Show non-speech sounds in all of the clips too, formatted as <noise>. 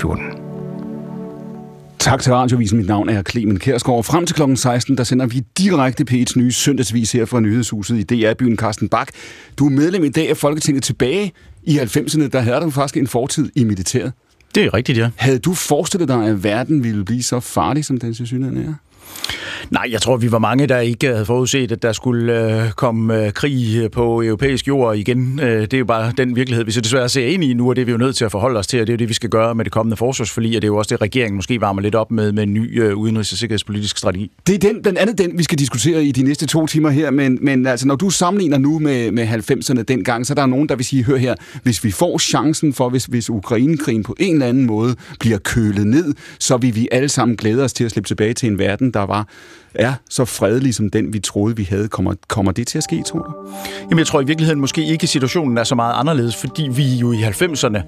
14. Tak til Radiovisen. Mit navn er Clemen Kærsgaard. Frem til kl. 16, der sender vi direkte P1's nye søndagsvis her fra Nyhedshuset i DR-byen Carsten Bak. Du er medlem i dag af Folketinget tilbage i 90'erne. Der havde du faktisk en fortid i militæret. Det er rigtigt, ja. Havde du forestillet dig, at verden ville blive så farlig, som den synes er? Nej, jeg tror, vi var mange, der ikke havde forudset, at der skulle øh, komme øh, krig øh, på europæisk jord igen. Øh, det er jo bare den virkelighed, vi så desværre ser ind i nu, og det er vi jo nødt til at forholde os til, og det er jo det, vi skal gøre med det kommende forsvarsforlig, og det er jo også det, regeringen måske varmer lidt op med, med en ny øh, udenrigs- og sikkerhedspolitisk strategi. Det er den, blandt andet den, vi skal diskutere i de næste to timer her, men, men altså, når du sammenligner nu med, med 90'erne dengang, så er der nogen, der vil sige, hør her, hvis vi får chancen for, hvis, hvis Ukrainekrigen på en eller anden måde bliver kølet ned, så vil vi alle sammen glæde os til at slippe tilbage til en verden, der var er så fredelig som den, vi troede, vi havde. Kommer, kommer det til at ske, tror du? Jamen, jeg tror i virkeligheden måske ikke, situationen er så meget anderledes, fordi vi jo i 90'erne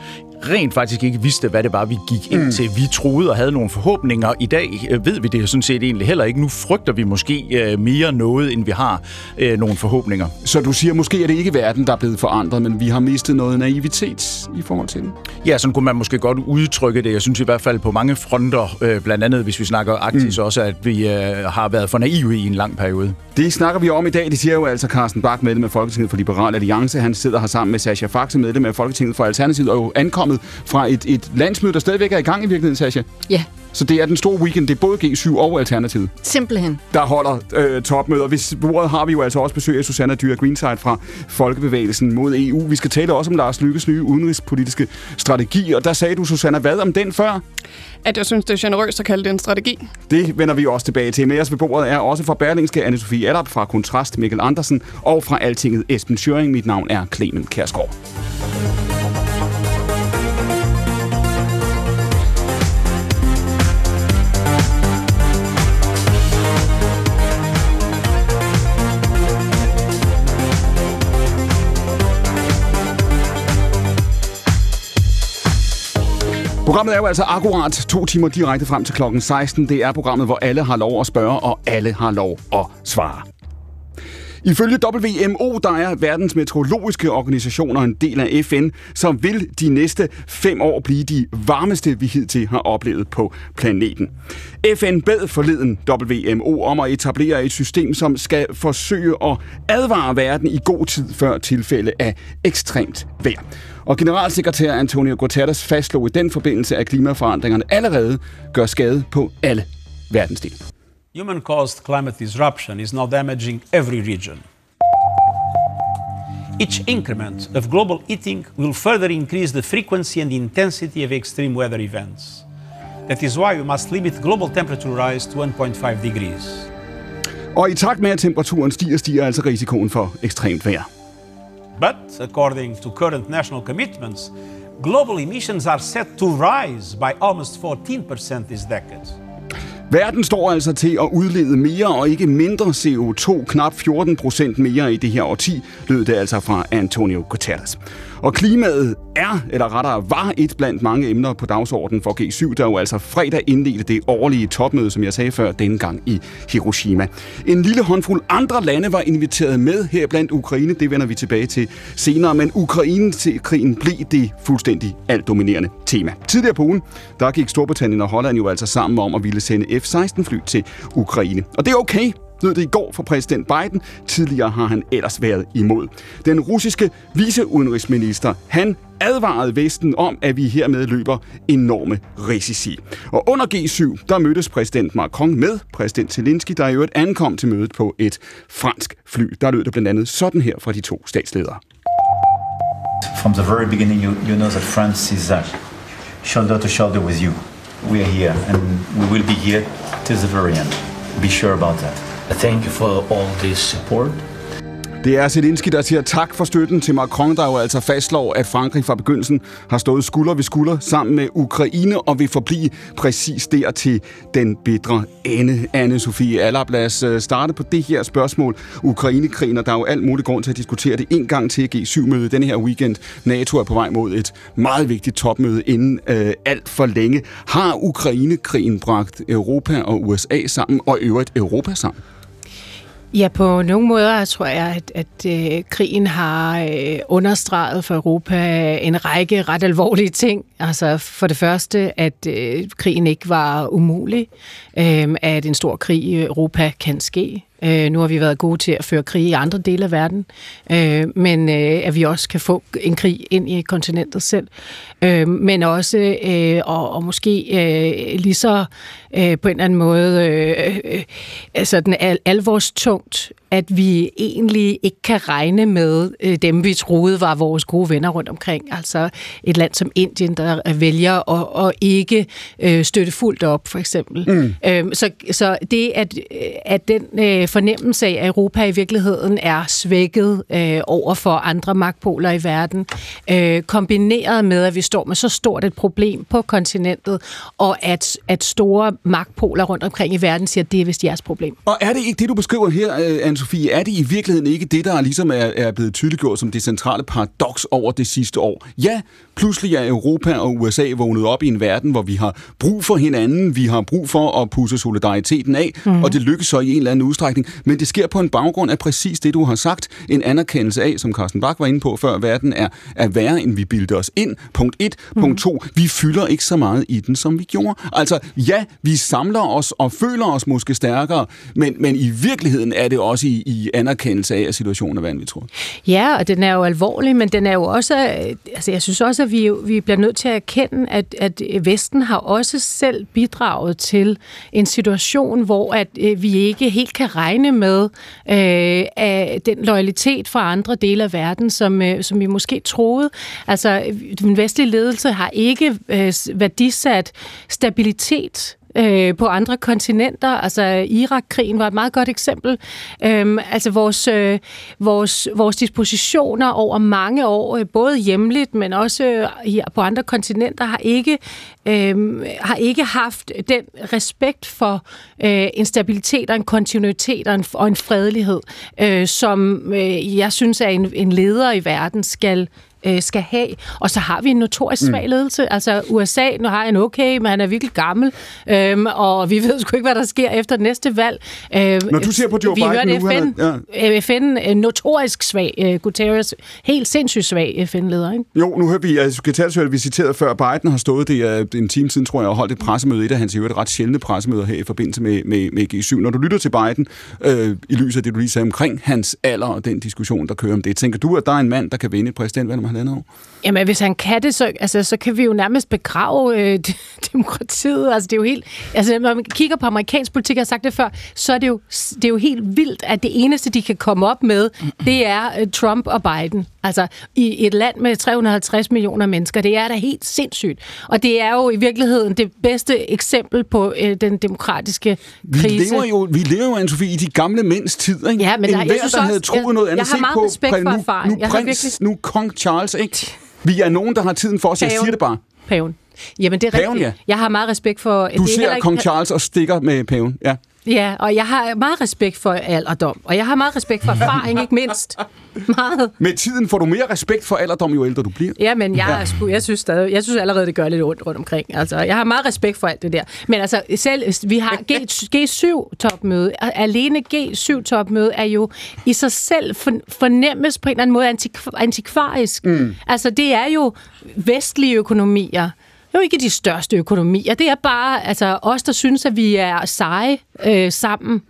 rent faktisk ikke vidste, hvad det var, vi gik ind mm. til. Vi troede og havde nogle forhåbninger. I dag øh, ved vi det sådan set egentlig heller ikke. Nu frygter vi måske øh, mere noget, end vi har øh, nogle forhåbninger. Så du siger, måske er det ikke verden, der er blevet forandret, men vi har mistet noget naivitet i forhold til den? Ja, sådan kunne man måske godt udtrykke det. Jeg synes i hvert fald på mange fronter, blandt andet hvis vi snakker Arktis mm. også, at vi har været for naive i en lang periode. Det snakker vi om i dag. Det siger jo altså Carsten Bak, medlem af Folketinget for Liberal Alliance. Han sidder her sammen med Sascha Faxe, medlem af Folketinget for Alternativet, og jo ankommet fra et, et landsmøde, der stadigvæk er i gang i virkeligheden, Sascha. Ja. Så det er den store weekend. Det er både G7 og Alternativet. Simpelthen. Der holder øh, topmøder. Hvis bordet har vi jo altså også besøg af Susanna Dyr Greenside fra Folkebevægelsen mod EU. Vi skal tale også om Lars Lykkes nye udenrigspolitiske strategi. Og der sagde du, Susanna, hvad om den før? At jeg synes, det er generøst at kalde det en strategi. Det vender vi også tilbage til. Med os ved bordet er også fra Berlingske Anne-Sophie Adap, fra Kontrast Mikkel Andersen og fra Altinget Esben Schøring. Mit navn er Clemen Kærsgaard. Programmet er jo altså akkurat to timer direkte frem til klokken 16. Det er programmet, hvor alle har lov at spørge, og alle har lov at svare. Ifølge WMO, der er verdens meteorologiske organisationer en del af FN, så vil de næste fem år blive de varmeste, vi hidtil har oplevet på planeten. FN bad forleden WMO om at etablere et system, som skal forsøge at advare verden i god tid før tilfælde af ekstremt vejr. Og generalsekretær Antonio Guterres fastslog i den forbindelse, at klimaforandringerne allerede gør skade på alle verdensdele. Human-caused climate disruption is now damaging every region. Each increment of global heating will further increase the frequency and intensity of extreme weather events. That is why we must limit global temperature rise to 1.5 degrees. Og i takt med, at temperaturen stiger, stiger altså risikoen for ekstremt vejr. But according to current national commitments, global emissions are set to rise by almost 14% this decade. Verden står altså til at udlede mere og ikke mindre CO2, knap 14 procent mere i det her årti, lød det altså fra Antonio Guterres. Og klimaet er, eller rettere var, et blandt mange emner på dagsordenen for G7, der jo altså fredag indledte det årlige topmøde, som jeg sagde før, dengang gang i Hiroshima. En lille håndfuld andre lande var inviteret med, her blandt Ukraine, det vender vi tilbage til senere, men Ukraine-krigen blev det fuldstændig alt dominerende tema. Tidligere på ugen, der gik Storbritannien og Holland jo altså sammen om at ville sende F-16-fly til Ukraine. Og det er okay, lød det i går fra præsident Biden. Tidligere har han ellers været imod. Den russiske viceudenrigsminister, han advarede Vesten om, at vi hermed løber enorme risici. Og under G7, der mødtes præsident Macron med præsident Zelensky, der i øvrigt ankom til mødet på et fransk fly. Der lød det blandt andet sådan her fra de to statsledere. From the very beginning, you, you know that France is uh, shoulder to shoulder with you. We are here, and we will be here till the very end. Be sure about that. Thank you for all this support. Det er Zelensky, der siger tak for støtten til Macron, der jo altså fastslår, at Frankrig fra begyndelsen har stået skulder ved skulder sammen med Ukraine og vil forblive præcis der til den bedre ende. Anne-Sophie Allap, lad os øh, starte på det her spørgsmål. Ukrainekrigen, og der er jo alt muligt grund til at diskutere det en gang til G7-møde denne her weekend. NATO er på vej mod et meget vigtigt topmøde inden øh, alt for længe. Har Ukrainekrigen bragt Europa og USA sammen, og øvrigt Europa sammen? Ja, på nogle måder tror jeg, at, at øh, krigen har øh, understreget for Europa øh, en række ret alvorlige ting. Altså for det første, at øh, krigen ikke var umulig, øh, at en stor krig i Europa kan ske. Øh, nu har vi været gode til at føre krig i andre dele af verden, øh, men øh, at vi også kan få en krig ind i kontinentet selv. Øh, men også, øh, og, og måske øh, lige så øh, på en eller anden måde øh, øh, altså den al- alvorstungt, at vi egentlig ikke kan regne med øh, dem, vi troede var vores gode venner rundt omkring. Altså et land som Indien, der vælger at, at ikke øh, støtte fuldt op, for eksempel. Mm. Øh, så, så det, at, at den øh, fornemmelse af, at Europa i virkeligheden er svækket øh, over for andre magtpoler i verden, øh, kombineret med, at vi står med så stort et problem på kontinentet, og at, at store magtpoler rundt omkring i verden siger, at det er vist jeres problem. Og er det ikke det, du beskriver her, øh, Sofie, Er det i virkeligheden ikke det, der ligesom er, er blevet tydeliggjort som det centrale paradoks over det sidste år? Ja, pludselig er Europa og USA vågnet op i en verden, hvor vi har brug for hinanden, vi har brug for at pusse solidariteten af, mm. og det lykkes så i en eller anden udstrækning. Men det sker på en baggrund af præcis det, du har sagt. En anerkendelse af, som Carsten Bach var inde på før, verden er, er værre, end vi bildte os ind. Punkt 1. Mm. Punkt 2. Vi fylder ikke så meget i den, som vi gjorde. Altså, ja, vi samler os og føler os måske stærkere, men, men i virkeligheden er det også i, i anerkendelse af, at situationen er vanvittig. Ja, og den er jo alvorlig, men den er jo også, altså jeg synes også, at vi, vi bliver nødt til at erkende, at, at Vesten har også selv bidraget til en situation, hvor at øh, vi ikke helt kan regne med øh, af den loyalitet fra andre dele af verden, som, øh, som vi måske troede. Altså, øh, den vestlige ledelse har ikke øh, værdisat stabilitet øh, på andre kontinenter. Altså Irak-krigen var et meget godt eksempel. Øhm, altså vores, øh, vores, vores dispositioner over mange år, øh, både hjemligt, men også øh, her på andre kontinenter, har ikke, øh, har ikke haft den respekt for øh, en stabilitet og en kontinuitet og en, og en fredelighed, øh, som øh, jeg synes, at en, en leder i verden skal øh, skal have. Og så har vi en notorisk svag mm. ledelse. Mm. Altså USA, nu har en okay, men han er virkelig gammel, øhm, og vi <laughs> ved sgu ikke, hvad der sker efter næste valg. Øh, Når du ser på Joe vi Biden nu, FN, ja. FN er notorisk svag. Øh, Guterres, helt sindssygt svag FN-leder, ikke? Jo, nu hører vi, altså Guterres vi citeret før, Biden har stået det en time siden, tror jeg, og holdt et pressemøde, et af hans et ret sjældne pressemøder her i forbindelse med, med, med G7. Når du lytter til Biden, øh, i lyset af det, du lige sagde omkring hans alder og den diskussion, der kører om det, tænker du, at der er en mand, der kan vinde et præsidentvalg om halvandet år? Jamen, hvis han kan det, så, altså, så kan vi jo nærmest begrave øh, <laughs> demokratiet. Altså, det er jo helt... Altså, når man kigger på amerikansk politik, jeg har sagt det før, så er det jo, det er jo helt vildt, at det eneste, de kan komme op med, det er uh, Trump og Biden. Altså, i et land med 350 millioner mennesker, det er da helt sindssygt. Og det er jo i virkeligheden det bedste eksempel på øh, den demokratiske krise. Vi lever jo, vi lever jo Anne-Sophie, i de gamle mænds tid, ikke? Ja, men en der, hver, der havde troet jeg, noget andet. Jeg har meget respekt for erfaring. Nu, nu, prins, virkelig... nu kong Charles, ikke? <laughs> Vi er nogen, der har tiden for os. Jeg siger det bare. Paven. Jamen, det er paven, rigtigt. Ja. Jeg har meget respekt for... Du det ser kong Charles og stikker med paven, ja. Ja, og jeg har meget respekt for alderdom, og jeg har meget respekt for erfaring, ikke mindst. Meget. Med tiden får du mere respekt for alderdom, jo ældre du bliver. Ja, men jeg, ja. Sku, jeg, synes stadig, jeg synes allerede, det gør lidt ondt rundt omkring. Altså, jeg har meget respekt for alt det der. Men altså, selv, vi har G, G7-topmøde. Alene G7-topmøde er jo i sig selv fornemmes på en eller anden måde antikvarisk. Mm. Altså, det er jo vestlige økonomier, jo ikke de største økonomier. Det er bare altså, os, der synes, at vi er seje øh, sammen.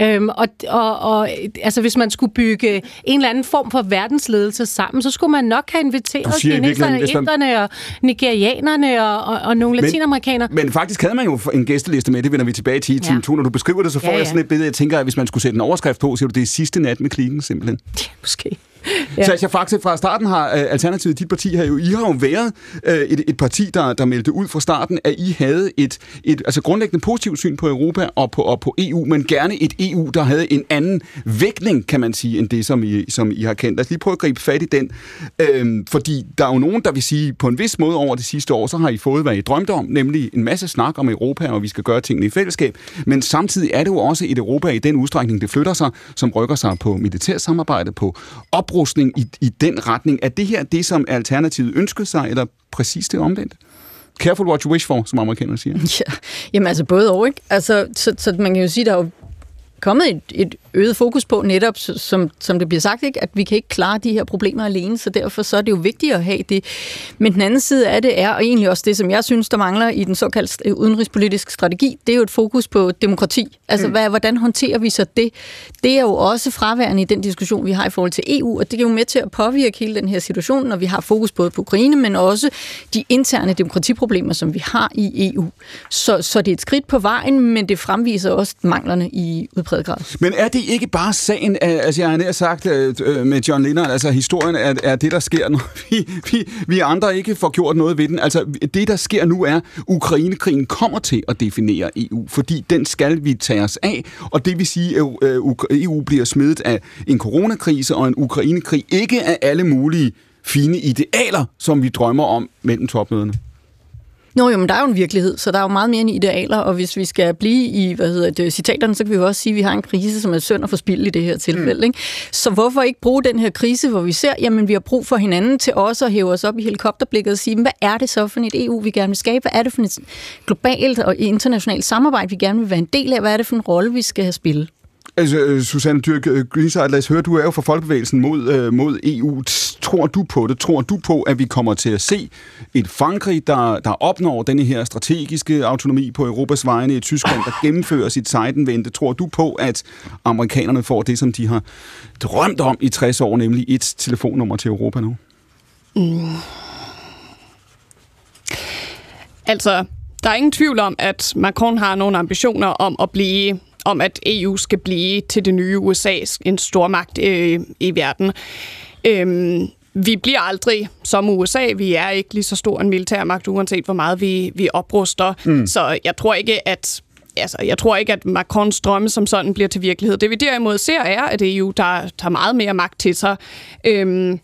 Øhm, og, og, og altså, hvis man skulle bygge en eller anden form for verdensledelse sammen, så skulle man nok have inviteret kineserne, inderne og nigerianerne og, og, og nogle latinamerikanere. Men faktisk havde man jo en gæsteliste med, det vender vi tilbage til i time ja. 2. Når du beskriver det, så får ja, ja. jeg sådan et billede, jeg tænker, at hvis man skulle sætte en overskrift på, så er det sidste nat med klikken, simpelthen. Ja, måske. <laughs> Ja. Så jeg faktisk fra starten har øh, Alternativet, dit parti her jo, I har jo været øh, et, et parti, der, der meldte ud fra starten, at I havde et, et altså grundlæggende positivt syn på Europa og på, og på EU, men gerne et EU, der havde en anden vægtning, kan man sige, end det, som I, som I har kendt. Lad os lige prøve at gribe fat i den. øhm, fordi der er jo nogen, der vil sige, på en vis måde over det sidste år, så har I fået, hvad I drømte om, nemlig en masse snak om Europa, og vi skal gøre tingene i fællesskab. Men samtidig er det jo også et Europa i den udstrækning, det flytter sig, som rykker sig på militærsamarbejde, på oprustning i, i den retning. Er det her det, som Alternativet ønskede sig, eller præcis det omvendt? Careful what you wish for, som amerikanerne siger. <laughs> Ja, jamen altså både og, ikke? Altså, så, så man kan jo sige, der er jo kommet et, et øget fokus på netop, som, som det bliver sagt, ikke, at vi kan ikke klare de her problemer alene, så derfor så er det jo vigtigt at have det. Men den anden side af det er, og egentlig også det, som jeg synes, der mangler i den såkaldte udenrigspolitiske strategi, det er jo et fokus på demokrati. Altså, mm. hvad, hvordan håndterer vi så det? Det er jo også fraværende i den diskussion, vi har i forhold til EU, og det er jo med til at påvirke hele den her situation, når vi har fokus både på Ukraine, men også de interne demokratiproblemer, som vi har i EU. Så, så det er et skridt på vejen, men det fremviser også manglerne i udpræget grad. Men er det ikke bare sagen, altså jeg har nær sagt øh, øh, med John Lennon, altså historien er, er det, der sker, når <laughs> vi, vi, vi andre ikke får gjort noget ved den. Altså det, der sker nu er, Ukrainekrigen kommer til at definere EU, fordi den skal vi tage os af, og det vil sige, at øh, EU bliver smidt af en coronakrise og en Ukrainekrig, ikke af alle mulige fine idealer, som vi drømmer om mellem topmøderne. Nå jo, men der er jo en virkelighed, så der er jo meget mere end idealer, og hvis vi skal blive i hvad hedder det, citaterne, så kan vi jo også sige, at vi har en krise, som er synd og forspildt i det her tilfælde. Mm. Ikke? Så hvorfor ikke bruge den her krise, hvor vi ser, jamen vi har brug for hinanden til også at hæve os op i helikopterblikket og sige, hvad er det så for et EU, vi gerne vil skabe? Hvad er det for et globalt og internationalt samarbejde, vi gerne vil være en del af? Hvad er det for en rolle, vi skal have spillet? Altså, øh, Susanne Dyrk øh, Greenside, lad os høre, du er jo fra Folkebevægelsen mod, øh, mod EU. Tror du på det? Tror du på, at vi kommer til at se et Frankrig, der, der opnår denne her strategiske autonomi på Europas vegne, i Tyskland, der gennemfører sit sejdenvente? Tror du på, at amerikanerne får det, som de har drømt om i 60 år, nemlig et telefonnummer til Europa nu? Mm. Altså, der er ingen tvivl om, at Macron har nogle ambitioner om at blive om, at EU skal blive til det nye USA, en stormagt øh, i verden. Øhm, vi bliver aldrig som USA. Vi er ikke lige så stor en militærmagt, uanset hvor meget vi, vi opruster. Mm. Så jeg tror ikke, at altså, jeg tror ikke, at Macrons drømme som sådan bliver til virkelighed. Det vi derimod ser er, at EU der tager meget mere magt til sig øhm,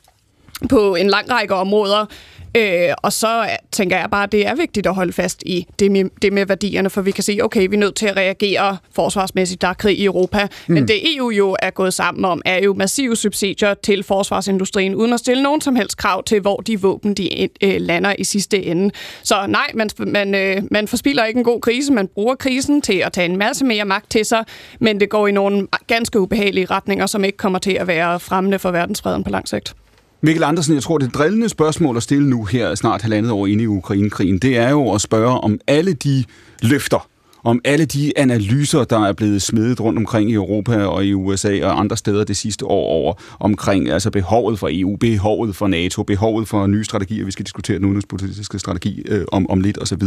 på en lang række områder. Øh, og så tænker jeg bare, at det er vigtigt at holde fast i det med, det med værdierne, for vi kan sige, okay, vi er nødt til at reagere forsvarsmæssigt, der er krig i Europa. Mm. Men det EU jo er gået sammen om, er jo massive subsidier til forsvarsindustrien, uden at stille nogen som helst krav til, hvor de våben de øh, lander i sidste ende. Så nej, man, man, øh, man forspiller ikke en god krise, man bruger krisen til at tage en masse mere magt til sig, men det går i nogle ganske ubehagelige retninger, som ikke kommer til at være fremmende for verdensfreden på lang sigt. Mikkel Andersen, jeg tror, det drillende spørgsmål at stille nu her snart halvandet år inde i Ukrainekrigen, det er jo at spørge om alle de løfter, om alle de analyser, der er blevet smedet rundt omkring i Europa og i USA og andre steder det sidste år over omkring altså behovet for EU, behovet for NATO, behovet for nye strategier, vi skal diskutere den udenrigspolitiske strategi øh, om, om lidt osv.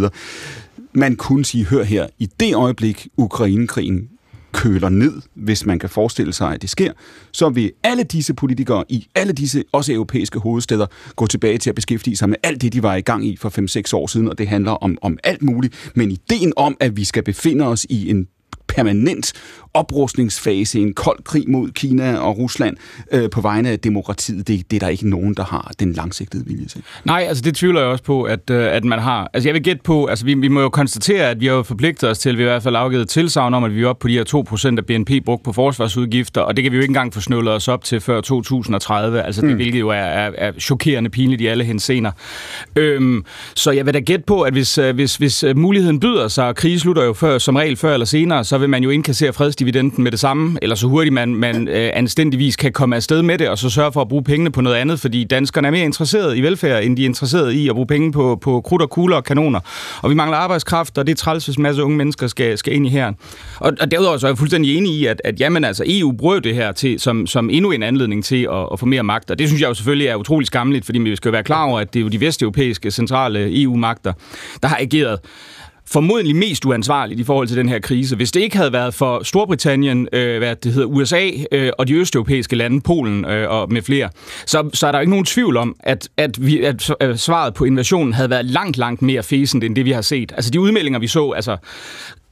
Man kunne sige, hør her, i det øjeblik Ukrainekrigen køler ned, hvis man kan forestille sig, at det sker, så vil alle disse politikere i alle disse, også europæiske hovedsteder, gå tilbage til at beskæftige sig med alt det, de var i gang i for 5-6 år siden, og det handler om, om alt muligt. Men ideen om, at vi skal befinde os i en permanent oprustningsfase, en kold krig mod Kina og Rusland øh, på vegne af demokratiet, det, det er der ikke nogen, der har den langsigtede vilje til. Nej, altså det tvivler jeg også på, at, øh, at man har. Altså jeg vil gætte på, altså vi, vi må jo konstatere, at vi har forpligtet os til, at vi i hvert fald afgivet tilsavn om, at vi er oppe på de her 2% af BNP brugt på forsvarsudgifter, og det kan vi jo ikke engang få snøvlet os op til før 2030, altså det, mm. hvilket jo er, er, er chokerende pinligt i alle hensener. Øhm, så jeg vil da gætte på, at hvis, øh, hvis, hvis øh, muligheden byder sig, og krig slutter jo før, som regel før eller senere, så vil man jo indkassere fredsdividenden med det samme, eller så hurtigt man, man øh, anstændigvis kan komme afsted med det, og så sørge for at bruge pengene på noget andet, fordi danskerne er mere interesseret i velfærd, end de er interesseret i at bruge penge på, på krudt og kugler og kanoner. Og vi mangler arbejdskraft, og det er træls, hvis en masse unge mennesker skal, skal ind i her. Og, og derudover så er jeg fuldstændig enig i, at, at jamen, altså, EU bruger det her til, som, som endnu en anledning til at, at få mere magt, og det synes jeg jo selvfølgelig er utrolig skamligt, fordi vi skal være klar over, at det er jo de vesteuropæiske centrale EU-magter, der har ageret formodentlig mest uansvarligt i forhold til den her krise. Hvis det ikke havde været for Storbritannien, øh, hvad det hedder, USA øh, og de østeuropæiske lande, Polen øh, og med flere, så, så er der ikke nogen tvivl om, at, at, vi, at svaret på invasionen havde været langt, langt mere fæsent end det, vi har set. Altså de udmeldinger, vi så, altså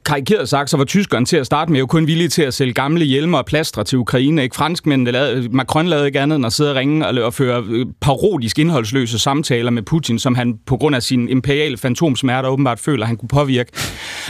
karikeret sagt, så var tyskerne til at starte med jo kun villige til at sælge gamle hjelmer og plastre til Ukraine. Ikke? Franskmændene lavede, Macron lavede ikke andet end at sidde og ringe og, og føre øh, parodisk indholdsløse samtaler med Putin, som han på grund af sin imperiale fantomsmerter åbenbart føler, at han kunne påvirke.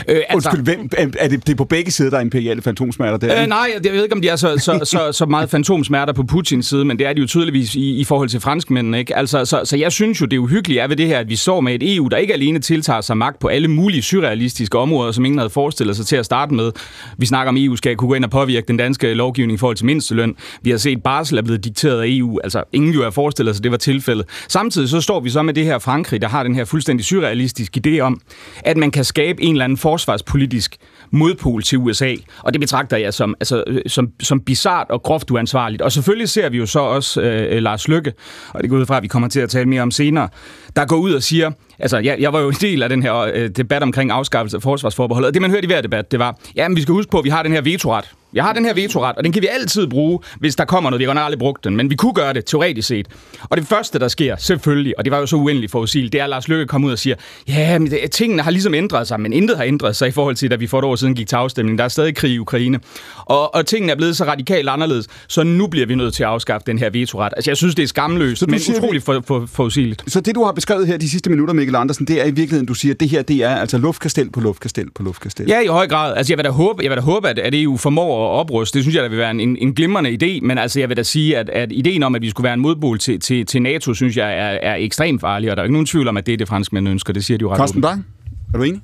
Øh, altså, Undskyld, hvem, er det, det er på begge sider, der er imperiale fantomsmerter? Der, øh, nej, jeg ved ikke, om de er så, så, så, så meget fantomsmerter på Putins side, men det er de jo tydeligvis i, i forhold til franskmændene. Ikke? Altså, så, så jeg synes jo, det uhyggelige er ved det her, at vi så med et EU, der ikke alene tiltager sig magt på alle mulige surrealistiske områder, som ingen havde forestillet sig til at starte med. Vi snakker om, at EU skal kunne gå ind og påvirke den danske lovgivning i forhold til mindsteløn. Vi har set, at barsel er blevet dikteret af EU. Altså, ingen jo har forestillet sig, at det var tilfældet. Samtidig så står vi så med det her Frankrig, der har den her fuldstændig surrealistiske idé om, at man kan skabe en eller anden forsvarspolitisk modpol til USA. Og det betragter jeg som, altså, øh, som, som bizart og groft uansvarligt. Og selvfølgelig ser vi jo så også øh, øh Lars Lykke, og det går ud fra, at vi kommer til at tale mere om senere, der går ud og siger, altså jeg, jeg var jo en del af den her øh, debat omkring afskaffelse af forsvarsforbeholdet, og det man hørte i hver debat, det var, ja, men vi skal huske på, at vi har den her vetoret. Jeg har den her vetoret, og den kan vi altid bruge, hvis der kommer noget. Vi har aldrig brugt den, men vi kunne gøre det teoretisk set. Og det første, der sker, selvfølgelig, og det var jo så uendeligt forudsigeligt, det er, at Lars Løkke kommer ud og siger, ja, men det, tingene har ligesom ændret sig, men intet har ændret sig i forhold til, da vi for et år siden gik til afstemning. Der er stadig krig i Ukraine. Og, og tingene er blevet så radikalt anderledes, så nu bliver vi nødt til at afskaffe den her vetoret. Altså, jeg synes, det er skamløst, men utroligt for, for, forudsigeligt. Så det, du har beskrevet her de sidste minutter, Mikkel Andersen, det er i virkeligheden, du siger, at det her, det er altså luftkastel på luftkastel på luftkastel. Ja, i høj grad. Altså, jeg vil da håbe, jeg vil da håbe at, at EU formår at opruste. Det synes jeg, der vil være en, en, en glimrende idé, men altså, jeg vil da sige, at, at ideen om, at vi skulle være en modbol til, til, til NATO, synes jeg er, er ekstremt farlig, og der er ikke nogen tvivl om, at det er det, franskmændene ønsker. Det siger de jo ret Carsten Bang, er du enig?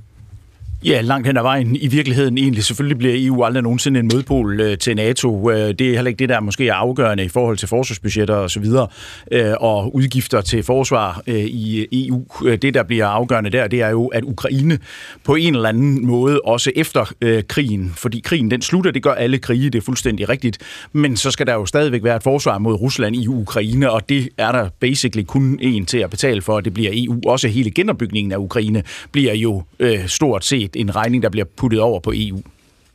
Ja, langt hen ad vejen. I virkeligheden egentlig. Selvfølgelig bliver EU aldrig nogensinde en modpol øh, til NATO. Øh, det er heller ikke det, der måske er afgørende i forhold til forsvarsbudgetter og så videre, øh, og udgifter til forsvar øh, i EU. Øh, det, der bliver afgørende der, det er jo, at Ukraine på en eller anden måde, også efter øh, krigen, fordi krigen den slutter, det gør alle krige, det er fuldstændig rigtigt, men så skal der jo stadigvæk være et forsvar mod Rusland i Ukraine, og det er der basically kun en til at betale for, det bliver EU. Også hele genopbygningen af Ukraine bliver jo øh, stort set en regning, der bliver puttet over på EU.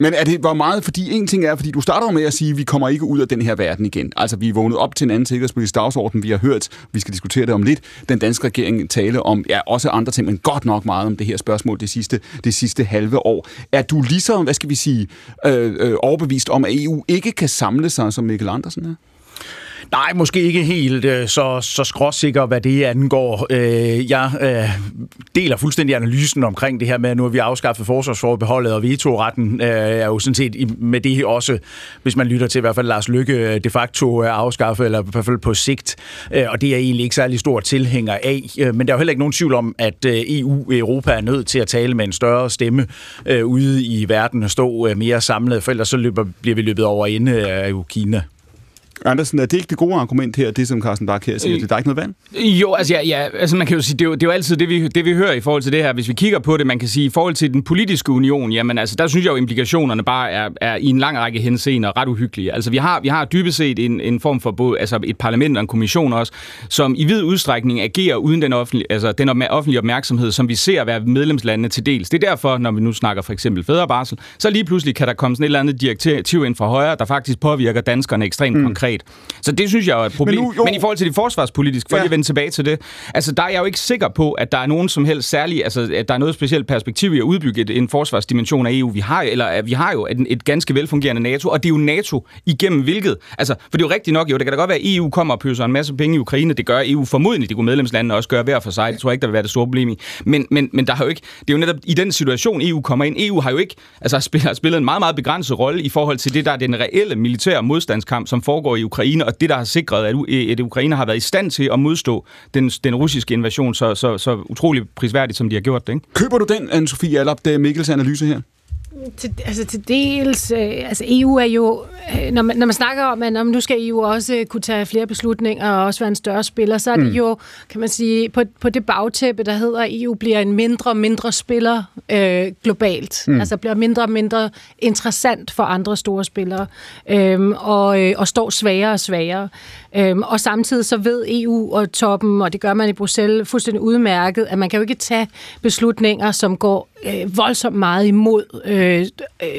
Men er det hvor meget, fordi en ting er, fordi du starter med at sige, at vi kommer ikke ud af den her verden igen. Altså, vi er vågnet op til en anden sikkerhedspolitisk dagsorden. Vi har hørt, vi skal diskutere det om lidt, den danske regering tale om, ja, også andre ting, men godt nok meget om det her spørgsmål det sidste, det sidste halve år. Er du ligesom, hvad skal vi sige, øh, øh, overbevist om, at EU ikke kan samle sig, som Mikkel Andersen er? Nej, måske ikke helt øh, så, så skråsikker, hvad det angår. Øh, jeg øh, deler fuldstændig analysen omkring det her med, at nu har vi afskaffet forsvarsforbeholdet, og vetoretten øh, er jo sådan set med det også, hvis man lytter til i hvert fald Lars Lykke, øh, de facto er afskaffet, eller i hvert fald på sigt. Og det er egentlig ikke særlig stor tilhænger af. Men der er jo heller ikke nogen tvivl om, at EU Europa er nødt til at tale med en større stemme ude i verden og stå mere samlet, for ellers så løber, bliver vi løbet over inde af Kina. Andersen, er det ikke det gode argument her, det som Carsten Bach her siger, øh, det er der ikke noget vand? Jo, altså, ja, ja, altså man kan jo sige, det er jo, det er jo altid det vi, det, vi hører i forhold til det her. Hvis vi kigger på det, man kan sige, i forhold til den politiske union, jamen altså, der synes jeg jo, implikationerne bare er, er i en lang række henseender ret uhyggelige. Altså, vi har, vi har dybest set en, en form for både, altså et parlament og en kommission også, som i vid udstrækning agerer uden den offentlige, altså den offentlige opmærksomhed, som vi ser være medlemslandene til dels. Det er derfor, når vi nu snakker for eksempel fædrebarsel, så lige pludselig kan der komme sådan et eller andet direktiv ind fra højre, der faktisk påvirker danskerne ekstremt mm. konkret konkret. Så det synes jeg er et problem. Men, nu, Men i forhold til det forsvarspolitiske, for ja. lige at vende tilbage til det, altså der er jeg jo ikke sikker på, at der er nogen som helst særlig, altså at der er noget specielt perspektiv i at udbygge et, en forsvarsdimension af EU. Vi har, eller, vi har jo et, et ganske velfungerende NATO, og det er jo NATO igennem hvilket, altså, for det er jo rigtigt nok, jo, det kan da godt være, at EU kommer og pøser en masse penge i Ukraine, det gør EU formodentlig, det kunne medlemslandene også gøre hver for sig, det tror jeg ikke, der vil være det store problem i. Men, men, men der har jo ikke, det er jo netop i den situation, EU kommer ind. EU har jo ikke, altså spillet, spillet en meget, meget begrænset rolle i forhold til det, der er den reelle militære modstandskamp, som foregår i i Ukraine, og det, der har sikret, at, øh, at Ukraine har været i stand til at modstå den, den russiske invasion så, så, så utrolig prisværdigt, som de har gjort det. Ikke? Køber du den, Anne-Sophie Allop, det er Mikkels analyse her? Til, altså til dels, øh, altså EU er jo, øh, når man, når man snakker om, at nu skal EU også kunne tage flere beslutninger og også være en større spiller, så er det mm. jo, kan man sige, på, på det bagtæppe, der hedder, at EU bliver en mindre og mindre spiller øh, globalt. Mm. Altså bliver mindre og mindre interessant for andre store spillere øh, og, øh, og står svagere og svagere. Øhm, og samtidig så ved EU og toppen, og det gør man i Bruxelles fuldstændig udmærket, at man kan jo ikke tage beslutninger, som går øh, voldsomt meget imod øh,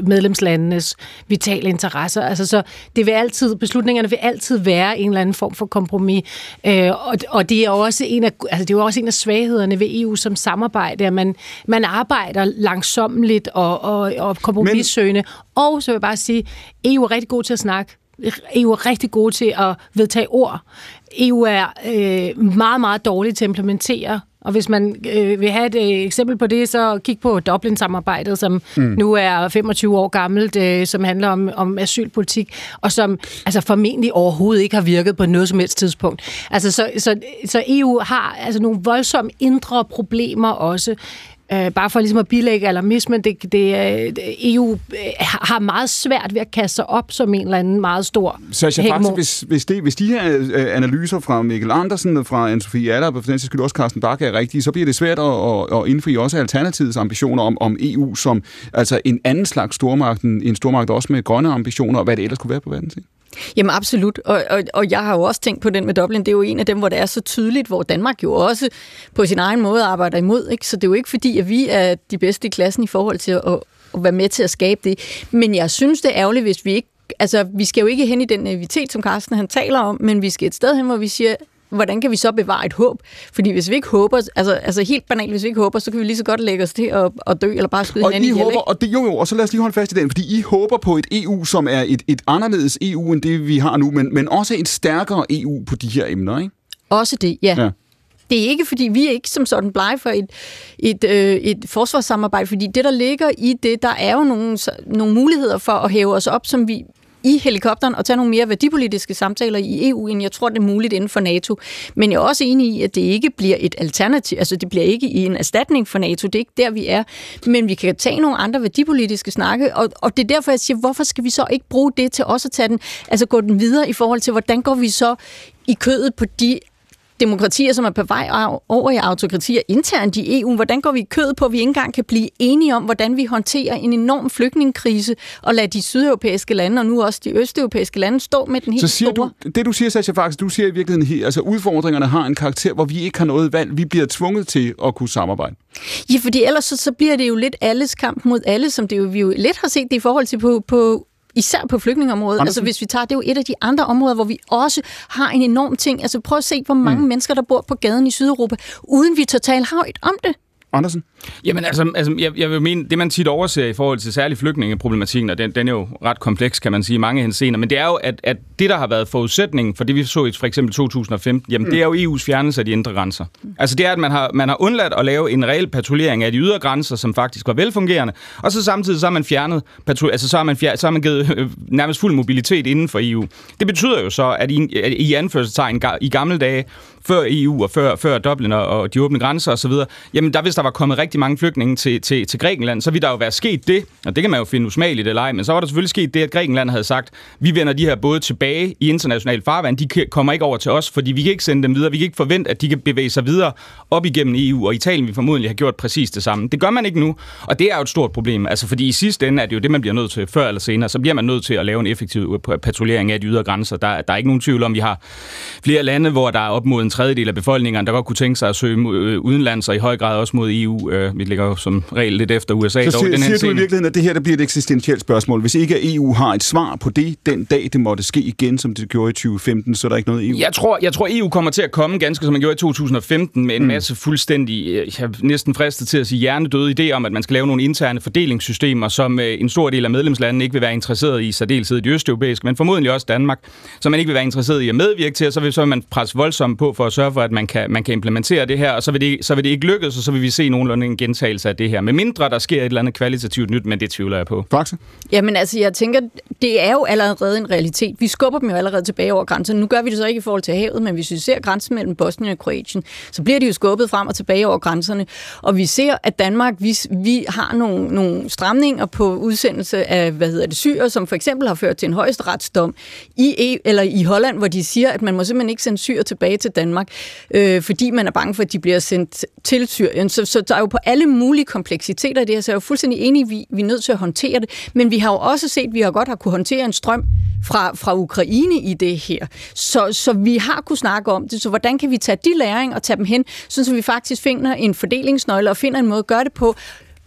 medlemslandenes vitale interesser. Altså, så det vil altid, beslutningerne vil altid være en eller anden form for kompromis. Øh, og, og det er jo også en af, altså, det er jo også en af svaghederne ved EU som samarbejde, at man, man arbejder langsomligt og, og, og kompromissøgende. Men... Og så vil jeg bare sige, EU er rigtig god til at snakke. EU er rigtig gode til at vedtage ord. EU er øh, meget, meget dårlig til at implementere og hvis man øh, vil have et øh, eksempel på det, så kig på Dublin-samarbejdet, som mm. nu er 25 år gammelt, øh, som handler om, om asylpolitik, og som altså formentlig overhovedet ikke har virket på noget som helst tidspunkt. Altså, så, så, så EU har altså nogle voldsomme indre problemer også. Øh, bare for ligesom at bilægge alarmismen, det, det, det, EU øh, har meget svært ved at kaste sig op som en eller anden meget stor Sascha, faktisk, hvis, hvis, det, hvis de her øh, analyser fra Mikkel Andersen og fra Anne-Sophie Aller, og for den skyld også Carsten Bakke er rigtige, så bliver det svært at, at, at indfri også Alternativets ambitioner om, om EU som altså en anden slags stormagt, en stormagt også med grønne ambitioner, og hvad det ellers kunne være på verden til. Jamen absolut, og, og, og jeg har jo også tænkt på den med Dublin. Det er jo en af dem, hvor det er så tydeligt, hvor Danmark jo også på sin egen måde arbejder imod. Ikke? Så det er jo ikke fordi, at vi er de bedste i klassen i forhold til at, at være med til at skabe det. Men jeg synes, det er ærgerligt, hvis vi ikke altså, vi skal jo ikke hen i den naivitet, som Carsten han taler om, men vi skal et sted hen, hvor vi siger, hvordan kan vi så bevare et håb? Fordi hvis vi ikke håber, altså, altså helt banalt, hvis vi ikke håber, så kan vi lige så godt lægge os til at, at dø, eller bare skyde og hinanden I håber, og det, jo, jo, og så lad os lige holde fast i den, fordi I håber på et EU, som er et, et anderledes EU, end det vi har nu, men, men også et stærkere EU på de her emner, ikke? Også det, ja. ja. Det er ikke, fordi vi er ikke som sådan blege for et, et, øh, et forsvarssamarbejde, fordi det, der ligger i det, der er jo nogle, nogle muligheder for at hæve os op, som vi i helikopteren og tage nogle mere værdipolitiske samtaler i EU, end jeg tror, det er muligt inden for NATO. Men jeg er også enig i, at det ikke bliver et alternativ, altså det bliver ikke i en erstatning for NATO, det er ikke der, vi er. Men vi kan tage nogle andre værdipolitiske snakke, og, og det er derfor, jeg siger, hvorfor skal vi så ikke bruge det til også at tage den, altså gå den videre i forhold til, hvordan går vi så i kødet på de demokratier, som er på vej over i autokratier internt i EU. Hvordan går vi i kød på, at vi ikke engang kan blive enige om, hvordan vi håndterer en enorm flygtningekrise, og lade de sydeuropæiske lande, og nu også de østeuropæiske lande, stå med den helt Så siger store... du, det du siger, Sascha, faktisk, du siger i virkeligheden, altså udfordringerne har en karakter, hvor vi ikke har noget valg. Vi bliver tvunget til at kunne samarbejde. Ja, fordi ellers så, så bliver det jo lidt alles kamp mod alle, som det jo, vi jo lidt har set det i forhold til på, på især på flygtningeområdet. Andersen. Altså hvis vi tager, det er jo et af de andre områder, hvor vi også har en enorm ting. Altså prøv at se, hvor mange mm. mennesker, der bor på gaden i Sydeuropa, uden vi totalt har et om det. Andersen? Jamen altså, altså jeg, jeg vil mene, det man tit overser i forhold til særlig flygtningeproblematikken, og den, den er jo ret kompleks, kan man sige, i mange henseender, men det er jo, at, at det, der har været forudsætningen for det, vi så i for eksempel 2015, jamen mm. det er jo EU's fjernelse af de indre grænser. Mm. Altså det er, at man har, man har undladt at lave en reel patruljering af de ydre grænser, som faktisk var velfungerende, og så samtidig så har man fjernet, altså så har man, fjer, så har man givet øh, nærmest fuld mobilitet inden for EU. Det betyder jo så, at i, at i anførselstegn i gamle dage, før EU og før, før Dublin og de åbne grænser osv., jamen der hvis der var kommet rigtig mange flygtninge til, til, til Grækenland, så ville der jo være sket det, og det kan man jo finde usmageligt eller ej, men så var der selvfølgelig sket det, at Grækenland havde sagt, vi vender de her både tilbage i international farvand, de kommer ikke over til os, fordi vi kan ikke sende dem videre, vi kan ikke forvente, at de kan bevæge sig videre op igennem EU, og Italien vil formodentlig have gjort præcis det samme. Det gør man ikke nu, og det er jo et stort problem, altså fordi i sidste ende er det jo det, man bliver nødt til før eller senere, så bliver man nødt til at lave en effektiv patruljering af de ydre grænser. Der, der er ikke nogen tvivl om, vi har flere lande, hvor der er op mod en tredjedel af befolkningen, der godt kunne tænke sig at søge øh, udenlands, og i høj grad også mod EU. Øh, Øh, vi ligger jo som regel lidt efter USA. Så siger, den siger du i virkeligheden, at det her der bliver et eksistentielt spørgsmål. Hvis ikke EU har et svar på det den dag, det måtte ske igen, som det gjorde i 2015, så er der ikke noget EU? Jeg tror, jeg tror EU kommer til at komme ganske som man gjorde i 2015, med en mm. masse fuldstændig, øh, jeg er næsten fristet til at sige hjernedøde idé om, at man skal lave nogle interne fordelingssystemer, som en stor del af medlemslandene ikke vil være interesseret i, særdeleshed i det østeuropæiske, men formodentlig også Danmark, som man ikke vil være interesseret i at medvirke til, og så vil, så vil man presse voldsomt på for at sørge for, at man kan, man kan implementere det her, og så vil det, så vil det ikke lykkes, og så vil vi se nogenlunde en gentagelse af det her. Med mindre der sker et eller andet kvalitativt nyt, men det tvivler jeg på. Faxe? Jamen altså, jeg tænker, det er jo allerede en realitet. Vi skubber dem jo allerede tilbage over grænsen. Nu gør vi det så ikke i forhold til havet, men hvis vi ser grænsen mellem Bosnien og Kroatien, så bliver de jo skubbet frem og tilbage over grænserne. Og vi ser, at Danmark, vi, vi har nogle, nogle stramninger på udsendelse af, hvad hedder det, syre, som for eksempel har ført til en højesteretsdom i, e, eller i Holland, hvor de siger, at man må simpelthen ikke sende syre tilbage til Danmark, øh, fordi man er bange for, at de bliver sendt til Syrien. Så, så der er jo på alle mulige kompleksiteter i det her, så jeg er jo fuldstændig enig, vi, vi er nødt til at håndtere det. Men vi har jo også set, at vi har godt har kunne håndtere en strøm fra, fra Ukraine i det her. Så, så vi har kunne snakke om det. Så hvordan kan vi tage de læring og tage dem hen, så vi faktisk finder en fordelingsnøgle og finder en måde at gøre det på,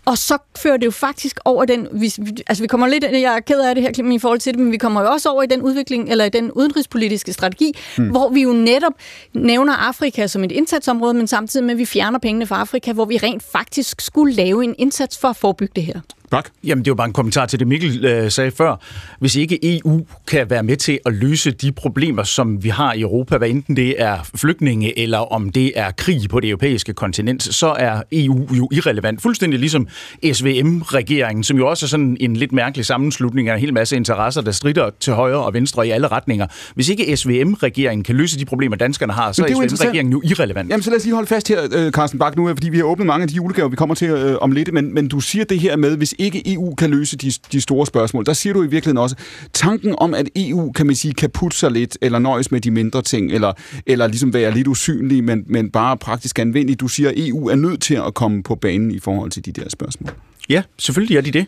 og så fører det jo faktisk over den, vi, altså vi kommer lidt, jeg er ked af det her i forhold til det, men vi kommer jo også over i den udvikling, eller i den udenrigspolitiske strategi, mm. hvor vi jo netop nævner Afrika som et indsatsområde, men samtidig med, at vi fjerner pengene fra Afrika, hvor vi rent faktisk skulle lave en indsats for at forebygge det her. Bak? Jamen, det var bare en kommentar til det, Mikkel øh, sagde før. Hvis ikke EU kan være med til at løse de problemer, som vi har i Europa, hvad enten det er flygtninge eller om det er krig på det europæiske kontinent, så er EU jo irrelevant. Fuldstændig ligesom SVM-regeringen, som jo også er sådan en lidt mærkelig sammenslutning af en hel masse interesser, der strider til højre og venstre i alle retninger. Hvis ikke SVM-regeringen kan løse de problemer, danskerne har, så er, er SVM-regeringen jo irrelevant. Jamen, så lad os lige holde fast her, øh, Carsten Bak, nu, fordi vi har åbnet mange af de julegaver, vi kommer til øh, om lidt, men, men du siger det her med, hvis ikke EU kan løse de, de store spørgsmål, der siger du i virkeligheden også, tanken om, at EU, kan man sige, kan putte sig lidt, eller nøjes med de mindre ting, eller, eller ligesom være lidt usynlig, men, men bare praktisk anvendelig. Du siger, at EU er nødt til at komme på banen i forhold til de der spørgsmål. Ja, selvfølgelig er de det.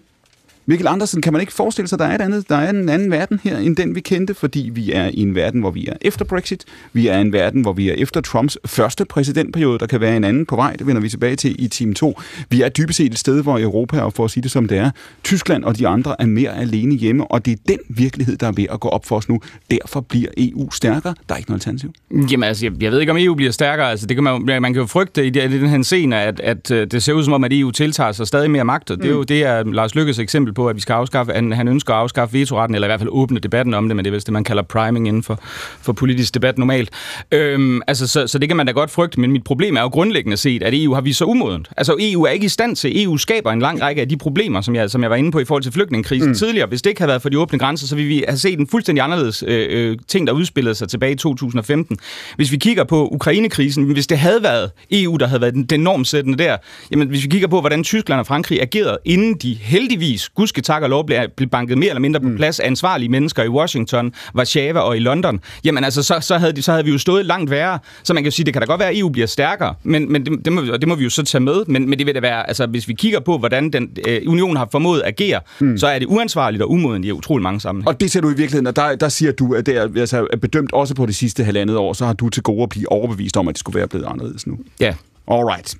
Mikkel Andersen, kan man ikke forestille sig, at der er, et andet, der er en anden verden her, end den vi kendte, fordi vi er i en verden, hvor vi er efter Brexit, vi er i en verden, hvor vi er efter Trumps første præsidentperiode, der kan være en anden på vej, det vender vi tilbage til i time 2. Vi er dybest set et sted, hvor Europa, og for at sige det som det er, Tyskland og de andre er mere alene hjemme, og det er den virkelighed, der er ved at gå op for os nu. Derfor bliver EU stærkere. Der er ikke noget alternativ. Jamen altså, jeg, jeg ved ikke, om EU bliver stærkere. Altså, det kan man, man kan jo frygte i, den her scene, at, at øh, det ser ud som om, at EU tiltager sig stadig mere magt. Og det er jo det, er Lars Lykkes eksempel på, at vi skal afskaffe, han, han ønsker at afskaffe vetoretten, eller i hvert fald åbne debatten om det, men det er vist det, man kalder priming inden for, for politisk debat normalt. Øhm, altså, så, så det kan man da godt frygte, men mit problem er jo grundlæggende set, at EU har vist så umodent. Altså, EU er ikke i stand til, EU skaber en lang række af de problemer, som jeg, som jeg var inde på i forhold til flygtningekrisen mm. tidligere. Hvis det ikke havde været for de åbne grænser, så ville vi have set en fuldstændig anderledes øh, øh ting, der udspillede sig tilbage i 2015. Hvis vi kigger på Ukrainekrisen, hvis det havde været EU, der havde været den, den normsættende der, jamen hvis vi kigger på, hvordan Tyskland og Frankrig agerede, inden de heldigvis, gudske tak og lov, blev, blev banket mere eller mindre på mm. plads af ansvarlige mennesker i Washington, Warszawa og i London, jamen altså, så, så, havde, de, så havde vi jo stået langt værre. Så man kan sige, det kan da godt være, at EU bliver stærkere, men, men det, det, må, det må vi jo så tage med. Men, men det vil da være, altså hvis vi kigger på, hvordan den øh, union har formået at agere, mm. så er det uansvarligt og umoden i utrolig mange sammenhænge. Og det ser du i virkeligheden, og der, der siger du, at det er, altså, er bedømt også på det sidste halvandet år, så har du til gode at blive overbevist om, at det skulle være blevet anderledes nu. Ja. Alright.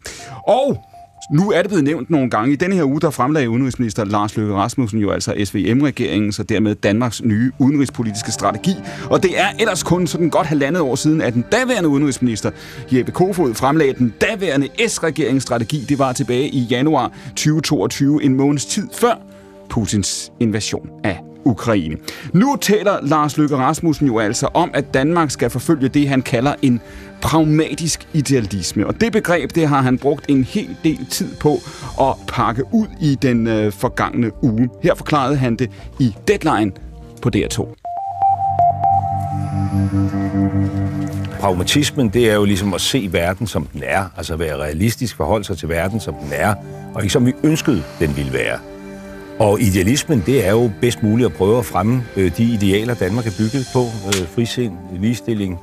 Og nu er det blevet nævnt nogle gange. I denne her uge, der fremlagde udenrigsminister Lars Løkke Rasmussen jo altså SVM-regeringen, så dermed Danmarks nye udenrigspolitiske strategi. Og det er ellers kun sådan godt halvandet år siden, at den daværende udenrigsminister Jeppe Kofod fremlagde den daværende S-regeringsstrategi. Det var tilbage i januar 2022, en måneds tid før Putins invasion af Ukraine. Nu taler Lars Løkke Rasmussen jo altså om, at Danmark skal forfølge det, han kalder en pragmatisk idealisme. Og det begreb, det har han brugt en hel del tid på at pakke ud i den øh, forgangne uge. Her forklarede han det i Deadline på DR2. Pragmatismen, det er jo ligesom at se verden, som den er. Altså være realistisk, forholde sig til verden, som den er, og ikke som vi ønskede, den ville være. Og idealismen, det er jo bedst muligt at prøve at fremme øh, de idealer, Danmark er bygget på. Øh, frisind, ligestilling,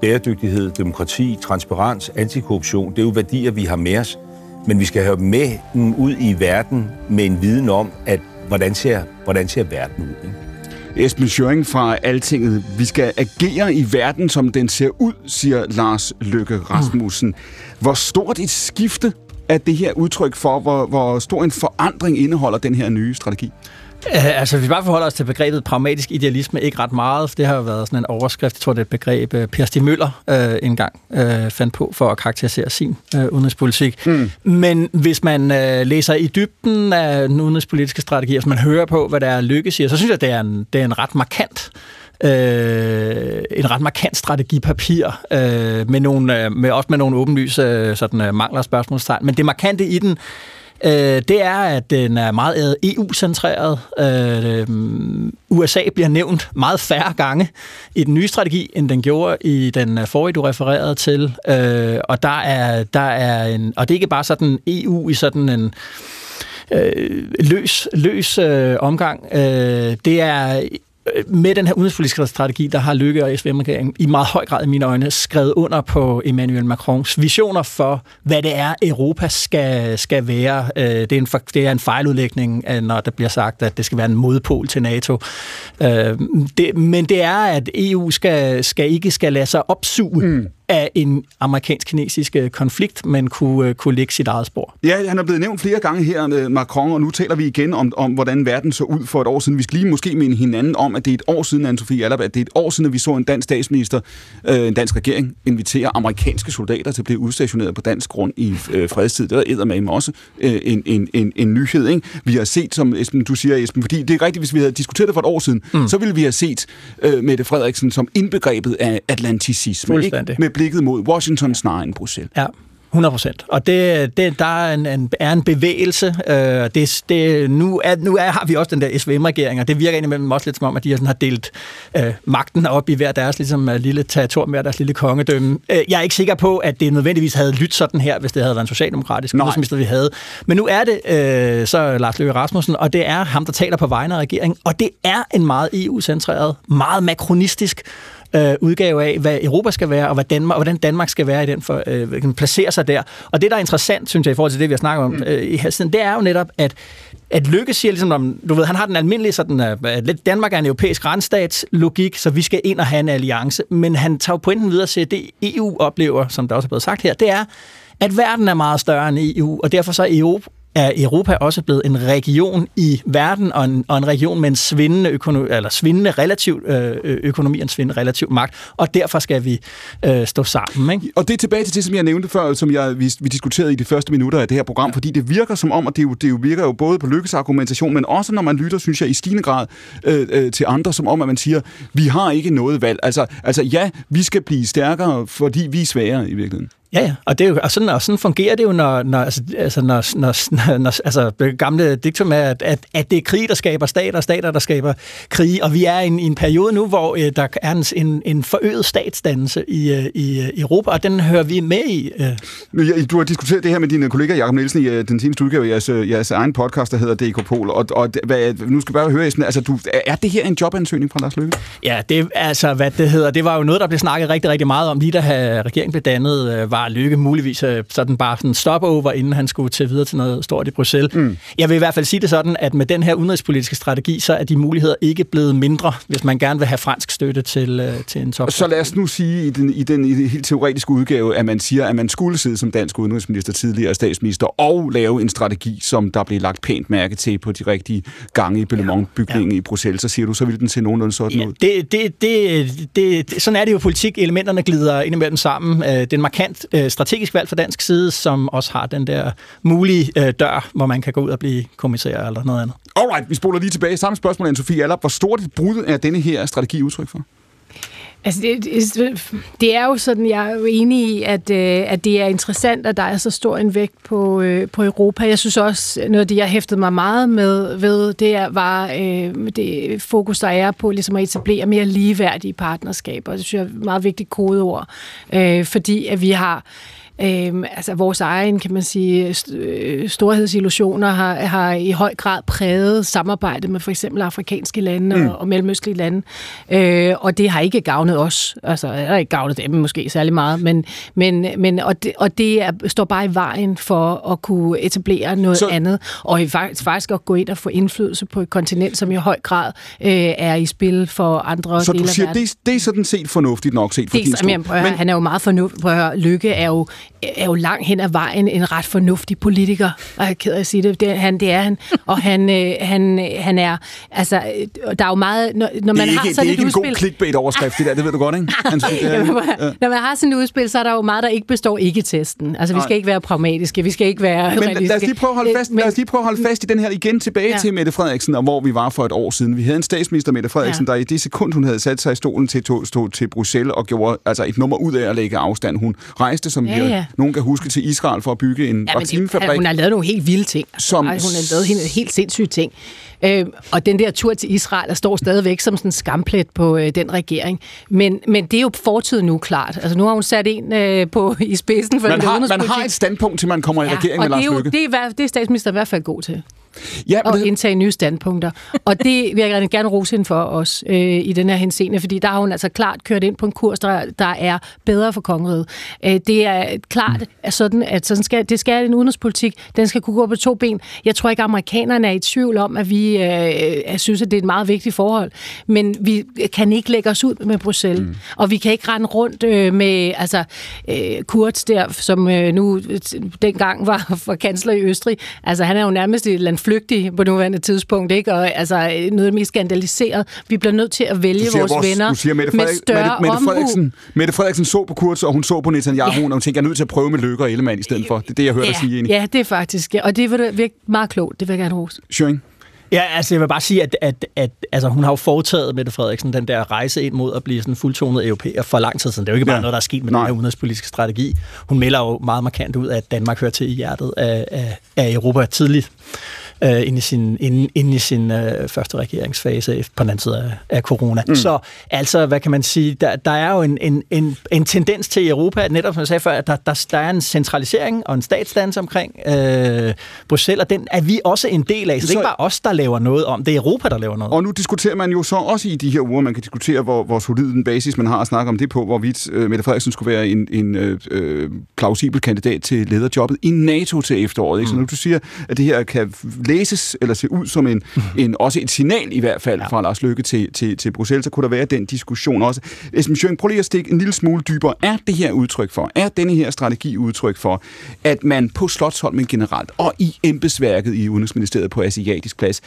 bæredygtighed, demokrati, transparens, antikorruption. Det er jo værdier, vi har med os. Men vi skal have dem med ud i verden med en viden om, at hvordan ser, hvordan ser verden ud. Ikke? Esben Schøring fra Altinget. Vi skal agere i verden, som den ser ud, siger Lars Løkke Rasmussen. Hvor stort et skifte er det her udtryk for, hvor, hvor stor en forandring indeholder den her nye strategi? Altså, hvis vi bare forholder os til begrebet pragmatisk idealisme, ikke ret meget, for det har været sådan en overskrift, jeg tror, det er et begreb, uh, Per Stig Møller uh, engang uh, fandt på for at karakterisere sin uh, udenrigspolitik. Mm. Men hvis man uh, læser i dybden af den udenrigspolitiske strategi, hvis man hører på, hvad der er lykke siger, så synes jeg, det er en, det er en ret markant øh, Øh, en ret markant strategipapir, øh, med nogle, øh, med, også med nogle åbenlyse øh, sådan, øh, mangler og spørgsmålstegn. Men det markante i den, øh, det er, at den er meget EU-centreret. Øh, øh USA bliver nævnt meget færre gange i den nye strategi, end den gjorde i den øh, forrige, du refererede til. Øh, og der er, der er en, og det er ikke bare sådan EU i sådan en øh, løs, løs øh, omgang. Øh, det er Øh, med den her udenrigspolitiske strategi, der har Lykke og SVM-regeringen i meget høj grad i mine øjne skrevet under på Emmanuel Macrons visioner for, hvad det er, Europa skal, skal være. Øh, det er, en, det er en fejludlægning, øh, når der bliver sagt, at det skal være en modpol til NATO. Det, men det er, at EU skal, skal ikke skal lade sig opsuge mm af en amerikansk-kinesisk øh, konflikt, men kunne, øh, kunne lægge sit eget spor. Ja, han er blevet nævnt flere gange her, øh, Macron, og nu taler vi igen om, om, hvordan verden så ud for et år siden. Vi skal lige måske minde hinanden om, at det er et år siden, Anne-Sophie Allap, at det er et år siden, at vi så en dansk statsminister, øh, en dansk regering, invitere amerikanske soldater til at blive udstationeret på dansk grund i øh, fredstid. Det er med også øh, en, en, en, en nyhed. Ikke? Vi har set, som Esben, du siger, Esben, fordi det er rigtigt, hvis vi havde diskuteret det for et år siden, mm. så ville vi have set øh, Mette Frederiksen som indbegrebet af atlanticisme. Ikke? Med blikket mod Washington snarere end Bruxelles. Ja. 100 procent. Og det, det, der er en, en, er en bevægelse. Øh, det, det, nu er, nu er, har vi også den der SVM-regering, og det virker indimellem også lidt som om, at de sådan har delt øh, magten op i hver deres ligesom, uh, lille territorium, hver deres lille kongedømme. Øh, jeg er ikke sikker på, at det nødvendigvis havde lyttet sådan her, hvis det havde været en socialdemokratisk udenrigsminister, vi havde. Men nu er det øh, så Lars Løkke Rasmussen, og det er ham, der taler på vegne af regeringen, og det er en meget EU-centreret, meget makronistisk øh, udgave af, hvad Europa skal være, og hvad Danmark, hvordan Danmark skal være i den, for øh, kan placere sig der. Og det, der er interessant, synes jeg, i forhold til det, vi har snakket om mm. øh, i Helsen, det er jo netop, at at Lykke siger ligesom, om, du ved, han har den almindelige sådan, at Danmark er en europæisk randstatslogik, så vi skal ind og have en alliance, men han tager pointen videre til, at det EU oplever, som der også er blevet sagt her, det er, at verden er meget større end EU, og derfor så er EU er Europa også blevet en region i verden, og en, og en region med en svindende, økonomi, eller svindende relativ øh, økonomi, en svindende relativ magt, og derfor skal vi øh, stå sammen. Ikke? Og det er tilbage til det, som jeg nævnte før, som jeg, vi, vi diskuterede i de første minutter af det her program, fordi det virker som om, og det, jo, det jo virker jo både på Lykkes argumentation, men også når man lytter, synes jeg, i stigende grad øh, øh, til andre, som om, at man siger, vi har ikke noget valg. Altså, altså ja, vi skal blive stærkere, fordi vi er svære i virkeligheden. Ja, ja. Og, det er jo, og, sådan, og sådan fungerer det jo, når, når, altså, altså, når, når, når altså, det gamle diktum er, at, at, at det er krig, der skaber stater, og stater, der skaber krig. Og vi er i en, i en periode nu, hvor øh, der er en, en forøget statsdannelse i, øh, i øh, Europa, og den hører vi med i. Øh. Du har diskuteret det her med dine kollegaer, Jacob Nielsen, i øh, den seneste udgave af jeres, øh, jeres egen podcast, der hedder DK Pol. Og, og hvad, nu skal jeg bare høre, altså, du, er det her en jobansøgning fra Lars Løkke? Ja, det, altså, hvad det hedder, det var jo noget, der blev snakket rigtig, rigtig meget om, lige da regeringen blev dannet, var Løkke muligvis øh, sådan bare sådan stopover, inden han skulle til videre til noget stort i Bruxelles. Mm. Jeg vil i hvert fald sige det sådan, at med den her udenrigspolitiske strategi, så er de muligheder ikke blevet mindre, hvis man gerne vil have fransk støtte til, øh, til en top. Så lad os nu sige i den, i den, i den helt teoretiske udgave, at man siger, at man skulle sidde som dansk udenrigsminister, tidligere statsminister, og lave en strategi, som der blev lagt pænt mærke til på de rigtige gange i Bellemont-bygningen ja. ja. i Bruxelles, så siger du, så vil den se nogenlunde sådan ja, ud. Det, det, det, det, sådan er det jo politik. Elementerne glider indimellem sammen. Øh, det er en markant strategisk strategisk valg fra dansk side, som også har den der mulige øh, dør, hvor man kan gå ud og blive kommissær eller noget andet. Alright, vi spoler lige tilbage. Samme spørgsmål, Anne-Sophie Aller. Hvor stort et brud er denne her strategi udtryk for? Altså, det, det er jo sådan, jeg er jo enig i, at, øh, at det er interessant, at der er så stor en vægt på, øh, på Europa. Jeg synes også, noget af det, jeg hæftede mig meget med ved, det er, var øh, det fokus, der er på ligesom at etablere mere ligeværdige partnerskaber. Det synes jeg er et meget vigtigt kodeord, øh, fordi at vi har Øhm, altså vores egen, kan man sige, øh, storhedsillusioner har, har i høj grad præget samarbejdet med for eksempel afrikanske lande mm. og, og mellemøstlige lande. Øh, og det har ikke gavnet os. Altså, det har ikke gavnet dem måske særlig meget, men, men, men og det, og det er, står bare i vejen for at kunne etablere noget så... andet, og faktisk, faktisk at gå ind og få indflydelse på et kontinent, som i høj grad øh, er i spil for andre så dele du siger, af verden. Det, det er sådan set fornuftigt nok set for det, din stol. Men, han er jo meget fornuftig. Lykke er jo er jo langt hen ad vejen en ret fornuftig politiker. Og jeg er ked af at sige det. det han, det er han. Og han, øh, han, han er... Altså, der er jo meget... Når, når man det er har ikke, sådan det er ikke et en god clickbait-overskrift, det der. Det ved du godt, ikke? Han, det er, ja. Når man har sådan et udspil, så er der jo meget, der ikke består ikke-testen. Altså, vi skal ikke være pragmatiske. Vi skal ikke være Men lad os lige prøve at holde fast, lad os lige prøve at holde fast i den her igen tilbage ja. til Mette Frederiksen, og hvor vi var for et år siden. Vi havde en statsminister, Mette Frederiksen, ja. der i det sekund, hun havde sat sig i stolen til, stod til Bruxelles og gjorde altså et nummer ud af at lægge afstand. Hun rejste, som ja, ja. nogen kan huske, til Israel for at bygge en ja, vaccinefabrik. Hun har lavet nogle helt vilde ting. Som... Hun har lavet helt, helt sindssyge ting. Øh, og den der tur til Israel, der står stadigvæk som sådan en skamplet på øh, den regering. Men, men det er jo fortid nu klart. Altså nu har hun sat en øh, på i spidsen for man har, man har et standpunkt til, man kommer i ja, regering med Lars Løkke. Det er, det er statsminister i hvert fald god til. Ja, og det... indtage nye standpunkter. og det vil jeg gerne rose hende for os øh, i den her henseende, fordi der har hun altså klart kørt ind på en kurs, der, der er bedre for kongeriget. Øh, det er klart at sådan, at sådan skal, det skal en udenrigspolitik, den skal kunne gå på to ben. Jeg tror ikke, amerikanerne er i tvivl om, at vi øh, synes, at det er et meget vigtigt forhold, men vi kan ikke lægge os ud med Bruxelles, mm. og vi kan ikke rende rundt øh, med altså, øh, Kurz der, som øh, nu dengang var, var kansler i Østrig. Altså, han er jo nærmest et land flygtig på nuværende tidspunkt, ikke? Og altså, noget mest skandaliseret. Vi bliver nødt til at vælge vores, vores venner du siger, Mette med større Mette, Mette Frederiksen, Mette Frederiksen så på Kurz, og hun så på Netanyahu, ja. og hun tænkte, jeg er nødt til at prøve med Lykke og Ellemann i stedet for. Det er det, jeg hørte ja, dig sige, egentlig. Ja, det er faktisk, ja. og det vil virke meget klogt. Det vil jeg gerne rose. Schøring. Ja, altså jeg vil bare sige, at, at, at altså, hun har jo foretaget, Mette Frederiksen, den der rejse ind mod at blive sådan fuldtonet europæer for lang tid siden. Det er jo ikke bare ja. noget, der er sket med Nej. den her udenrigspolitiske strategi. Hun melder jo meget markant ud, at Danmark hører til i hjertet af, af, af Europa tidligt øh, ind i sin, ind, ind i sin øh, første regeringsfase på den anden side af, af corona. Mm. Så altså, hvad kan man sige, der, der er jo en, en, en, en tendens til i Europa, netop som jeg sagde før, at der, der, der er en centralisering og en statsdans omkring øh, Bruxelles, og den er vi også en del af. Så, så det er ikke bare os, der laver noget om, det er Europa, der laver noget. Og nu diskuterer man jo så også i de her uger, man kan diskutere, hvor, hvor solid den basis, man har at snakke om det på, hvorvidt øh, Mette Frederiksen skulle være en, en øh, øh plausibel kandidat til lederjobbet i NATO til efteråret. Ikke? Så mm. nu du siger, at det her kan læses eller se ud som en, en også et signal i hvert fald ja. fra Lars Løkke til, til, til Bruxelles, så kunne der være den diskussion også. Esben Schøring, prøv lige at stikke en lille smule dybere. Er det her udtryk for, er denne her strategi udtryk for, at man på Slottsholmen generelt og i embedsværket i Udenrigsministeriet på asiatisk plads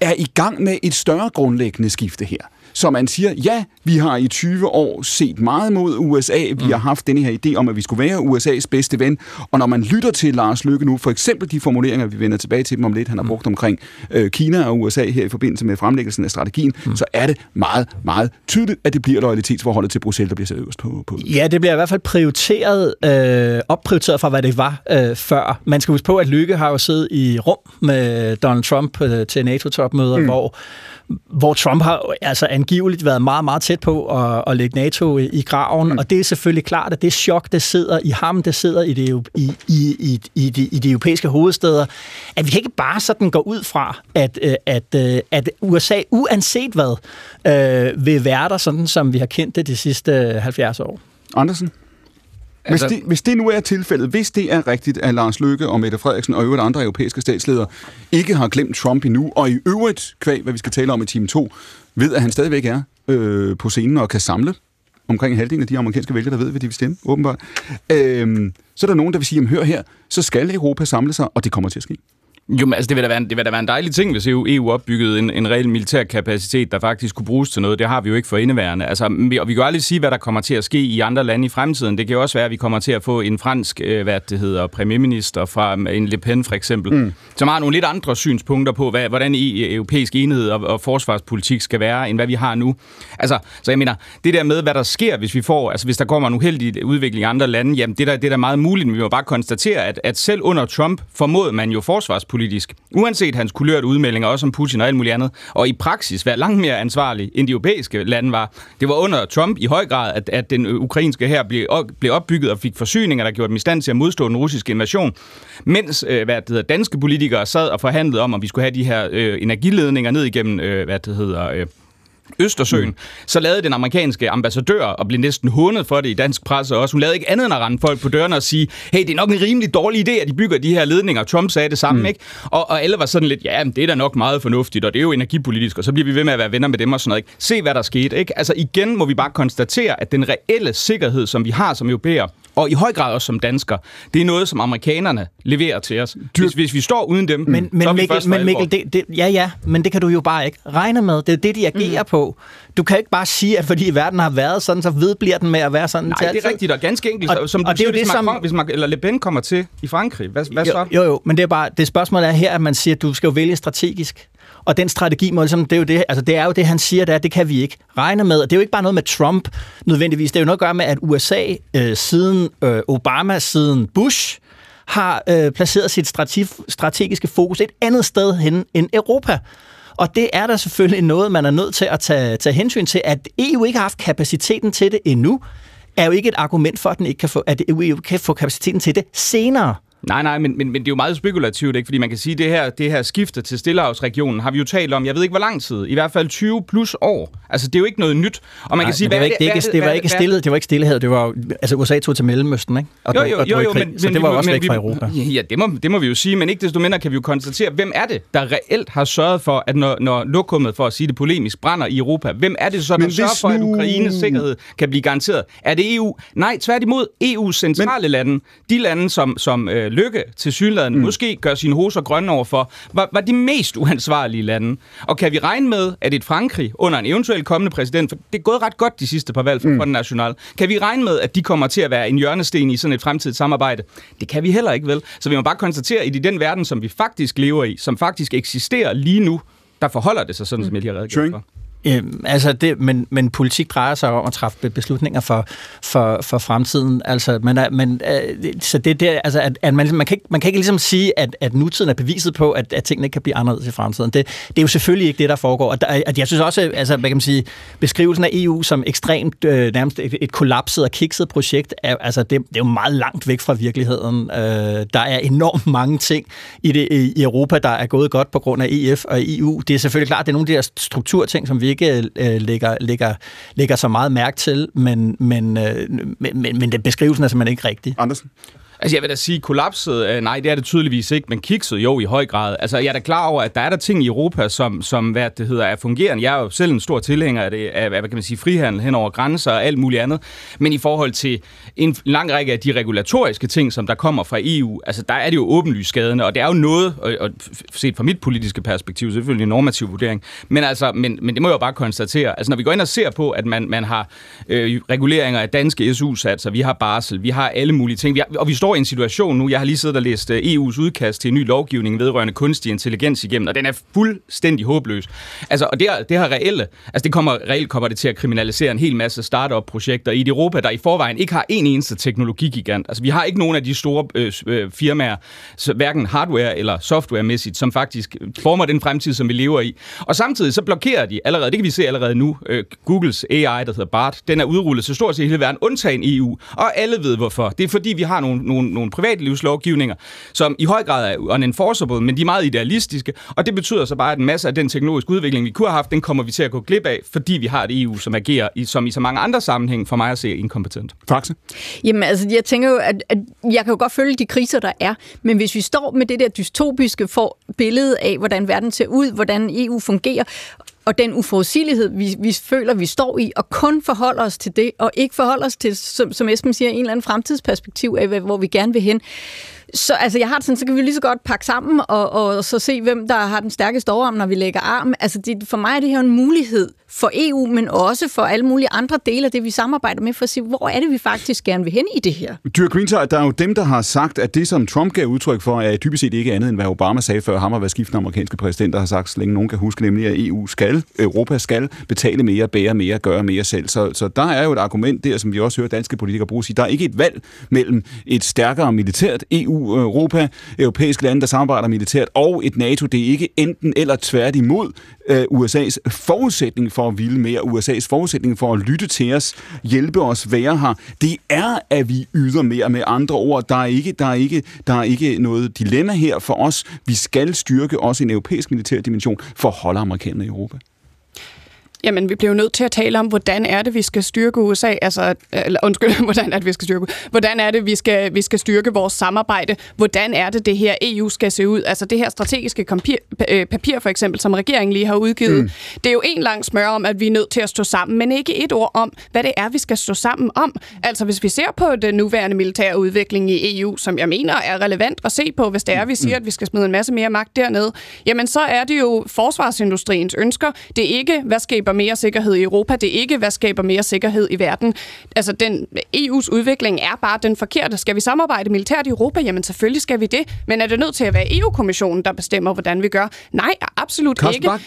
er i gang med et større grundlæggende skifte her? Så man siger, ja, vi har i 20 år set meget mod USA. Vi mm. har haft denne her idé om, at vi skulle være USA's bedste ven. Og når man lytter til Lars Løkke nu, for eksempel de formuleringer, vi vender tilbage til dem om lidt, han har mm. brugt omkring øh, Kina og USA her i forbindelse med fremlæggelsen af strategien, mm. så er det meget, meget tydeligt, at det bliver loyalitetsforholdet til Bruxelles, der bliver sat øverst på, på. Ja, det bliver i hvert fald prioriteret, øh, opprioriteret fra, hvad det var øh, før. Man skal huske på, at Lykke har jo siddet i rum med Donald Trump øh, til NATO-topmøder, mm. hvor hvor Trump har altså angiveligt været meget, meget tæt på at, at lægge NATO i, i graven, mm. og det er selvfølgelig klart, at det chok, der sidder i ham, der sidder i det, i, i, i, i, de, i de europæiske hovedsteder, at vi kan ikke bare sådan gå ud fra, at, øh, at, at, øh, at USA, uanset hvad, øh, vil være der sådan, som vi har kendt det de sidste 70 år. Andersen? Altså, hvis, det, hvis det nu er tilfældet, hvis det er rigtigt, at Lars Løkke og Mette Frederiksen og øvrigt andre europæiske statsledere ikke har glemt Trump endnu, og i øvrigt, kvæg, hvad vi skal tale om i time 2, ved, at han stadigvæk er øh, på scenen og kan samle omkring halvdelen af de amerikanske vælgere, der ved, hvad de vil stemme, åbenbart. Øh, så er der nogen, der vil sige, hør her, så skal Europa samle sig, og det kommer til at ske. Jo, men altså, det vil da være en, det vil da være en dejlig ting, hvis EU, EU opbyggede en, en reel militær kapacitet, der faktisk kunne bruges til noget. Det har vi jo ikke for indeværende. Altså, vi, og vi kan jo aldrig sige, hvad der kommer til at ske i andre lande i fremtiden. Det kan jo også være, at vi kommer til at få en fransk, øh, hvad det hedder, premierminister fra en Le Pen for eksempel, mm. som har nogle lidt andre synspunkter på, hvad, hvordan i europæisk enhed og, og forsvarspolitik skal være, end hvad vi har nu. Altså, så jeg mener, det der med, hvad der sker, hvis vi får, altså hvis der kommer en uheldig udvikling i andre lande, jamen det, der, det er da meget muligt, men vi må bare konstatere, at, at selv under Trump formod man jo forsvarspolitik politisk. Uanset hans kulørte udmeldinger, også om Putin og alt muligt andet, og i praksis være langt mere ansvarlig, end de europæiske lande var. Det var under Trump i høj grad, at, at den ukrainske her blev, blev opbygget og fik forsyninger, der gjorde dem i stand til at modstå den russiske invasion. Mens øh, hvad det hedder, danske politikere sad og forhandlede om, om vi skulle have de her øh, energiledninger ned igennem øh, hvad det hedder, øh, Østersøen, mm. så lavede den amerikanske ambassadør og blev næsten hundet for det i dansk presse også. Hun lavede ikke andet end at rende folk på dørene og sige, hey, det er nok en rimelig dårlig idé, at de bygger de her ledninger. Trump sagde det samme, mm. ikke? Og, og alle var sådan lidt, ja, men det er da nok meget fornuftigt, og det er jo energipolitisk, og så bliver vi ved med at være venner med dem og sådan noget. Ikke? Se, hvad der skete, ikke? Altså igen må vi bare konstatere, at den reelle sikkerhed, som vi har som europæer, og i høj grad også som dansker, det er noget, som amerikanerne leverer til os. Hvis, hvis vi står uden dem, men, men så er vi Mikkel, men Mikkel, det, det, ja, ja, men det kan du jo bare ikke regne med. Det er det, de agerer mm. på. Du kan ikke bare sige, at fordi verden har været sådan, så vedbliver den med at være sådan. Nej, til det er rigtigt, og ganske enkelt. Og, som du og siger, det er hvis, det, Macron, som... hvis Macron, eller Le Pen kommer til i Frankrig, hvad, hvad jo, så? Jo, jo, men det er bare, det spørgsmål er her, at man siger, at du skal jo vælge strategisk. Og den strategi må ligesom, det er jo det, altså det er jo det, han siger, det er, det kan vi ikke regne med. Og det er jo ikke bare noget med Trump nødvendigvis. Det er jo noget at gøre med, at USA øh, siden øh, Obama, siden Bush, har øh, placeret sit strategiske fokus et andet sted hen end Europa. Og det er der selvfølgelig noget, man er nødt til at tage, tage hensyn til. At EU ikke har haft kapaciteten til det endnu, er jo ikke et argument for, at, den ikke kan få, at EU kan få kapaciteten til det senere. Nej, nej, men, men, men det er jo meget spekulativt, ikke? fordi man kan sige, at det her, det her skifte til Stillehavsregionen har vi jo talt om, jeg ved ikke hvor lang tid, i hvert fald 20 plus år. Altså, det er jo ikke noget nyt. Og man nej, kan sige, det var ikke, det, ikke, det, var ikke stille, det var ikke stillehed, det var altså USA tog til Mellemøsten, ikke? Og jo, jo, jo, jo, jo men, så det var men, også væk fra Europa. Ja, det må, det må vi jo sige, men ikke desto mindre kan vi jo konstatere, hvem er det, der reelt har sørget for, at når, når lokummet, for at sige det polemisk, brænder i Europa, hvem er det så, der sørger for, at Ukraines sikkerhed kan blive garanteret? Er det EU? Nej, tværtimod EU's centrale men, lande, de lande, som, som øh, Lykke til synligheden mm. måske gør sine hoser grønne overfor, var, var de mest uansvarlige lande. Og kan vi regne med, at et Frankrig under en eventuel kommende præsident, for det er gået ret godt de sidste par valg for mm. den national, kan vi regne med, at de kommer til at være en hjørnesten i sådan et fremtidigt samarbejde? Det kan vi heller ikke, vel? Så vi må bare konstatere, at i den verden, som vi faktisk lever i, som faktisk eksisterer lige nu, der forholder det sig sådan, mm. som jeg lige har redegjort for. Øh, altså det, men, men politik drejer sig om at træffe beslutninger for, for, for fremtiden. Altså, men, men, øh, så det der, altså, at, at man, man, kan ikke, man kan ikke ligesom sige, at, at nutiden er beviset på, at, at tingene ikke kan blive anderledes i fremtiden. Det, det er jo selvfølgelig ikke det, der foregår. Og der, at jeg synes også, altså, hvad kan man sige, beskrivelsen af EU som ekstremt, øh, nærmest et, et kollapset og kikset projekt, er, altså, det, det er jo meget langt væk fra virkeligheden. Øh, der er enormt mange ting i, det, i Europa, der er gået godt på grund af EF og EU. Det er selvfølgelig klart, at det er nogle af de her strukturting, som vi ikke øh, lægger, lægger, lægger så meget mærke til, men, men, øh, men, men den beskrivelsen er simpelthen ikke rigtig. Andersen? Altså jeg vil da sige, kollapset, øh, nej, det er det tydeligvis ikke, men kikset jo i høj grad. Altså jeg er da klar over, at der er der ting i Europa, som, som hvad det hedder, er fungerende. Jeg er jo selv en stor tilhænger af, det, af hvad kan man sige, frihandel hen over grænser og alt muligt andet. Men i forhold til en lang række af de regulatoriske ting, som der kommer fra EU, altså der er det jo åbenlyst skadende, og det er jo noget, og, og set fra mit politiske perspektiv, selvfølgelig en normativ vurdering, men, altså, men, men det må jeg jo bare konstatere. Altså når vi går ind og ser på, at man, man har øh, reguleringer af danske SU-satser, vi har barsel, vi har alle mulige ting, vi har, og vi står står i en situation nu, jeg har lige siddet og læst øh, EU's udkast til en ny lovgivning vedrørende kunstig intelligens igennem, og den er fuldstændig håbløs. Altså, og det, er, det har reelle, altså det kommer, reelt kommer det til at kriminalisere en hel masse startup-projekter i et Europa, der i forvejen ikke har en eneste teknologigigant. Altså, vi har ikke nogen af de store øh, øh firmaer, hverken hardware eller softwaremæssigt, som faktisk øh, former den fremtid, som vi lever i. Og samtidig så blokerer de allerede, det kan vi se allerede nu, øh, Googles AI, der hedder BART, den er udrullet til stort set hele verden, undtagen EU. Og alle ved hvorfor. Det er fordi, vi har nogle, nogle nogle, nogle privatlivslovgivninger, som i høj grad er unenforceable, men de er meget idealistiske, og det betyder så bare, at en masse af den teknologiske udvikling, vi kunne have haft, den kommer vi til at gå glip af, fordi vi har et EU, som agerer, i, som i så mange andre sammenhæng for mig at se inkompetent. Faxe? Jamen altså, jeg tænker jo, at, at jeg kan jo godt følge de kriser, der er, men hvis vi står med det der dystopiske for billede af, hvordan verden ser ud, hvordan EU fungerer, og den uforudsigelighed, vi, vi føler, vi står i, og kun forholder os til det, og ikke forholder os til, som, som Esben siger, en eller anden fremtidsperspektiv af, hvor vi gerne vil hen. Så altså, jeg har det sådan, så kan vi lige så godt pakke sammen og, og så se, hvem der har den stærkeste overarm, når vi lægger arm. Altså, det, for mig er det her en mulighed for EU, men også for alle mulige andre dele af det, vi samarbejder med, for at se, hvor er det, vi faktisk gerne vil hen i det her. Dyr Winter, der er jo dem, der har sagt, at det, som Trump gav udtryk for, er dybest set ikke andet, end hvad Obama sagde før ham og hvad skiftende amerikanske præsidenter har sagt, så længe nogen kan huske, nemlig at EU skal, Europa skal betale mere, bære mere, gøre mere selv. Så, så der er jo et argument der, som vi også hører danske politikere bruge, sige, der er ikke et valg mellem et stærkere militært EU, Europa, europæiske lande, der samarbejder militært, og et NATO. Det er ikke enten eller tværtimod øh, USA's forudsætning for at ville mere, USA's forudsætning for at lytte til os, hjælpe os være her, det er, at vi yder mere med andre ord. Der er ikke, der er ikke, der er ikke noget dilemma her for os. Vi skal styrke også en europæisk militær dimension for at holde amerikanerne i Europa. Jamen, vi bliver jo nødt til at tale om, hvordan er det, vi skal styrke USA, altså, eller undskyld, <laughs> hvordan er det, vi skal styrke, hvordan er det, vi skal, vi skal styrke vores samarbejde, hvordan er det, det her EU skal se ud, altså det her strategiske papir, øh, papir for eksempel, som regeringen lige har udgivet, mm. det er jo en lang smør om, at vi er nødt til at stå sammen, men ikke et ord om, hvad det er, vi skal stå sammen om. Altså, hvis vi ser på den nuværende militære udvikling i EU, som jeg mener er relevant at se på, hvis det er, vi siger, mm. at vi skal smide en masse mere magt dernede, jamen så er det jo forsvarsindustriens ønsker. Det er ikke, hvad skal skaber mere sikkerhed i Europa. Det er ikke, hvad skaber mere sikkerhed i verden. Altså, den, EU's udvikling er bare den forkerte. Skal vi samarbejde militært i Europa? Jamen, selvfølgelig skal vi det. Men er det nødt til at være EU-kommissionen, der bestemmer, hvordan vi gør? Nej, absolut Karsten ikke. Bak.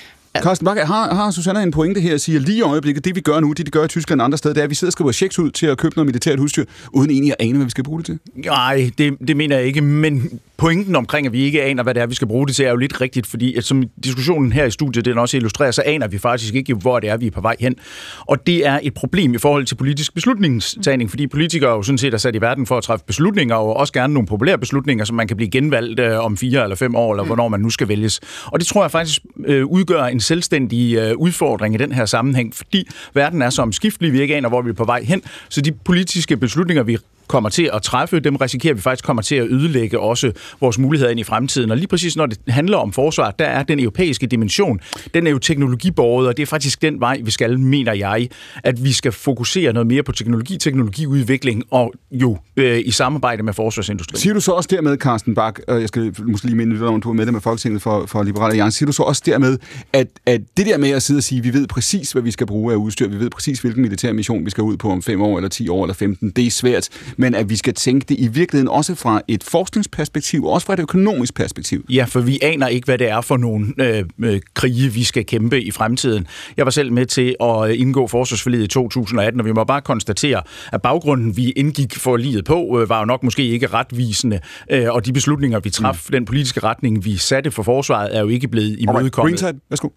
Carsten Bakke, har, har Susanne en pointe her at sige, at lige i øjeblikket, det vi gør nu, det de gør i Tyskland og andre steder, det er, at vi sidder og skriver checks ud til at købe noget militært hudstyr, uden egentlig at ane, hvad vi skal bruge det til? Nej, det, det mener jeg ikke, men pointen omkring, at vi ikke aner, hvad det er, vi skal bruge det til, er jo lidt rigtigt, fordi at som diskussionen her i studiet, den også illustrerer, så aner vi faktisk ikke, hvor det er, vi er på vej hen. Og det er et problem i forhold til politisk beslutningstagning, fordi politikere jo sådan set er sat i verden for at træffe beslutninger, og også gerne nogle populære beslutninger, som man kan blive genvalgt øh, om fire eller fem år, eller mm. hvornår man nu skal vælges. Og det tror jeg faktisk øh, udgør en selvstændig øh, udfordring i den her sammenhæng, fordi verden er så omskiftelig, vi ikke aner, hvor vi er på vej hen. Så de politiske beslutninger, vi kommer til at træffe, dem risikerer vi faktisk kommer til at ødelægge også vores muligheder ind i fremtiden. Og lige præcis når det handler om forsvar, der er den europæiske dimension, den er jo teknologibordet, og det er faktisk den vej, vi skal, mener jeg, at vi skal fokusere noget mere på teknologi, teknologiudvikling og jo øh, i samarbejde med forsvarsindustrien. Siger du så også dermed, Carsten Bak, og øh, jeg skal måske lige minde om, du er medlem af Folketinget for, for Liberale Alliance, siger du så også dermed, at, at det der med at sidde og sige, at vi ved præcis, hvad vi skal bruge af udstyr, vi ved præcis, hvilken militær mission vi skal ud på om 5 år, eller 10 år, eller 15, det er svært, men at vi skal tænke det i virkeligheden også fra et forskningsperspektiv, også fra et økonomisk perspektiv. Ja, for vi aner ikke, hvad det er for nogle øh, øh, krige, vi skal kæmpe i fremtiden. Jeg var selv med til at indgå forsvarsforliget i 2018, og vi må bare konstatere, at baggrunden, vi indgik for livet på, øh, var jo nok måske ikke retvisende, øh, og de beslutninger, vi traf, mm. den politiske retning, vi satte for forsvaret, er jo ikke blevet imødekommet. Greenside, værsgo.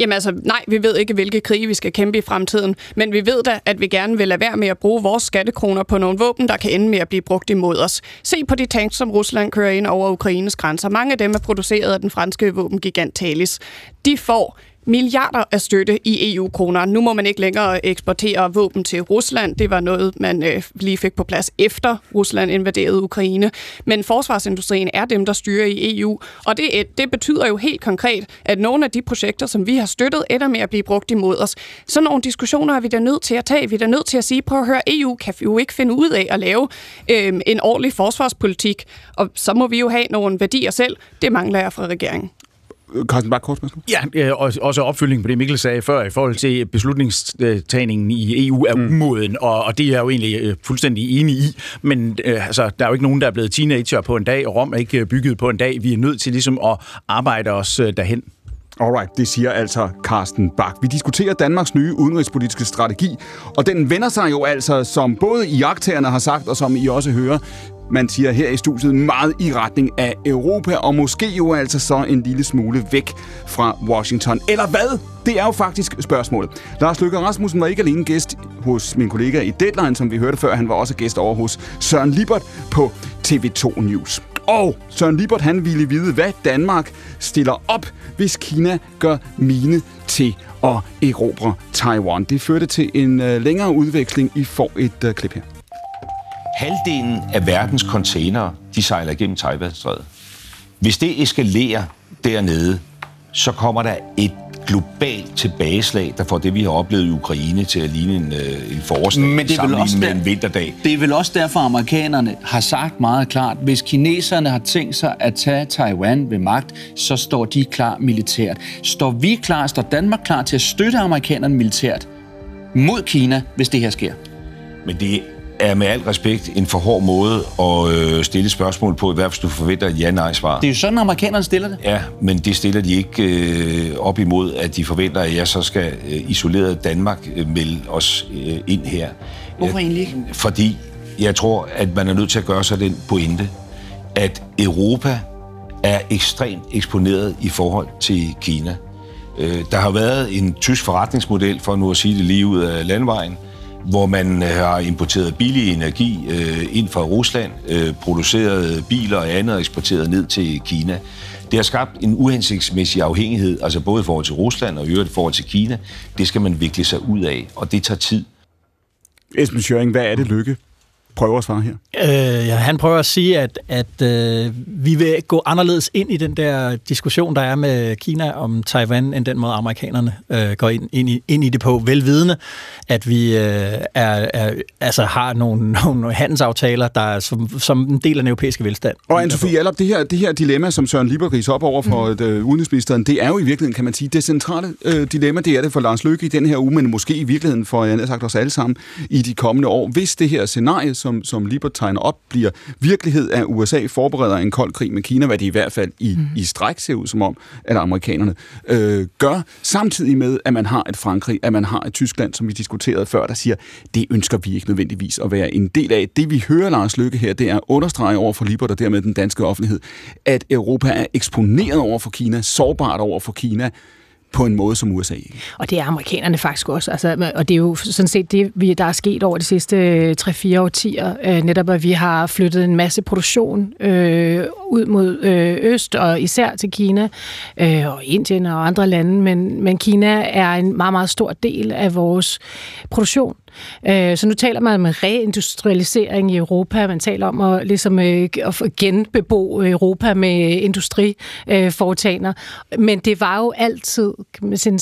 Jamen altså, nej, vi ved ikke, hvilke krige vi skal kæmpe i fremtiden, men vi ved da, at vi gerne vil lade være med at bruge vores skattekroner på nogle våben, der kan ende med at blive brugt imod os. Se på de tanks, som Rusland kører ind over Ukraines grænser. Mange af dem er produceret af den franske våbengigant Thales. De får milliarder af støtte i EU-kroner. Nu må man ikke længere eksportere våben til Rusland. Det var noget, man øh, lige fik på plads efter Rusland invaderede Ukraine. Men forsvarsindustrien er dem, der styrer i EU. Og det, øh, det betyder jo helt konkret, at nogle af de projekter, som vi har støttet, ender med at blive brugt imod os. Sådan nogle diskussioner er vi da nødt til at tage. Vi er da nødt til at sige, prøv at høre, EU kan jo ikke finde ud af at lave øh, en ordentlig forsvarspolitik. Og så må vi jo have nogle værdier selv. Det mangler jeg fra regeringen. Carsten Bak, kort Ja, også opfølgning på det, Mikkel sagde før, i forhold til beslutningstagningen i EU er mm. umoden, og, og det er jeg jo egentlig øh, fuldstændig enig i. Men øh, altså, der er jo ikke nogen, der er blevet teenager på en dag, og Rom er ikke øh, bygget på en dag. Vi er nødt til ligesom at arbejde os øh, derhen. Alright, det siger altså Carsten Bak. Vi diskuterer Danmarks nye udenrigspolitiske strategi, og den vender sig jo altså, som både iagtagerne har sagt, og som I også hører, man siger her i studiet, meget i retning af Europa, og måske jo altså så en lille smule væk fra Washington. Eller hvad? Det er jo faktisk spørgsmålet. Lars Løkke Rasmussen var ikke alene gæst hos min kollega i Deadline, som vi hørte før. Han var også gæst over hos Søren Libert på TV2 News. Og Søren Libert han ville vide, hvad Danmark stiller op, hvis Kina gør mine til at erobre Taiwan. Det førte til en øh, længere udveksling. I får et øh, klip her. Halvdelen af verdens containere, de sejler igennem Taiwanstrædet. Hvis det eskalerer dernede, så kommer der et globalt tilbageslag, der får det, vi har oplevet i Ukraine, til at ligne en, øh, en forårsdag Men det er vel også med der, en vinterdag. Det er vel også derfor, amerikanerne har sagt meget klart, hvis kineserne har tænkt sig at tage Taiwan ved magt, så står de klar militært. Står vi klar, står Danmark klar til at støtte amerikanerne militært mod Kina, hvis det her sker? Men det er med al respekt en for hård måde at øh, stille spørgsmål på, i hvert fald du forventer et ja-nej-svar. Det er jo sådan, amerikanerne stiller det. Ja, men det stiller de ikke øh, op imod, at de forventer, at jeg så skal øh, isoleret Danmark øh, melde os øh, ind her. Hvorfor egentlig ikke? Fordi jeg tror, at man er nødt til at gøre sig den pointe, at Europa er ekstremt eksponeret i forhold til Kina. Øh, der har været en tysk forretningsmodel, for nu at sige det lige ud af landvejen, hvor man øh, har importeret billig energi øh, ind fra Rusland, øh, produceret biler og andet og eksporteret ned til Kina. Det har skabt en uhensigtsmæssig afhængighed, altså både i forhold til Rusland og i øvrigt i forhold til Kina. Det skal man vikle sig ud af, og det tager tid. Esben Schøring, hvad er det lykke prøver at svare her? Øh, ja, han prøver at sige, at, at øh, vi vil gå anderledes ind i den der diskussion, der er med Kina om Taiwan, end den måde amerikanerne øh, går ind, ind, i, ind i det på. Velvidende, at vi øh, er, er, altså har nogle, <laughs> nogle handelsaftaler, der er som, som en del af den europæiske velstand. Og Anne-Sophie Allop, det her, det her dilemma, som Søren Lieber op over for mm. øh, udenrigsministeren, det er jo i virkeligheden, kan man sige, det centrale øh, dilemma, det er det for Lars Løkke i den her uge, men måske i virkeligheden for, jeg har sagt os alle sammen, i de kommende år. Hvis det her scenarie, som som, som Libert tegner op, bliver virkelighed, at USA forbereder en kold krig med Kina, hvad de i hvert fald i, mm. i stræk ser ud som om, at amerikanerne øh, gør, samtidig med, at man har et Frankrig, at man har et Tyskland, som vi diskuterede før, der siger, det ønsker vi ikke nødvendigvis at være en del af. Det vi hører Lars Lykke her, det er at understrege over for Libert og dermed den danske offentlighed, at Europa er eksponeret over for Kina, sårbart over for Kina, på en måde, som USA. Og det er amerikanerne faktisk også. Altså, og det er jo sådan set det, vi, der er sket over de sidste øh, 3-4 årtier. Øh, netop at vi har flyttet en masse produktion øh, ud mod øh, øst, og især til Kina øh, og Indien og andre lande. Men, men Kina er en meget, meget stor del af vores produktion. Øh, så nu taler man om reindustrialisering i Europa. Man taler om at, ligesom, øh, at genbebo Europa med industriforetagender. Men det var jo altid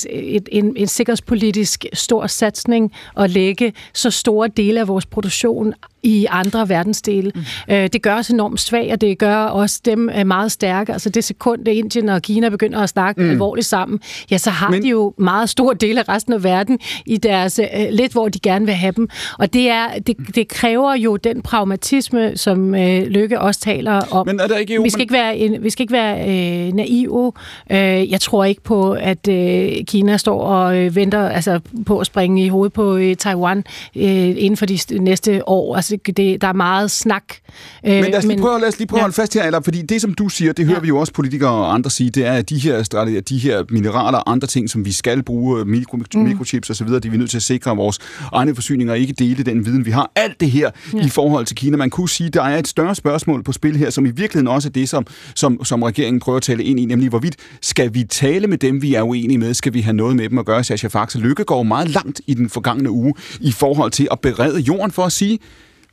et, en, en sikkerhedspolitisk stor satsning at lægge så store dele af vores produktion i andre verdensdele. Mm. Øh, det gør os enormt svag, og det gør også dem meget stærke. Altså det sekund, det Indien og Kina begynder at snakke mm. alvorligt sammen, ja, så har Men... de jo meget stor del af resten af verden i deres lidt, hvor de gerne vil have dem. Og det, er, det, det kræver jo den pragmatisme, som øh, Lykke også taler om. Men er der ikke EU, vi skal ikke være, en, vi skal ikke være øh, naive. Øh, jeg tror ikke på, at øh, Kina står og øh, venter altså, på at springe i hovedet på øh, Taiwan øh, inden for de næste år. Altså, det, der er meget snak. Øh, men lad os lige prøve, lad os lige prøve ja. at holde fast her, eller, fordi det, som du siger, det hører ja. vi jo også politikere og andre sige, det er, at de her, de her mineraler og andre ting, som vi skal bruge, mikro, mm. mikrochips osv., det er vi nødt til at sikre vores egne forsyninger og ikke dele den viden, vi har. Alt det her ja. i forhold til Kina. Man kunne sige, der er et større spørgsmål på spil her, som i virkeligheden også er det, som, som, som regeringen prøver at tale ind i, nemlig hvorvidt skal vi tale med dem, vi er uenige med? Skal vi have noget med dem at gøre? Sascha Faxe Lykke går meget langt i den forgangne uge i forhold til at berede jorden for at sige,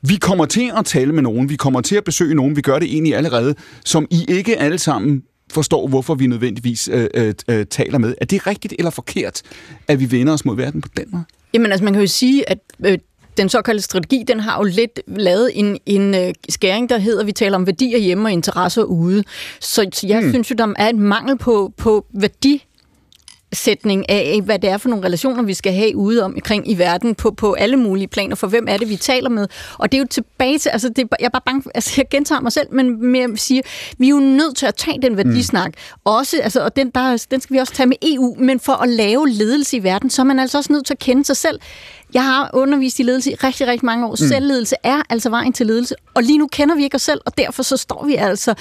vi kommer til at tale med nogen, vi kommer til at besøge nogen, vi gør det egentlig allerede, som I ikke alle sammen forstår, hvorfor vi nødvendigvis øh, øh, øh, taler med. Er det rigtigt eller forkert, at vi vender os mod verden på den måde? Jamen altså, man kan jo sige, at øh, den såkaldte strategi, den har jo lidt lavet en, en øh, skæring, der hedder, vi taler om værdier hjemme og interesser ude. Så, så jeg hmm. synes jo, der er en mangel på, på værdi sætning af, hvad det er for nogle relationer, vi skal have ude omkring i verden på, på alle mulige planer, for hvem er det, vi taler med. Og det er jo tilbage til, altså det, jeg er bare bange, altså jeg gentager mig selv, men jeg siger, vi er jo nødt til at tage den værdisnak. Mm. Også, altså, og den, der, den skal vi også tage med EU, men for at lave ledelse i verden, så er man altså også nødt til at kende sig selv. Jeg har undervist i ledelse i rigtig, rigtig mange år. Mm. Selvledelse er altså vejen til ledelse, og lige nu kender vi ikke os selv, og derfor så står vi altså,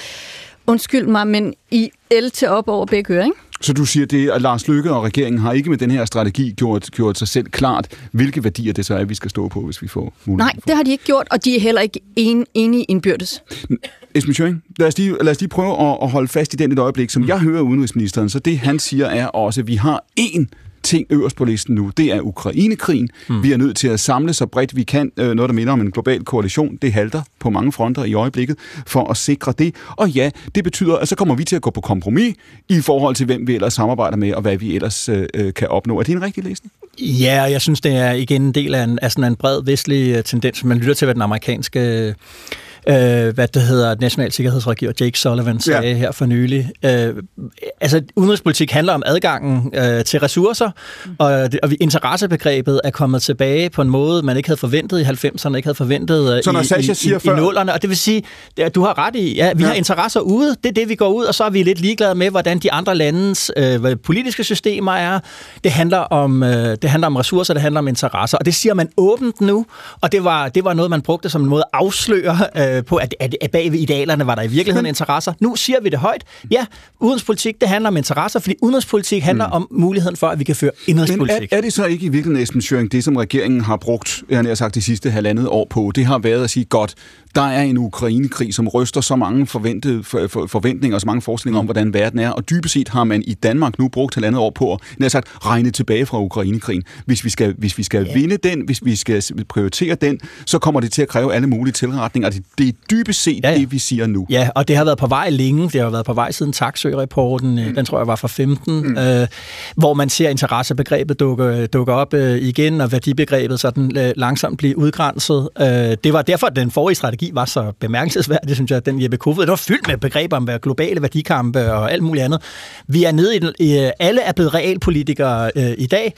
undskyld mig, men i el til op over begge ører, ikke? Så du siger, det, at Lars Lykke og regeringen har ikke med den her strategi gjort, gjort sig selv klart, hvilke værdier det så er, vi skal stå på, hvis vi får mulighed Nej, det har de ikke gjort, og de er heller ikke en, enige indbyrdes. Esben Schøring, lad os, lige, lad os lige prøve at, at holde fast i den et øjeblik. Som jeg hører udenrigsministeren, så det han siger er også, at vi har én ting øverst på listen nu, det er Ukrainekrigen. Mm. Vi er nødt til at samle så bredt vi kan, øh, noget der minder om en global koalition. Det halter på mange fronter i øjeblikket for at sikre det. Og ja, det betyder, at så kommer vi til at gå på kompromis i forhold til, hvem vi ellers samarbejder med, og hvad vi ellers øh, øh kan opnå. Er det en rigtig læsning? Ja, jeg synes, det er igen en del af, en, af sådan en bred vestlig øh, tendens. Man lytter til, hvad den amerikanske øh, hvad det hedder, National Sikkerhedsrådgiver Jake Sullivan sagde ja. her for nylig. Øh, altså, udenrigspolitik handler om adgangen øh, til ressourcer, mm. og, og interessebegrebet er kommet tilbage på en måde, man ikke havde forventet i 90'erne, ikke havde forventet øh, Så når i, i, siger i, før... i nullerne. Og det vil sige, at du har ret i, ja, vi ja. har interesser ude, det er det, vi går ud, og så er vi lidt ligeglade med, hvordan de andre landes øh, politiske systemer er. Det handler, om, øh, det handler om ressourcer, det handler om interesser, og det siger man åbent nu, og det var, det var noget, man brugte som en måde at afsløre øh, øh, på, at, at, at bag ved idealerne var der i virkeligheden interesser. Nu siger vi det højt. Ja, udenrigspolitik, det handler om interesser, fordi udenrigspolitik handler mm. om muligheden for, at vi kan føre indrigspolitik. Men er, er det så ikke i virkeligheden, Esben Schøring, det som regeringen har brugt, jeg har sagt, de sidste halvandet år på, det har været at sige, godt, der er en Ukrainekrig, som ryster så mange forventede, for, for, forventninger og så mange forestillinger om, hvordan verden er. Og dybest set har man i Danmark nu brugt halvandet år på at sagt, regne tilbage fra Ukrainekrigen. Hvis vi skal, hvis vi skal ja. vinde den, hvis vi skal prioritere den, så kommer det til at kræve alle mulige tilretninger. Det, det er dybest set ja, ja. det, vi siger nu. Ja, og det har været på vej længe. Det har været på vej siden taxø-rapporten. Mm. Den tror jeg var fra 15, mm. øh, hvor man ser interessebegrebet dukke, dukke op øh, igen, og værdibegrebet sådan øh, langsomt blive udgrænset. Øh, det var derfor, at den forrige strategi var så bemærkelsesværdig, synes jeg, den Jeppe Kofod. Det var fyldt med begreber om globale værdikampe og alt muligt andet. Vi er nede i, i alle er blevet realpolitikere øh, i dag,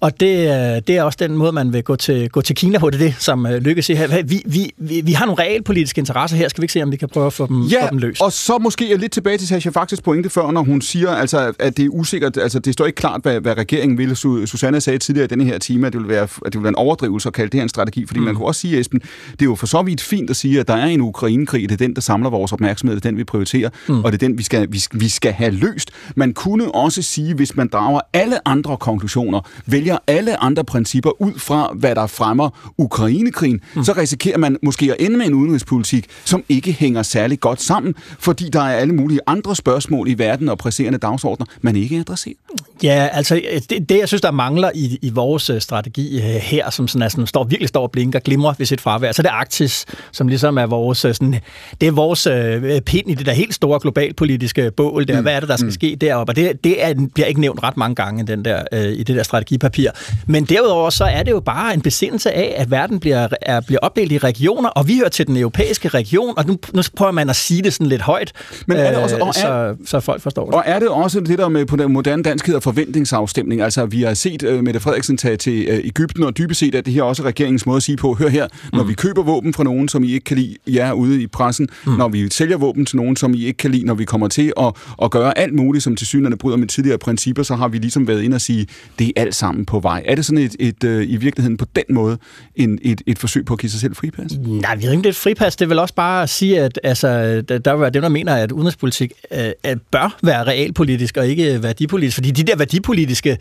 Og det, øh, det er også den måde, man vil gå til, gå til Kina på. Det er det, som øh, Lykke siger her. Vi, vi, vi, vi har nogle realpolitiske interesser her. Skal vi ikke se, om vi kan prøve at få dem, ja, få dem løst? og så måske lidt tilbage til Sascha faktisk pointe før, når hun siger, altså, at det er usikkert, altså det står ikke klart, hvad, hvad regeringen vil. Susanne sagde tidligere i denne her time, at det vil være, at det vil være en overdrivelse at kalde det her en strategi, fordi mm. man kunne også sige, Esben, det er jo for så vidt fint at sige, at der er en Ukrainekrig, det er den, der samler vores opmærksomhed, det er den, vi prioriterer, mm. og det er den, vi skal, vi, vi skal have løst. Man kunne også sige, hvis man drager alle andre konklusioner, vælger alle andre principper ud fra, hvad der fremmer Ukrainekrigen, mm. så risikerer man måske at ende med en udenrigspolitik, som ikke hænger særlig godt sammen, fordi der er alle mulige andre spørgsmål i verden og presserende dagsordner, man ikke adresserer. Ja, altså det, det jeg synes, der mangler i, i vores øh, strategi øh, her, som sådan, er sådan, står, virkelig står og blinker, glimrer ved sit fravær, så det er Arktis, som ligesom er vores, øh, sådan, det er vores øh, pind i det der helt store globalpolitiske bål der. Mm. Hvad er det, der skal mm. ske deroppe? Og det, det er, bliver ikke nævnt ret mange gange den der, øh, i det der strategipapir. Men derudover så er det jo bare en besindelse af, at verden bliver, er, bliver opdelt i regioner, og vi hører til den europæiske region, og nu, nu prøver man at sige det sådan lidt højt, Men er det også, og er, så, så folk forstår det. Og er det også det der med på den moderne dansk hedder forventningsafstemning? Altså, vi har set uh, Mette Frederiksen tage til uh, Ægypten, og dybest set er det her også regeringens måde at sige på, hør her, når mm. vi køber våben fra nogen, som I ikke kan lide, jer ude i pressen, mm. når vi sælger våben til nogen, som I ikke kan lide, når vi kommer til at, at gøre alt muligt, som til synerne bryder med tidligere principper, så har vi ligesom været ind og sige, det er alt sammen på vej. Er det sådan et, et, et uh, i virkeligheden på den måde en, et, et forsøg på at give sig selv fripas? Nej, vi ved ikke, det er et fripas. Det vel også bare at sige, at altså, der er dem, der mener, at udenrigspolitik uh, bør være realpolitisk og ikke værdipolitisk. Fordi de der værdipolitiske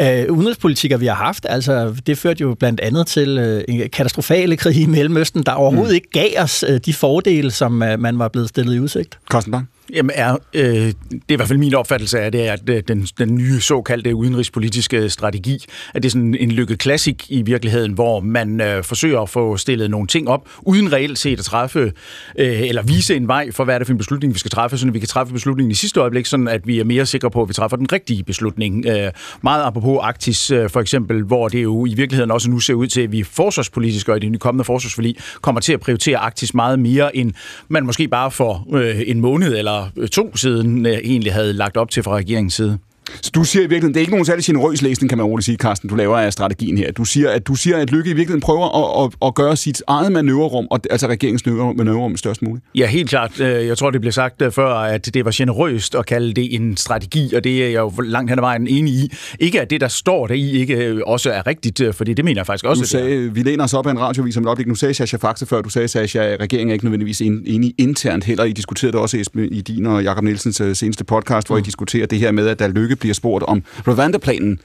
uh, udenrigspolitikker, vi har haft, altså, det førte jo blandt andet til uh, en katastrofale krig i Mellemøsten, der overhovedet mm. ikke gav os uh, de fordele, som uh, man var blevet stillet i udsigt. Carsten Bang? Jamen er, øh, det er i hvert fald min opfattelse af det, er, at øh, den, den nye såkaldte udenrigspolitiske strategi, at det er sådan en lykke klassik i virkeligheden, hvor man øh, forsøger at få stillet nogle ting op, uden reelt set at træffe, øh, eller vise en vej for, hvad er det for en beslutning, vi skal træffe, så vi kan træffe beslutningen i sidste øjeblik, sådan at vi er mere sikre på, at vi træffer den rigtige beslutning. Øh, meget apropos Arktis øh, for eksempel, hvor det jo i virkeligheden også nu ser ud til, at vi forsvarspolitisk og i det kommende forsvarsforlig kommer til at prioritere Arktis meget mere, end man måske bare for øh, en måned eller to siden øh, egentlig havde lagt op til fra regeringens side. Så du siger i virkeligheden, det er ikke nogen særlig generøs læsning, kan man roligt sige, Carsten, du laver af strategien her. Du siger, at, du siger, at Lykke i virkeligheden prøver at, at, at gøre sit eget manøvrerum, og, altså regeringens manøvrerum størst muligt. Ja, helt klart. Øh, jeg tror, det blev sagt øh, før, at det var generøst at kalde det en strategi, og det er jeg jo langt hen ad vejen enig i. Ikke at det, der står der i, ikke øh, også er rigtigt, for det mener jeg faktisk også. Du sagde, vi læner os op af en radiovis om et øjeblik. Nu sagde Sascha Faxe før, du sagde, Sascha, at regeringen er ikke nødvendigvis enig internt heller. I diskuterede det også i din og Jakob Nielsens seneste podcast, hvor mm. I diskuterer det her med, at der Lykke bliver spurgt om. Rwanda-planen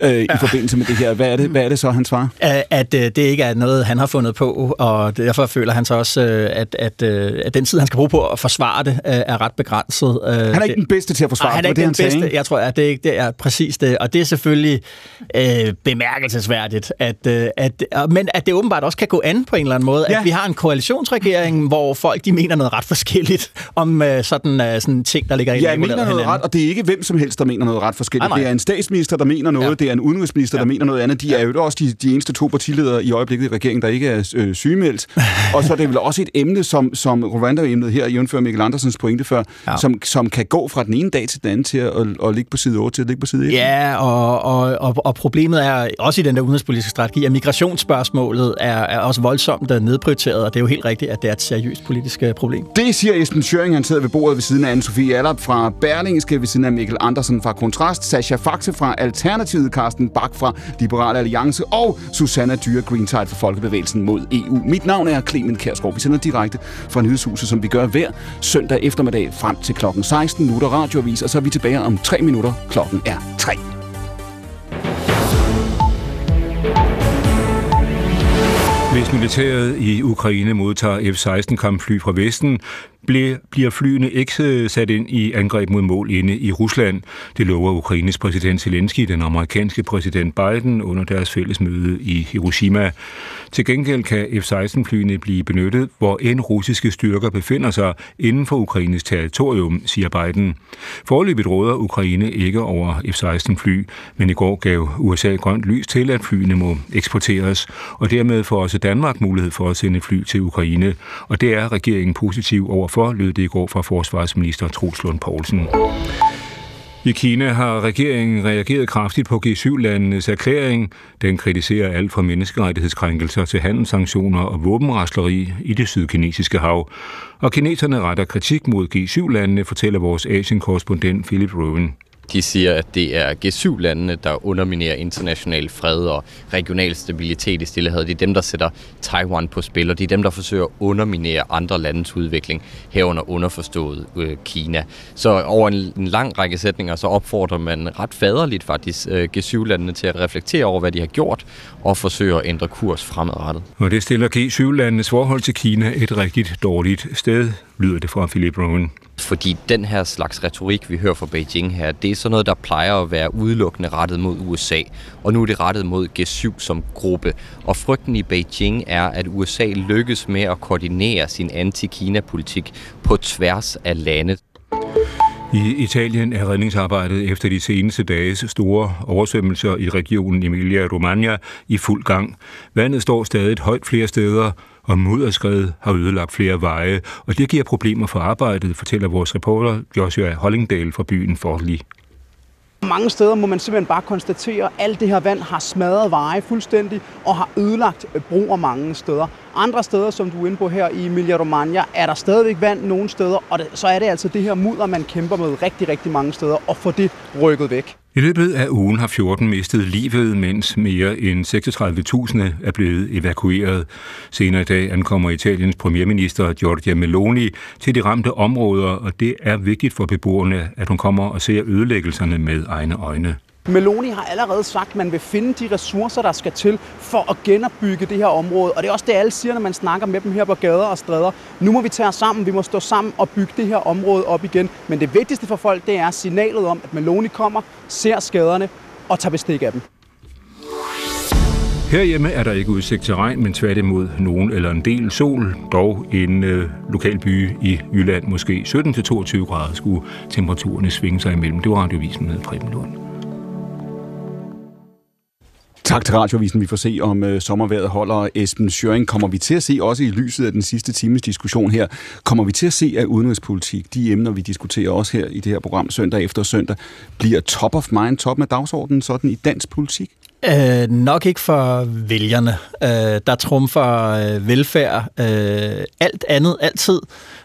øh, ja. i forbindelse med det her. Hvad er det, hvad er det så, han svarer? At øh, det ikke er noget, han har fundet på, og derfor føler han så også, øh, at, at, øh, at den tid, han skal bruge på at forsvare det, er ret begrænset. Han er ikke den bedste til at forsvare det, han er ikke det, den bedste. Sagde, jeg tror, at det, ikke, det er præcis det, og det er selvfølgelig øh, bemærkelsesværdigt, at, at, men at det åbenbart også kan gå an på en eller anden måde, ja. at vi har en koalitionsregering, hvor folk de mener noget ret forskelligt om øh, sådan, øh, sådan ting, der ligger i Ja, mener noget hinanden. ret, og det er ikke hvem som helst, der mener noget ret forskelligt. Nej, nej. Det er en statsminister, der mener noget, ja det er en udenrigsminister, ja. der mener noget andet. De er jo også de, de eneste to partiledere i øjeblikket i regeringen, der ikke er øh, sygemeldt. og så er det vel også et emne, som, som Rwanda-emnet her, jævnfør Mikkel Andersens pointe før, ja. som, som kan gå fra den ene dag til den anden til at, at, at ligge på side 8 til at ligge på side 1. Ja, og, og, og, og problemet er også i den der udenrigspolitiske strategi, at migrationsspørgsmålet er, er også voldsomt nedprioriteret, og det er jo helt rigtigt, at det er et seriøst politisk øh, problem. Det siger Esben Schøring, han sidder ved bordet ved siden af Anne-Sophie Allap fra Berlingske, ved siden af Mikkel Andersen fra Kontrast, Sascha Faxe fra Alternativet, Carsten Bak fra Liberal Alliance og Susanna Dyre Greentide for Folkebevægelsen mod EU. Mit navn er Clemen Kærsgaard. Vi sender direkte fra Nyhedshuset, som vi gør hver søndag eftermiddag frem til klokken 16. Nu er der radioavis, og så er vi tilbage om 3 minutter. Klokken er 3. Hvis militæret i Ukraine modtager F-16 kampfly fra Vesten, bliver flyene ikke øh, sat ind i angreb mod mål inde i Rusland. Det lover Ukraines præsident Zelensky, den amerikanske præsident Biden, under deres fælles møde i Hiroshima. Til gengæld kan F-16-flyene blive benyttet, hvor end russiske styrker befinder sig inden for Ukraines territorium, siger Biden. Forløbet råder Ukraine ikke over F-16-fly, men i går gav USA grønt lys til, at flyene må eksporteres, og dermed får også Danmark mulighed for at sende fly til Ukraine. Og det er regeringen positiv over for, lød det i går fra forsvarsminister Troels Lund Poulsen. I Kina har regeringen reageret kraftigt på G7-landenes erklæring. Den kritiserer alt fra menneskerettighedskrænkelser til handelssanktioner og våbenrasleri i det sydkinesiske hav. Og kineserne retter kritik mod G7-landene, fortæller vores Asien-korrespondent Philip Rowan. De siger, at det er G7-landene, der underminerer international fred og regional stabilitet i Stillehavet. Det er dem, der sætter Taiwan på spil, og det er dem, der forsøger at underminere andre landes udvikling, herunder underforstået øh, Kina. Så over en, en lang række sætninger, så opfordrer man ret faderligt faktisk øh, G7-landene til at reflektere over, hvad de har gjort, og forsøge at ændre kurs fremadrettet. Og det stiller G7-landenes forhold til Kina et rigtig dårligt sted, lyder det fra Philip Rowan. Fordi den her slags retorik, vi hører fra Beijing her, det er sådan noget, der plejer at være udelukkende rettet mod USA. Og nu er det rettet mod G7 som gruppe. Og frygten i Beijing er, at USA lykkes med at koordinere sin anti-Kina-politik på tværs af landet. I Italien er redningsarbejdet efter de seneste dages store oversvømmelser i regionen Emilia-Romagna i fuld gang. Vandet står stadig højt flere steder, og mudderskred har ødelagt flere veje, og det giver problemer for arbejdet, fortæller vores reporter Joshua Hollingdale fra byen Forli. Mange steder må man simpelthen bare konstatere, at alt det her vand har smadret veje fuldstændig og har ødelagt broer mange steder. Andre steder, som du er inde på her i Emilia-Romagna, er der stadigvæk vand nogle steder, og det, så er det altså det her mudder, man kæmper med rigtig, rigtig mange steder, og få det rykket væk. I løbet af ugen har 14 mistet livet, mens mere end 36.000 er blevet evakueret. Senere i dag ankommer Italiens premierminister Giorgia Meloni til de ramte områder, og det er vigtigt for beboerne, at hun kommer og ser ødelæggelserne med egne øjne. Meloni har allerede sagt, at man vil finde de ressourcer, der skal til for at genopbygge det her område. Og det er også det, alle siger, når man snakker med dem her på gader og stræder. Nu må vi tage os sammen, vi må stå sammen og bygge det her område op igen. Men det vigtigste for folk, det er signalet om, at Meloni kommer, ser skaderne og tager bestik af dem. Herhjemme er der ikke udsigt til regn, men tværtimod nogen eller en del sol. Dog en øh, lokal by i Jylland, måske 17-22 grader, skulle temperaturerne svinge sig imellem. Det var radiovisen med Preben Lund. Tak til Radiovisen. Vi får se, om øh, sommerværet holder. Esben Schøring kommer vi til at se, også i lyset af den sidste times diskussion her, kommer vi til at se, at udenrigspolitik, de emner, vi diskuterer også her i det her program søndag efter søndag, bliver top of mind, top af dagsordenen sådan i dansk politik? Øh, nok ikke for vælgerne. Øh, der trumfer øh, velfærd øh, alt andet altid,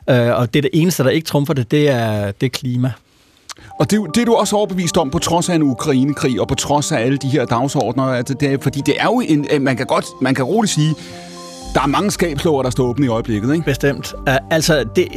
øh, og det er det eneste, der ikke trumfer det, det er, det er klima. Og det, det er du også overbevist om, på trods af en Ukraine-krig, og på trods af alle de her dagsordner. Altså det er, fordi det er jo en... Man kan godt, man kan roligt sige, der er mange skabslåger, der står åbne i øjeblikket, ikke? Bestemt. Uh, altså, det,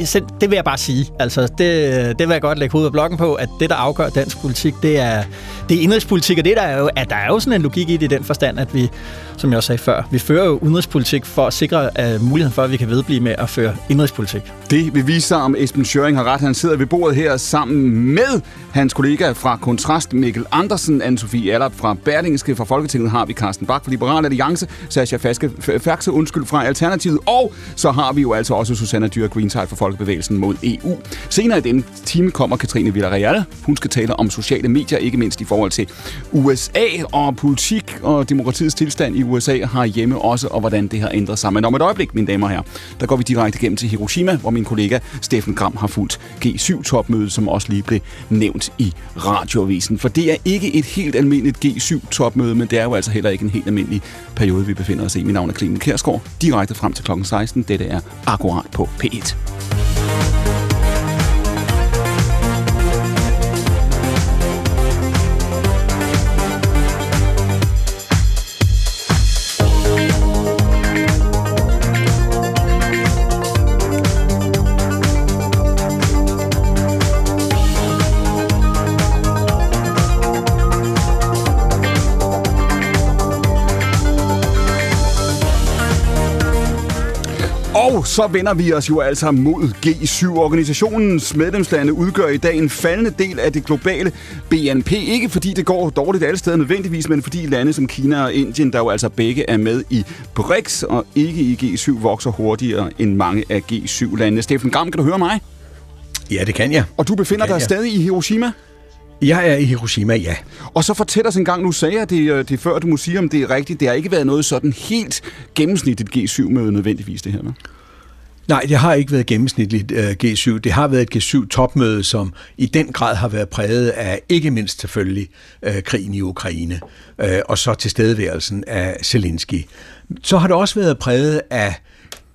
det vil jeg bare sige. Altså, det, det vil jeg godt lægge hovedet af blokken på, at det, der afgør dansk politik, det er, det er indrigspolitik, og det der er jo, at der er jo sådan en logik i det i den forstand, at vi, som jeg også sagde før, vi fører jo udenrigspolitik for at sikre uh, muligheden for, at vi kan vedblive med at føre indrigspolitik. Det vil vise sig, om Esben Schøring har ret. Han sidder ved bordet her sammen med hans kollega fra Kontrast, Mikkel Andersen, Anne-Sophie Allert fra Berlingske, fra Folketinget har vi Carsten Bak fra Liberal Alliance, Sascha Faske, Færkse, undskyld, fra Alternativet, og så har vi jo altså også Susanna Dyr Greenside fra Folkebevægelsen mod EU. Senere i denne time kommer Katrine Villarreal. Hun skal tale om sociale medier, ikke mindst i forhold til USA og politik og demokratiets tilstand i USA har hjemme også, og hvordan det har ændret sig. Men om et øjeblik, mine damer og herrer, der går vi direkte igennem til Hiroshima, hvor min kollega Steffen Gram har fulgt G7-topmødet, som også lige blev nævnt i radioavisen. For det er ikke et helt almindeligt G7-topmøde, men det er jo altså heller ikke en helt almindelig periode, vi befinder os i. Mit navn er Clemen Kærsgaard, direkte frem til kl. 16. Dette er akkurat på P1. Så vender vi os jo altså mod G7. Organisationens medlemslande udgør i dag en faldende del af det globale BNP. Ikke fordi det går dårligt alle steder nødvendigvis, men fordi lande som Kina og Indien, der jo altså begge er med i BRICS og ikke i G7, vokser hurtigere end mange af G7-landene. Steffen Gram, kan du høre mig? Ja, det kan jeg. Og du befinder dig jeg. stadig i Hiroshima? Jeg er i Hiroshima, ja. Og så fortæl os en gang, nu sagde jeg det, øh, det før, du må sige, om det er rigtigt. Det har ikke været noget sådan helt gennemsnitligt G7-møde nødvendigvis, det her med. Nej, det har ikke været gennemsnitligt øh, G7. Det har været et G7-topmøde, som i den grad har været præget af ikke mindst selvfølgelig øh, krigen i Ukraine, øh, og så tilstedeværelsen af Zelensky. Så har det også været præget af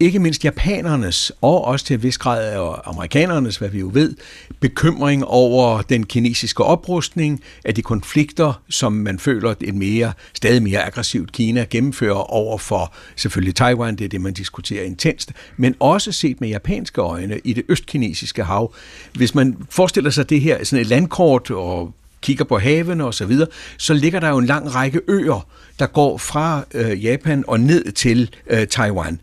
ikke mindst japanernes, og også til en vis grad amerikanernes, hvad vi jo ved, bekymring over den kinesiske oprustning, af de konflikter, som man føler et mere, stadig mere aggressivt Kina gennemfører over for selvfølgelig Taiwan, det er det, man diskuterer intenst, men også set med japanske øjne i det østkinesiske hav. Hvis man forestiller sig det her sådan et landkort og kigger på havene og så videre, så ligger der jo en lang række øer, der går fra øh, Japan og ned til øh, Taiwan.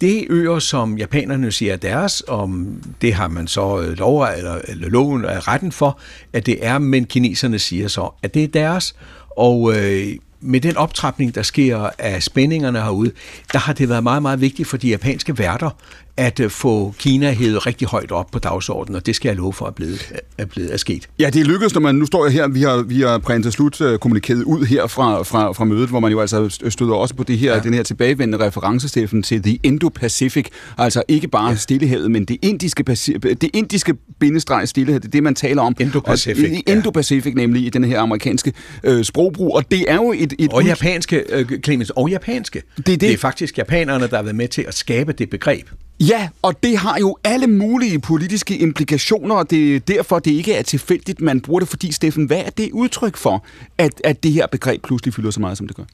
Det er øer, som japanerne siger er deres, om det har man så øh, lov eller, eller loven er retten for, at det er, men kineserne siger så, at det er deres. Og øh, med den optrapning, der sker af spændingerne herude, der har det været meget, meget vigtigt for de japanske værter at øh, få Kina hævet rigtig højt op på dagsordenen, og det skal jeg love for at blevet, er blevet er sket. Ja, det er lykkedes, når man, nu står jeg her, vi har, vi har printet slut uh, kommunikeret ud her fra, fra, fra mødet, hvor man jo altså støder også på det her, ja. den her tilbagevendende reference, Steffen, til The Indo-Pacific, altså ikke bare ja. Stillehavet, men det indiske, det indiske bindestreg Stillehavet, det er det, man taler om. Indo-Pacific. Og, Indo-Pacific, ja. nemlig i den her amerikanske øh, sprogbrug, og det er jo et... et og japanske, øh, Clemens, og japanske. Det, det. det er faktisk japanerne, der har været med til at skabe det begreb. Ja, og det har jo alle mulige politiske implikationer, og det er derfor, det ikke er tilfældigt, man bruger det. Fordi, Steffen, hvad er det udtryk for, at, at det her begreb pludselig fylder så meget, som det gør?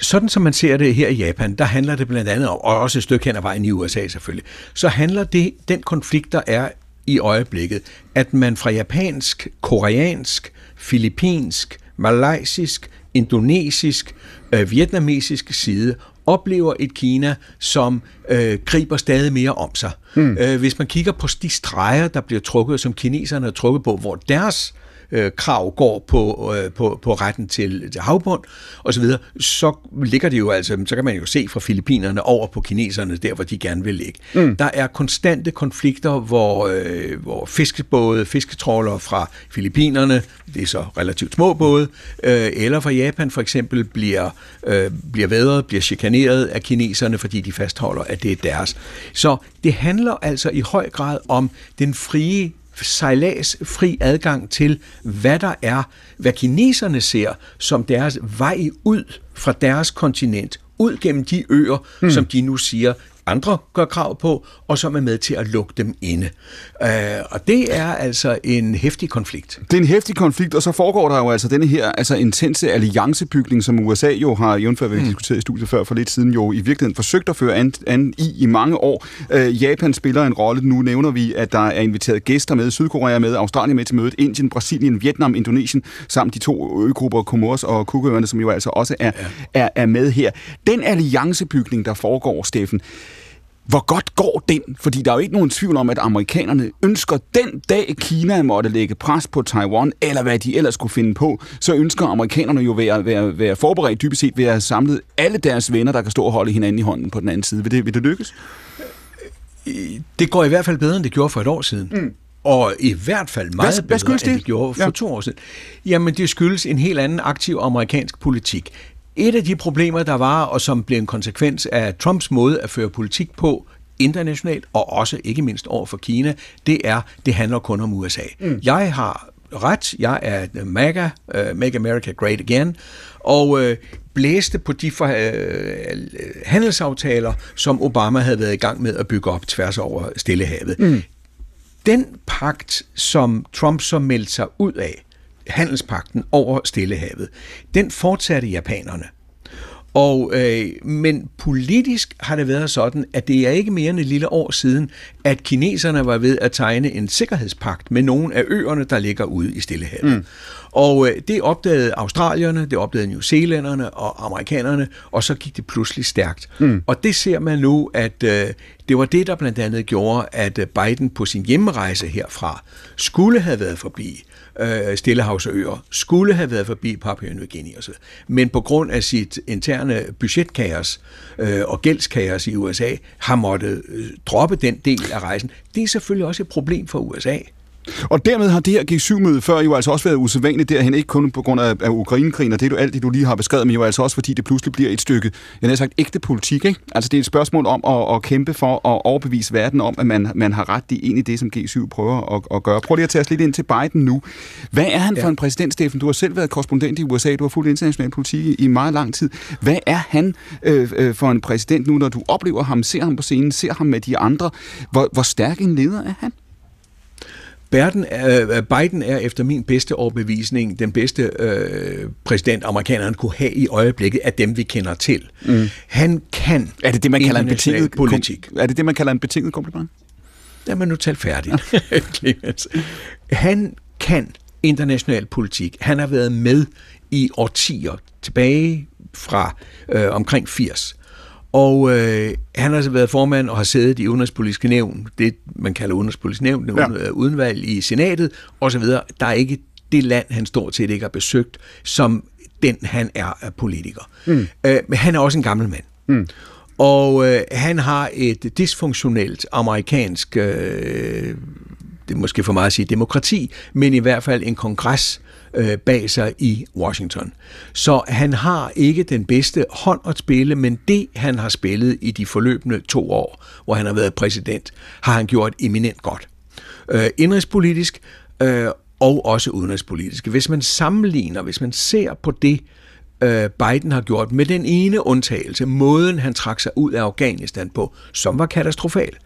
Sådan som man ser det her i Japan, der handler det blandt andet om, og også et stykke hen ad vejen i USA selvfølgelig, så handler det, den konflikt, der er i øjeblikket, at man fra japansk, koreansk, filippinsk, malaysisk, indonesisk, øh, vietnamesisk side oplever et Kina, som øh, griber stadig mere om sig. Mm. Øh, hvis man kigger på de streger, der bliver trukket, som kineserne har trukket på, hvor deres øh, krav går på, øh, på, på retten til, til havbund osv., så, så ligger det jo altså, så kan man jo se fra Filippinerne over på kineserne, der hvor de gerne vil ligge. Mm. Der er konstante konflikter, hvor, øh, hvor fiskebåde, fisketrålere fra Filippinerne, det er så relativt små både, øh, eller fra Japan for eksempel, bliver, øh, bliver vædret, bliver chikaneret af kineserne, fordi de fastholder, at det er deres. Så det handler altså i høj grad om den frie sejlads fri adgang til, hvad der er, hvad kineserne ser som deres vej ud fra deres kontinent, ud gennem de øer, mm. som de nu siger, andre gør krav på, og som er med til at lukke dem inde. Uh, og det er altså en hæftig konflikt. Det er en hæftig konflikt, og så foregår der jo altså denne her altså intense alliancebygning, som USA jo har, jævnfør vi mm. diskuteret i studiet før for lidt siden, jo i virkeligheden forsøgt at føre an, an i i mange år. Uh, Japan spiller en rolle. Nu nævner vi, at der er inviteret gæster med, Sydkorea med, Australien med til mødet, Indien, Brasilien, Vietnam, Indonesien, samt de to øgrupper, Komors og Cookøerne, som jo altså også er, ja. er, er med her. Den alliancebygning, der foregår, Steffen, hvor godt går den? Fordi der er jo ikke nogen tvivl om, at amerikanerne ønsker den dag, Kina måtte lægge pres på Taiwan, eller hvad de ellers skulle finde på, så ønsker amerikanerne jo være, være, være forberedt dybest set ved at have samlet alle deres venner, der kan stå og holde hinanden i hånden på den anden side. Vil det, vil det lykkes? Det går i hvert fald bedre, end det gjorde for et år siden. Mm. Og i hvert fald meget hvad, bedre, hvad det? end det gjorde for ja. to år siden. Jamen, det skyldes en helt anden aktiv amerikansk politik. Et af de problemer, der var, og som blev en konsekvens af Trumps måde at føre politik på, internationalt, og også ikke mindst over for Kina, det er, det handler kun om USA. Mm. Jeg har ret, jeg er MAGA, uh, Make America Great Again, og uh, blæste på de for, uh, handelsaftaler, som Obama havde været i gang med at bygge op tværs over Stillehavet. Mm. Den pagt, som Trump så meldte sig ud af, handelspakten over Stillehavet, den fortsatte japanerne. Og, øh, men politisk har det været sådan, at det er ikke mere end et lille år siden, at kineserne var ved at tegne en sikkerhedspagt med nogle af øerne, der ligger ude i Stillehavet. Mm. Og øh, det opdagede australierne, det opdagede New Zealanderne og amerikanerne, og så gik det pludselig stærkt. Mm. Og det ser man nu, at øh, det var det, der blandt andet gjorde, at øh, Biden på sin hjemrejse herfra skulle have været forbi øh, Stillehavsøer, skulle have været forbi Papua New Guinea osv. Men på grund af sit interne budgetkaos øh, og gældskaos i USA, har måttet øh, droppe den del af rejsen. Det er selvfølgelig også et problem for USA. Og dermed har det her G7-møde før jo altså også været usædvanligt derhen, ikke kun på grund af, af Ukrainekrigen, og det jo alt det, du lige har beskrevet, men jo altså også fordi det pludselig bliver et stykke, jeg har sagt, ægte politik. Ikke? Altså det er et spørgsmål om at, at kæmpe for at overbevise verden om, at man, man har ret i egentlig det, som G7 prøver at, at gøre. Prøv lige at tage os lidt ind til Biden nu. Hvad er han for ja. en præsident, Steffen? Du har selv været korrespondent i USA, du har fulgt international politik i, i meget lang tid. Hvad er han øh, øh, for en præsident nu, når du oplever ham, ser ham på scenen, ser ham med de andre? Hvor, hvor stærk en leder er han? Biden er, øh, Biden er efter min bedste overbevisning den bedste øh, præsident, amerikanerne kunne have i øjeblikket af dem, vi kender til. Mm. Han kan Er det det, man kalder en betinget politik? Er det det, man kalder en betinget kompliment? Jamen nu tal færdigt. <laughs> han kan international politik. Han har været med i årtier tilbage fra øh, omkring 80. Og øh, han har altså været formand og har siddet i udenrigspolitiske nævn, det man kalder udenrigspolitisk nævn, ja. Øh, udenvalg i senatet osv. Der er ikke det land, han står til, ikke har besøgt, som den han er af politiker. Mm. Øh, men han er også en gammel mand. Mm. Og øh, han har et dysfunktionelt amerikansk, øh, det er måske for meget at sige demokrati, men i hvert fald en kongres, øh, bag sig i Washington. Så han har ikke den bedste hånd at spille, men det han har spillet i de forløbende to år, hvor han har været præsident, har han gjort eminent godt. Øh, indrigspolitisk øh, og også udenrigspolitisk. Hvis man sammenligner, hvis man ser på det, øh, Biden har gjort, med den ene undtagelse, måden han trak sig ud af Afghanistan på, som var katastrofal.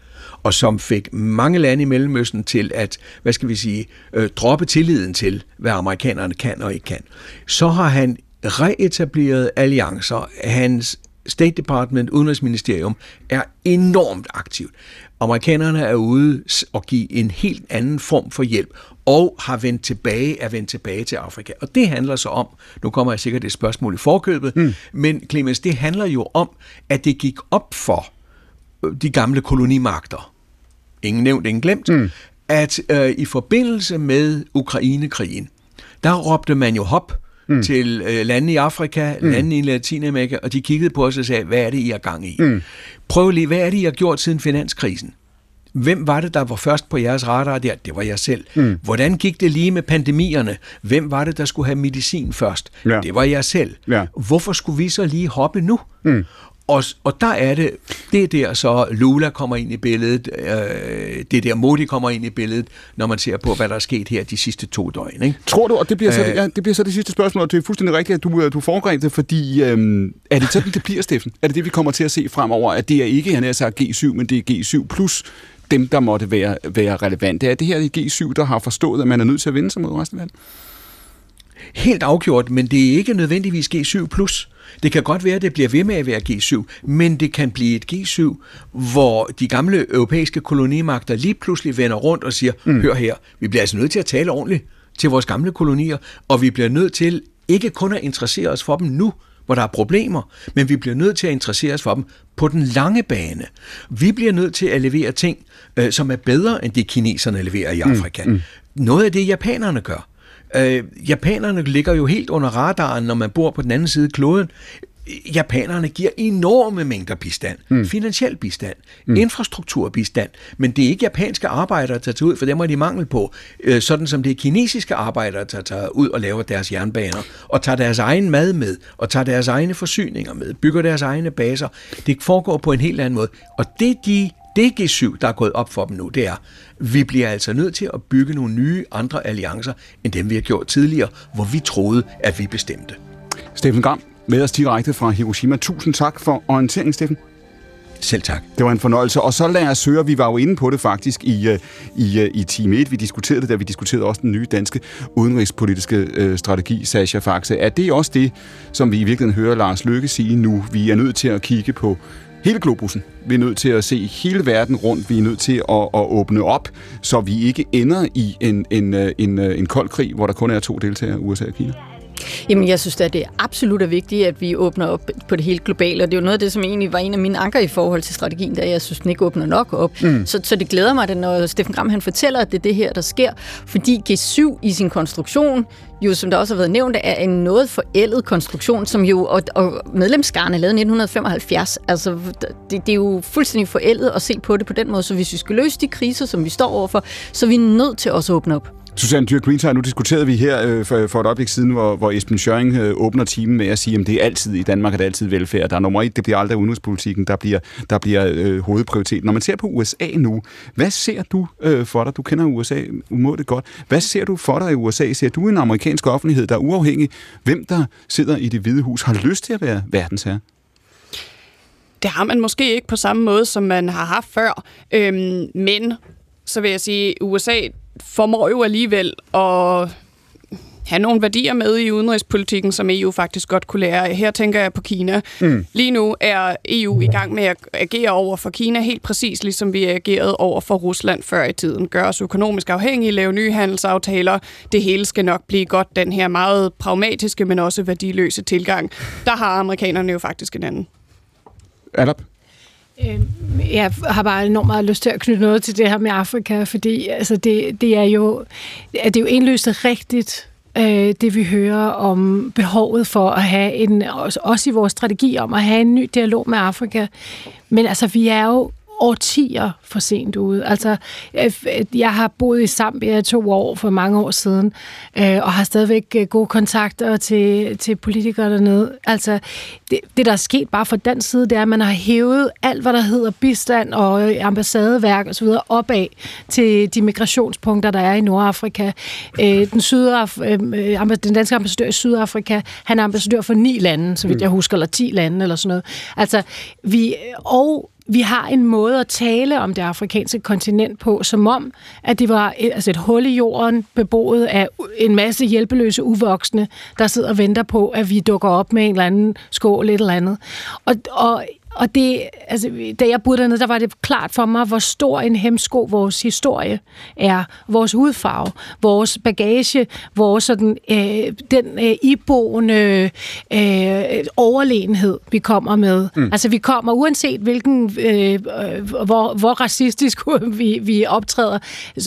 Øh, og som fik mange lande i Mellemøsten til at, hvad skal vi sige, øh, droppe tilliden til, hvad amerikanerne kan og ikke kan. Så har han reetableret alliancer. Hans State Department, Udenrigsministerium, er enormt aktivt. Amerikanerne er ude og give en helt anden form for hjælp, og har vendt tilbage, er vendt tilbage til Afrika. Og det handler så om, nu kommer jeg sikkert et spørgsmål i forkøbet, mm. men Clemens, det handler jo om, at det gik op for de gamle kolonimagter, ingen nævnt, ingen glemt, mm. at øh, i forbindelse med Ukrainekrigen, der råbte man jo hop mm. til øh, lande i Afrika, mm. lande i Latinamerika, og de kiggede på os og sagde, hvad er det, I er gang i? Mm. Prøv lige, hvad er det, I har gjort siden finanskrisen? Hvem var det, der var først på jeres radar der? Det var jeg selv. Mm. Hvordan gik det lige med pandemierne? Hvem var det, der skulle have medicin først? Ja. Det var jeg selv. Ja. Hvorfor skulle vi så lige hoppe nu? Mm. Og, og der er det, det er der så Lula kommer ind i billedet, øh, det er der Modi kommer ind i billedet, når man ser på, hvad der er sket her de sidste to døgn. Ikke? Tror du, og det bliver, så, øh, ja, det bliver så det sidste spørgsmål, og det er fuldstændig rigtigt, at du, du foregreb det, fordi øh, er det sådan, det bliver, Steffen? Er det det, vi kommer til at se fremover, at det er ikke, han er sagt G7, men det er G7 plus dem, der måtte være, være relevante? Er det her det G7, der har forstået, at man er nødt til at vende sig mod resten af verden? Helt afgjort, men det er ikke nødvendigvis G7 plus. Det kan godt være, at det bliver ved med at være G7, men det kan blive et G7, hvor de gamle europæiske kolonimagter lige pludselig vender rundt og siger, mm. hør her, vi bliver altså nødt til at tale ordentligt til vores gamle kolonier, og vi bliver nødt til ikke kun at interessere os for dem nu, hvor der er problemer, men vi bliver nødt til at interessere os for dem på den lange bane. Vi bliver nødt til at levere ting, øh, som er bedre end det kineserne leverer i mm, Afrika. Mm. Mm. Noget af det japanerne gør. Øh, japanerne ligger jo helt under radaren, når man bor på den anden side af kloden. Japanerne giver enorme mængder bistand. Mm. Finansiel bistand, mm. infrastrukturbistand. Men det er ikke japanske arbejdere, der tager ud, for dem er de mangel på. Øh, sådan som det er kinesiske arbejdere, der tager ud og laver deres jernbaner, og tager deres egen mad med, og tager deres egne forsyninger med, bygger deres egne baser. Det foregår på en helt anden måde. Og det de det G7, der er gået op for dem nu, det er, vi bliver altså nødt til at bygge nogle nye andre alliancer, end dem vi har gjort tidligere, hvor vi troede, at vi bestemte. Steffen Gram, med os direkte fra Hiroshima. Tusind tak for orienteringen, Steffen. Selv tak. Det var en fornøjelse. Og så lad os høre, vi var jo inde på det faktisk i, øh, i, øh, i time 1. Vi diskuterede det, da vi diskuterede også den nye danske udenrigspolitiske øh, strategi, Sasha Faxe. Er det også det, som vi i virkeligheden hører Lars Løkke sige nu? Vi er nødt til at kigge på hele globussen. Vi er nødt til at se hele verden rundt. Vi er nødt til at, at åbne op, så vi ikke ender i en, en, øh, en, øh, en, kold krig, hvor der kun er to deltagere, USA og Kina. Jamen, jeg synes at det er absolut vigtigt, at vi åbner op på det hele globale, og det er jo noget af det, som egentlig var en af mine anker i forhold til strategien, da jeg synes, den ikke åbner nok op. Mm. Så, så det glæder mig, at når Steffen Gram han fortæller, at det er det her, der sker, fordi G7 i sin konstruktion jo, som der også har været nævnt, er en noget forældet konstruktion, som jo, og, og medlemskarne lavede 1975, altså det, det er jo fuldstændig forældet at se på det på den måde, så hvis vi skal løse de kriser, som vi står overfor, så er vi nødt til også at åbne op. Susanne Dyrk Greenside, nu diskuterede vi her øh, for, for et øjeblik siden, hvor, hvor Esben Schøring øh, åbner timen med at sige, at det er altid i Danmark, at det er altid velfærd. Der er nummer et, det bliver aldrig udenrigspolitikken, der bliver, der bliver øh, hovedprioritet. Når man ser på USA nu, hvad ser du øh, for dig? Du kender USA umådeligt godt. Hvad ser du for dig i USA? Ser du en amerikansk offentlighed, der er uafhængig? Hvem der sidder i det hvide hus, har lyst til at være verdensherre? Det har man måske ikke på samme måde, som man har haft før. Øhm, men så vil jeg sige, USA formår jo alligevel at have nogle værdier med i udenrigspolitikken, som EU faktisk godt kunne lære. Her tænker jeg på Kina. Mm. Lige nu er EU i gang med at agere over for Kina, helt præcis ligesom vi agerede over for Rusland før i tiden. Gør os økonomisk afhængige, lave nye handelsaftaler. Det hele skal nok blive godt, den her meget pragmatiske, men også værdiløse tilgang. Der har amerikanerne jo faktisk en anden. Adap? Øh, jeg har bare enormt meget lyst til at knytte noget til det her med Afrika, fordi altså, det, det er jo det er jo indløst rigtigt, øh, det vi hører om behovet for at have en, også i vores strategi om at have en ny dialog med Afrika. Men altså, vi er jo årtier for sent ude. Altså, jeg har boet i Zambia to år for mange år siden, øh, og har stadigvæk øh, gode kontakter til, til politikere dernede. Altså, det, det, der er sket bare fra den side, det er, at man har hævet alt, hvad der hedder bistand og ambassadeværk osv. opad til de migrationspunkter, der er i Nordafrika. Øh, den, Sydaf, den danske ambassadør i Sydafrika, han er ambassadør for ni lande, så vidt jeg husker, eller ti lande eller sådan noget. Altså, vi, og vi har en måde at tale om det afrikanske kontinent på, som om, at det var et, altså et hul i jorden, beboet af en masse hjælpeløse uvoksne, der sidder og venter på, at vi dukker op med en eller anden skål eller andet. Og, og og det, altså, da jeg boede dernede, der var det klart for mig, hvor stor en hemsko vores historie er. Vores hudfarve, vores bagage, vores sådan, øh, den øh, iboende øh, overlegenhed, vi kommer med. Mm. Altså vi kommer, uanset hvilken, øh, hvor, hvor racistisk <laughs> vi, vi optræder,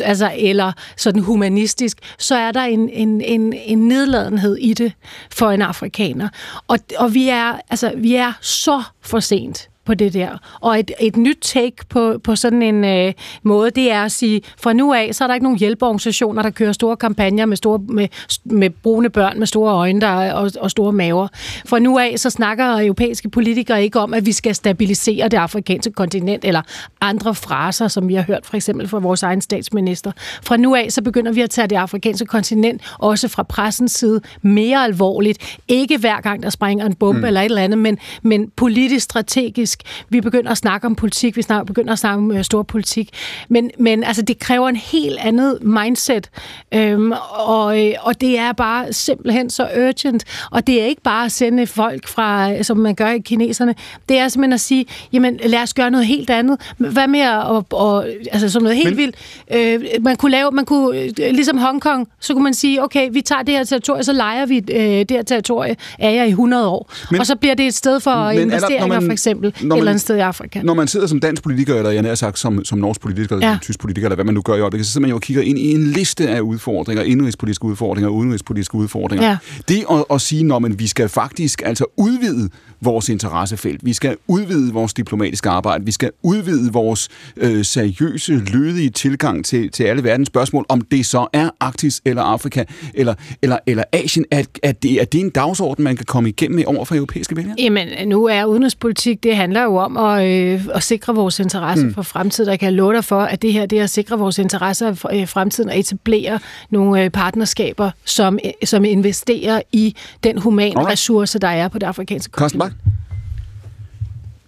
altså, eller sådan humanistisk, så er der en, en, en, en nedladenhed i det for en afrikaner. Og, og vi, er, altså, vi er så for sent på det der. Og et, et nyt take på, på sådan en øh, måde, det er at sige, fra nu af, så er der ikke nogen hjælpeorganisationer, der kører store kampagner med, store, med, med brune børn med store øjne der, og, og store maver. Fra nu af, så snakker europæiske politikere ikke om, at vi skal stabilisere det afrikanske kontinent, eller andre fraser, som vi har hørt for eksempel fra vores egen statsminister. Fra nu af, så begynder vi at tage det afrikanske kontinent, også fra pressens side, mere alvorligt. Ikke hver gang, der springer en bombe mm. eller et eller andet, men, men politisk strategisk vi begynder at snakke om politik, vi snakker, begynder at snakke om øh, stor politik. Men, men altså, det kræver en helt andet mindset, øhm, og, øh, og det er bare simpelthen så urgent. Og det er ikke bare at sende folk fra, som man gør i kineserne, det er simpelthen at sige, jamen lad os gøre noget helt andet. Hvad med at, og, og, altså som noget helt men... vildt? Øh, man kunne lave, man kunne, øh, ligesom Hongkong, så kunne man sige, okay, vi tager det her territorie, så leger vi øh, det her territorie af jer i 100 år. Men, og så bliver det et sted for investeringer, man, for eksempel man, et eller andet sted i Afrika. Når man sidder som dansk politiker, eller jeg nær sagt som, som norsk politiker, eller ja. som tysk politiker, eller hvad man nu gør i øjeblikket, så sidder man jo og kigger ind i en liste af udfordringer, indrigspolitiske udfordringer, udenrigspolitiske udfordringer. Ja. Det at, at sige, når man, vi skal faktisk altså udvide vores interessefelt, vi skal udvide vores diplomatiske arbejde, vi skal udvide vores øh, seriøse, lødige tilgang til, til alle verdens spørgsmål, om det så er Arktis eller Afrika eller, eller, eller Asien. Er, er, det, er det en dagsorden, man kan komme igennem med over for europæiske vælgere? Jamen, nu er udenrigspolitik, det handler jo om at, øh, at sikre vores interesse mm. for fremtiden. Der kan jeg love dig for, at det her det er at sikre vores interesse for øh, fremtiden og etablere nogle øh, partnerskaber, som, øh, som investerer i den humane okay. ressource, der er på det afrikanske kontinent.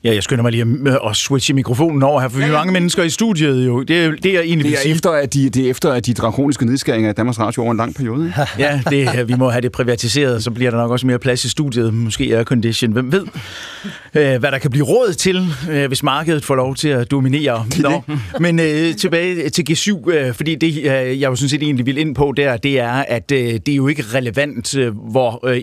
Ja, jeg skynder mig lige at switche mikrofonen over her, for vi er mange mennesker i studiet jo. Det er, det er egentlig det er, efter, at de, det er efter, at de drakoniske nedskæringer af Danmarks Radio over en lang periode. Ikke? <laughs> ja, det, vi må have det privatiseret, så bliver der nok også mere plads i studiet. Måske air condition. Hvem ved, øh, hvad der kan blive råd til, øh, hvis markedet får lov til at dominere. Det Nå, det. <laughs> Men øh, tilbage til G7, øh, fordi det, øh, jeg jo sådan set egentlig vil ind på der, det er, at øh, det er jo ikke relevant, øh, hvor øh,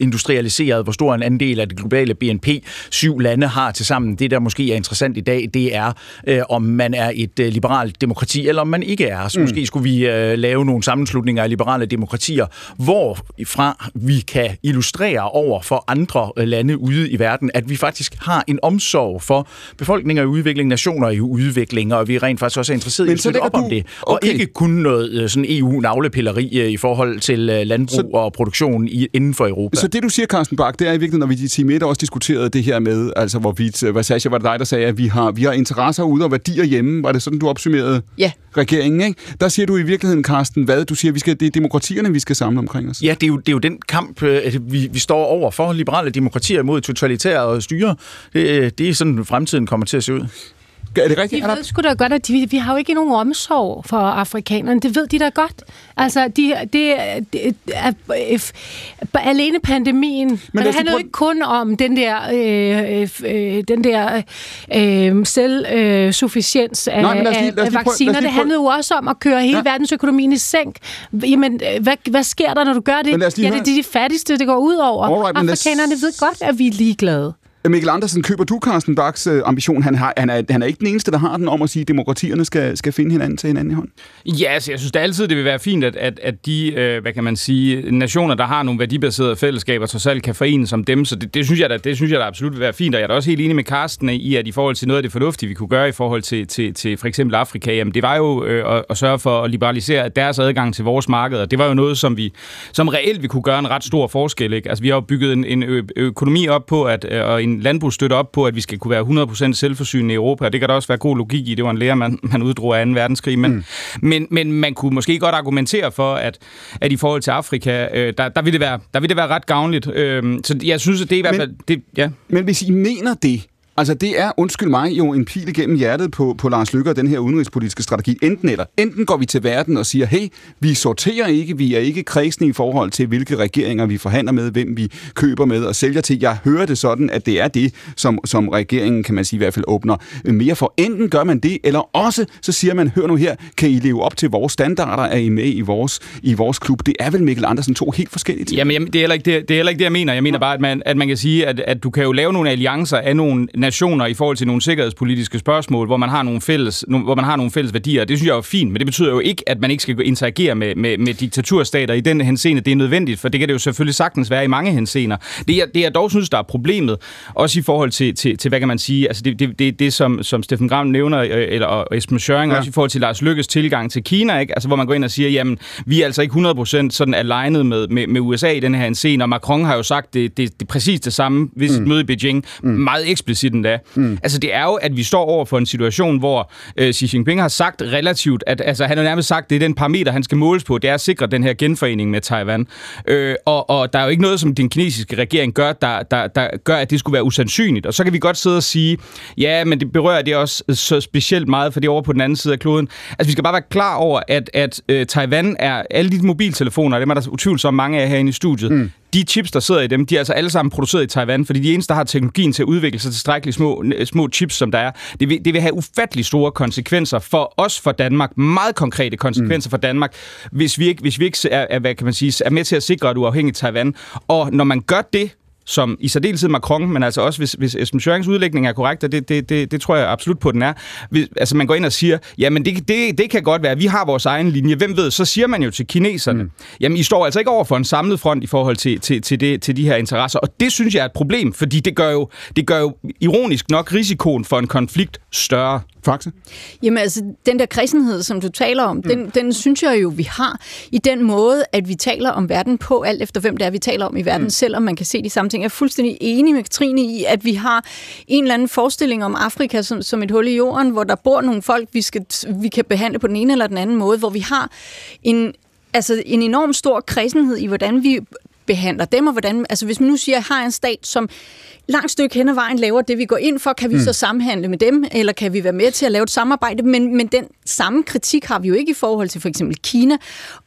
industrialiseret, hvor stor en andel af det globale BNP syv lande har til sammen. Det, der måske er interessant i dag, det er, øh, om man er et øh, liberalt demokrati, eller om man ikke er. Så mm. måske skulle vi øh, lave nogle sammenslutninger af liberale demokratier, hvorfra vi kan illustrere over for andre øh, lande ude i verden, at vi faktisk har en omsorg for befolkninger i udvikling, nationer i udvikling, og vi rent faktisk også er interesseret i at støtte op du... om det. Og okay. ikke kun noget øh, sådan EU-navlepilleri øh, i forhold til øh, landbrug så... og produktion i, inden for Europa. Så det, du siger, Carsten Bak, det er i virkeligheden, når vi i Team 1 også diskuterede det her med, altså hvorvidt, hvad Sasha, var det dig, der sagde, at vi har, vi har interesser ude og værdier hjemme. Var det sådan, du opsummerede ja. regeringen? Ikke? Der siger du i virkeligheden, Carsten, hvad? Du siger, vi skal, det er demokratierne, vi skal samle omkring os. Ja, det er jo, det er jo den kamp, vi, vi står over for. Liberale demokratier mod totalitære styre. Det, det er sådan, fremtiden kommer til at se ud. Er det rigtigt? De ved sgu da godt, at de, vi har jo ikke nogen omsorg for afrikanerne. Det ved de da godt. Altså, de, det, det er, alene pandemien, men det handler jo ikke kun om den der, øh, øh, den der øh, selvsufficiens af, Nej, lige, af vacciner. Det handlede jo også om at køre hele ja. verdensøkonomien i sænk. Jamen, hvad, hvad sker der, når du gør det? Ja, det er de fattigste, det går ud over. Alright, Afrikanerne ved godt, at vi er ligeglade. Mikkel Andersen, køber du Carsten Bachs øh, ambition? Han, har, han, er, han er ikke den eneste, der har den om at sige, at demokratierne skal, skal finde hinanden til hinanden i hånden. Ja, altså, jeg synes det altid, det vil være fint, at, at, at de, øh, hvad kan man sige, nationer, der har nogle værdibaserede fællesskaber, trods alt kan forenes som dem. Så det, det, synes jeg da, det synes jeg da absolut vil være fint. Og jeg er da også helt enig med Carsten i, at i forhold til noget af det fornuftige, vi kunne gøre i forhold til, til, til for eksempel Afrika, jamen det var jo øh, at, at sørge for at liberalisere deres adgang til vores marked. Og det var jo noget, som vi som reelt vi kunne gøre en ret stor forskel. Ikke? Altså vi har jo bygget en, en ø- økonomi op på, at, øh, og en landbrugsstøtte op på, at vi skal kunne være 100% selvforsynende i Europa, det kan der også være god logik i. Det var en lære, man, man uddrog af 2. verdenskrig. Men, mm. men, men man kunne måske godt argumentere for, at, at i forhold til Afrika, øh, der, der, vil det være, der vil det være ret gavnligt. Øh, så jeg synes, at det er i hvert fald... Det, ja. Men hvis I mener det, Altså, det er, undskyld mig, jo en pil igennem hjertet på, på Lars Lykke og den her udenrigspolitiske strategi. Enten eller. Enten går vi til verden og siger, hey, vi sorterer ikke, vi er ikke kredsende i forhold til, hvilke regeringer vi forhandler med, hvem vi køber med og sælger til. Jeg hører det sådan, at det er det, som, som regeringen, kan man sige, i hvert fald åbner mere for. Enten gør man det, eller også så siger man, hør nu her, kan I leve op til vores standarder? Er I med i vores, i vores klub? Det er vel, Mikkel Andersen, to helt forskellige ting. Jamen, det er ikke det, det, er heller ikke det jeg mener. Jeg mener bare, at man, at man kan sige, at, at du kan jo lave nogle alliancer af nogle nationer i forhold til nogle sikkerhedspolitiske spørgsmål, hvor man har nogle fælles, hvor man har nogle fælles værdier. Det synes jeg er fint, men det betyder jo ikke, at man ikke skal interagere med, med, med diktaturstater i den henseende. Det er nødvendigt, for det kan det jo selvfølgelig sagtens være i mange henseender. Det jeg, det jeg dog synes, der er problemet, også i forhold til, til, til hvad kan man sige, altså det, det, det, det som, som Steffen Gram nævner, øh, eller og Esben Schøring, ja. også i forhold til Lars Lykkes tilgang til Kina, ikke? Altså, hvor man går ind og siger, jamen, vi er altså ikke 100% sådan alignet med, med, med USA i den her henseende, og Macron har jo sagt det, det, det præcis det samme ved sit mm. møde i Beijing, mm. meget eksplicit endda. Mm. Altså, det er jo, at vi står over for en situation, hvor øh, Xi Jinping har sagt relativt, at altså, han har nærmest sagt, det er den parameter, han skal måles på, det er at sikre den her genforening med Taiwan. Øh, og, og der er jo ikke noget, som den kinesiske regering gør, der, der, der gør, at det skulle være usandsynligt. Og så kan vi godt sidde og sige, ja, men det berører det også så specielt meget, for det er over på den anden side af kloden. Altså, vi skal bare være klar over, at, at øh, Taiwan er alle de mobiltelefoner, dem er der utvivlsomt mange af herinde i studiet, mm de chips, der sidder i dem, de er altså alle sammen produceret i Taiwan, fordi de eneste, der har teknologien til at udvikle sig tilstrækkeligt små, små chips, som der er, det vil, det vil have ufattelig store konsekvenser for os for Danmark, meget konkrete konsekvenser mm. for Danmark, hvis vi ikke, hvis vi ikke er, er, hvad kan man sige, er med til at sikre et uafhængigt Taiwan. Og når man gør det, som i særdeleshed Macron, men altså også hvis, hvis Esben Schørings udlægning er korrekt, og det, det, det, det tror jeg absolut på, den er. Hvis, altså man går ind og siger, jamen det, det, det kan godt være, vi har vores egen linje. Hvem ved, så siger man jo til kineserne, mm. jamen I står altså ikke over for en samlet front i forhold til, til, til, det, til de her interesser. Og det synes jeg er et problem, fordi det gør jo, det gør jo ironisk nok risikoen for en konflikt større. Faxe? Jamen altså, den der kristenhed, som du taler om, mm. den, den synes jeg jo, vi har i den måde, at vi taler om verden på, alt efter hvem det er, vi taler om i verden, mm. selvom man kan se de samme ting. Jeg er fuldstændig enig med Katrine i, at vi har en eller anden forestilling om Afrika som, som et hul i jorden, hvor der bor nogle folk, vi, skal, vi kan behandle på den ene eller den anden måde, hvor vi har en, altså en enorm stor kristenhed i, hvordan vi behandler dem, og hvordan, altså hvis man nu siger, at jeg har en stat, som langt stykke hen ad vejen laver det, vi går ind for, kan vi mm. så samhandle med dem, eller kan vi være med til at lave et samarbejde? Men, men den samme kritik har vi jo ikke i forhold til for eksempel Kina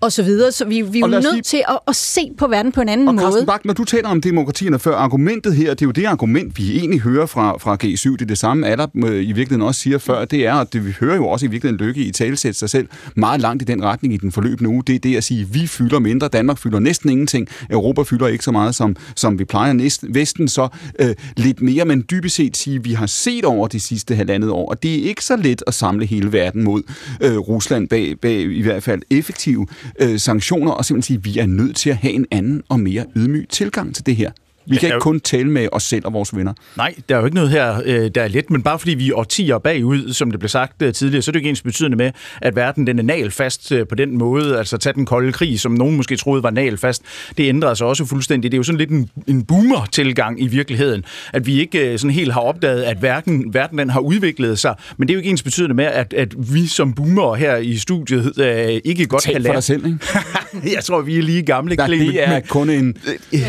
og så videre, så vi, vi er jo nødt sige... til at, at se på verden på en anden og måde. Og Bak, når du taler om demokratierne før, argumentet her, det er jo det argument, vi egentlig hører fra, fra G7, det er det samme, Adler i virkeligheden også siger før, det er, at det, vi hører jo også i virkeligheden Lykke i talesætte sig selv meget langt i den retning i den forløbende uge, det er det at sige, vi fylder mindre, Danmark fylder næsten ingenting, Europa fylder ikke så meget, som, som vi plejer, næsten, Vesten så øh, lidt mere, men dybest set sige, vi har set over de sidste halvandet år, og det er ikke så let at samle hele verden mod øh, Rusland bag, bag i hvert fald effektive øh, sanktioner, og simpelthen sige, vi er nødt til at have en anden og mere ydmyg tilgang til det her. Vi kan ikke kun tale med os selv og vores venner. Nej, der er jo ikke noget her, øh, der er let, men bare fordi vi er årtier bagud, som det blev sagt øh, tidligere, så er det ikke ens betydende med, at verden den er nalfast øh, på den måde, altså tage den kolde krig, som nogen måske troede var nalfast, det ændrer sig også fuldstændig. Det er jo sådan lidt en, en boomer-tilgang i virkeligheden, at vi ikke sådan helt har opdaget, at verden, verden den har udviklet sig, men det er jo ikke ens betydende med, at, at vi som boomer her i studiet øh, ikke godt Tal kan lære. for dig selv, ikke? <laughs> Jeg tror, vi er lige gamle. Nej, det er kun en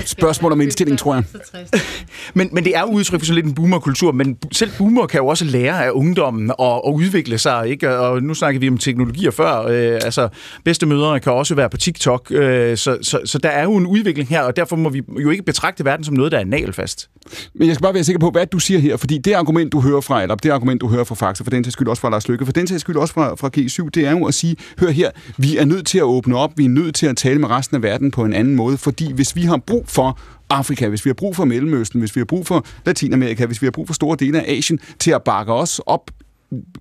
spørgsmål om indstilling, tror jeg. <laughs> men, men det er udtryk for sådan lidt en boomerkultur, men selv boomer kan jo også lære af ungdommen og, og udvikle sig, ikke? Og nu snakker vi om teknologier før, øh, altså bedste mødre kan også være på TikTok, øh, så, så, så der er jo en udvikling her, og derfor må vi jo ikke betragte verden som noget, der er nalfast. Men jeg skal bare være sikker på, hvad du siger her, fordi det argument, du hører fra, eller det argument, du hører fra Faxe, for den til skyld også fra Lars Lykke, for den til skyld også fra, fra G7, det er jo at sige, hør her, vi er nødt til at åbne op, vi er nødt til at tale med resten af verden på en anden måde, fordi hvis vi har brug for Afrika, hvis vi har brug for Mellemøsten, hvis vi har brug for Latinamerika, hvis vi har brug for store dele af Asien til at bakke os op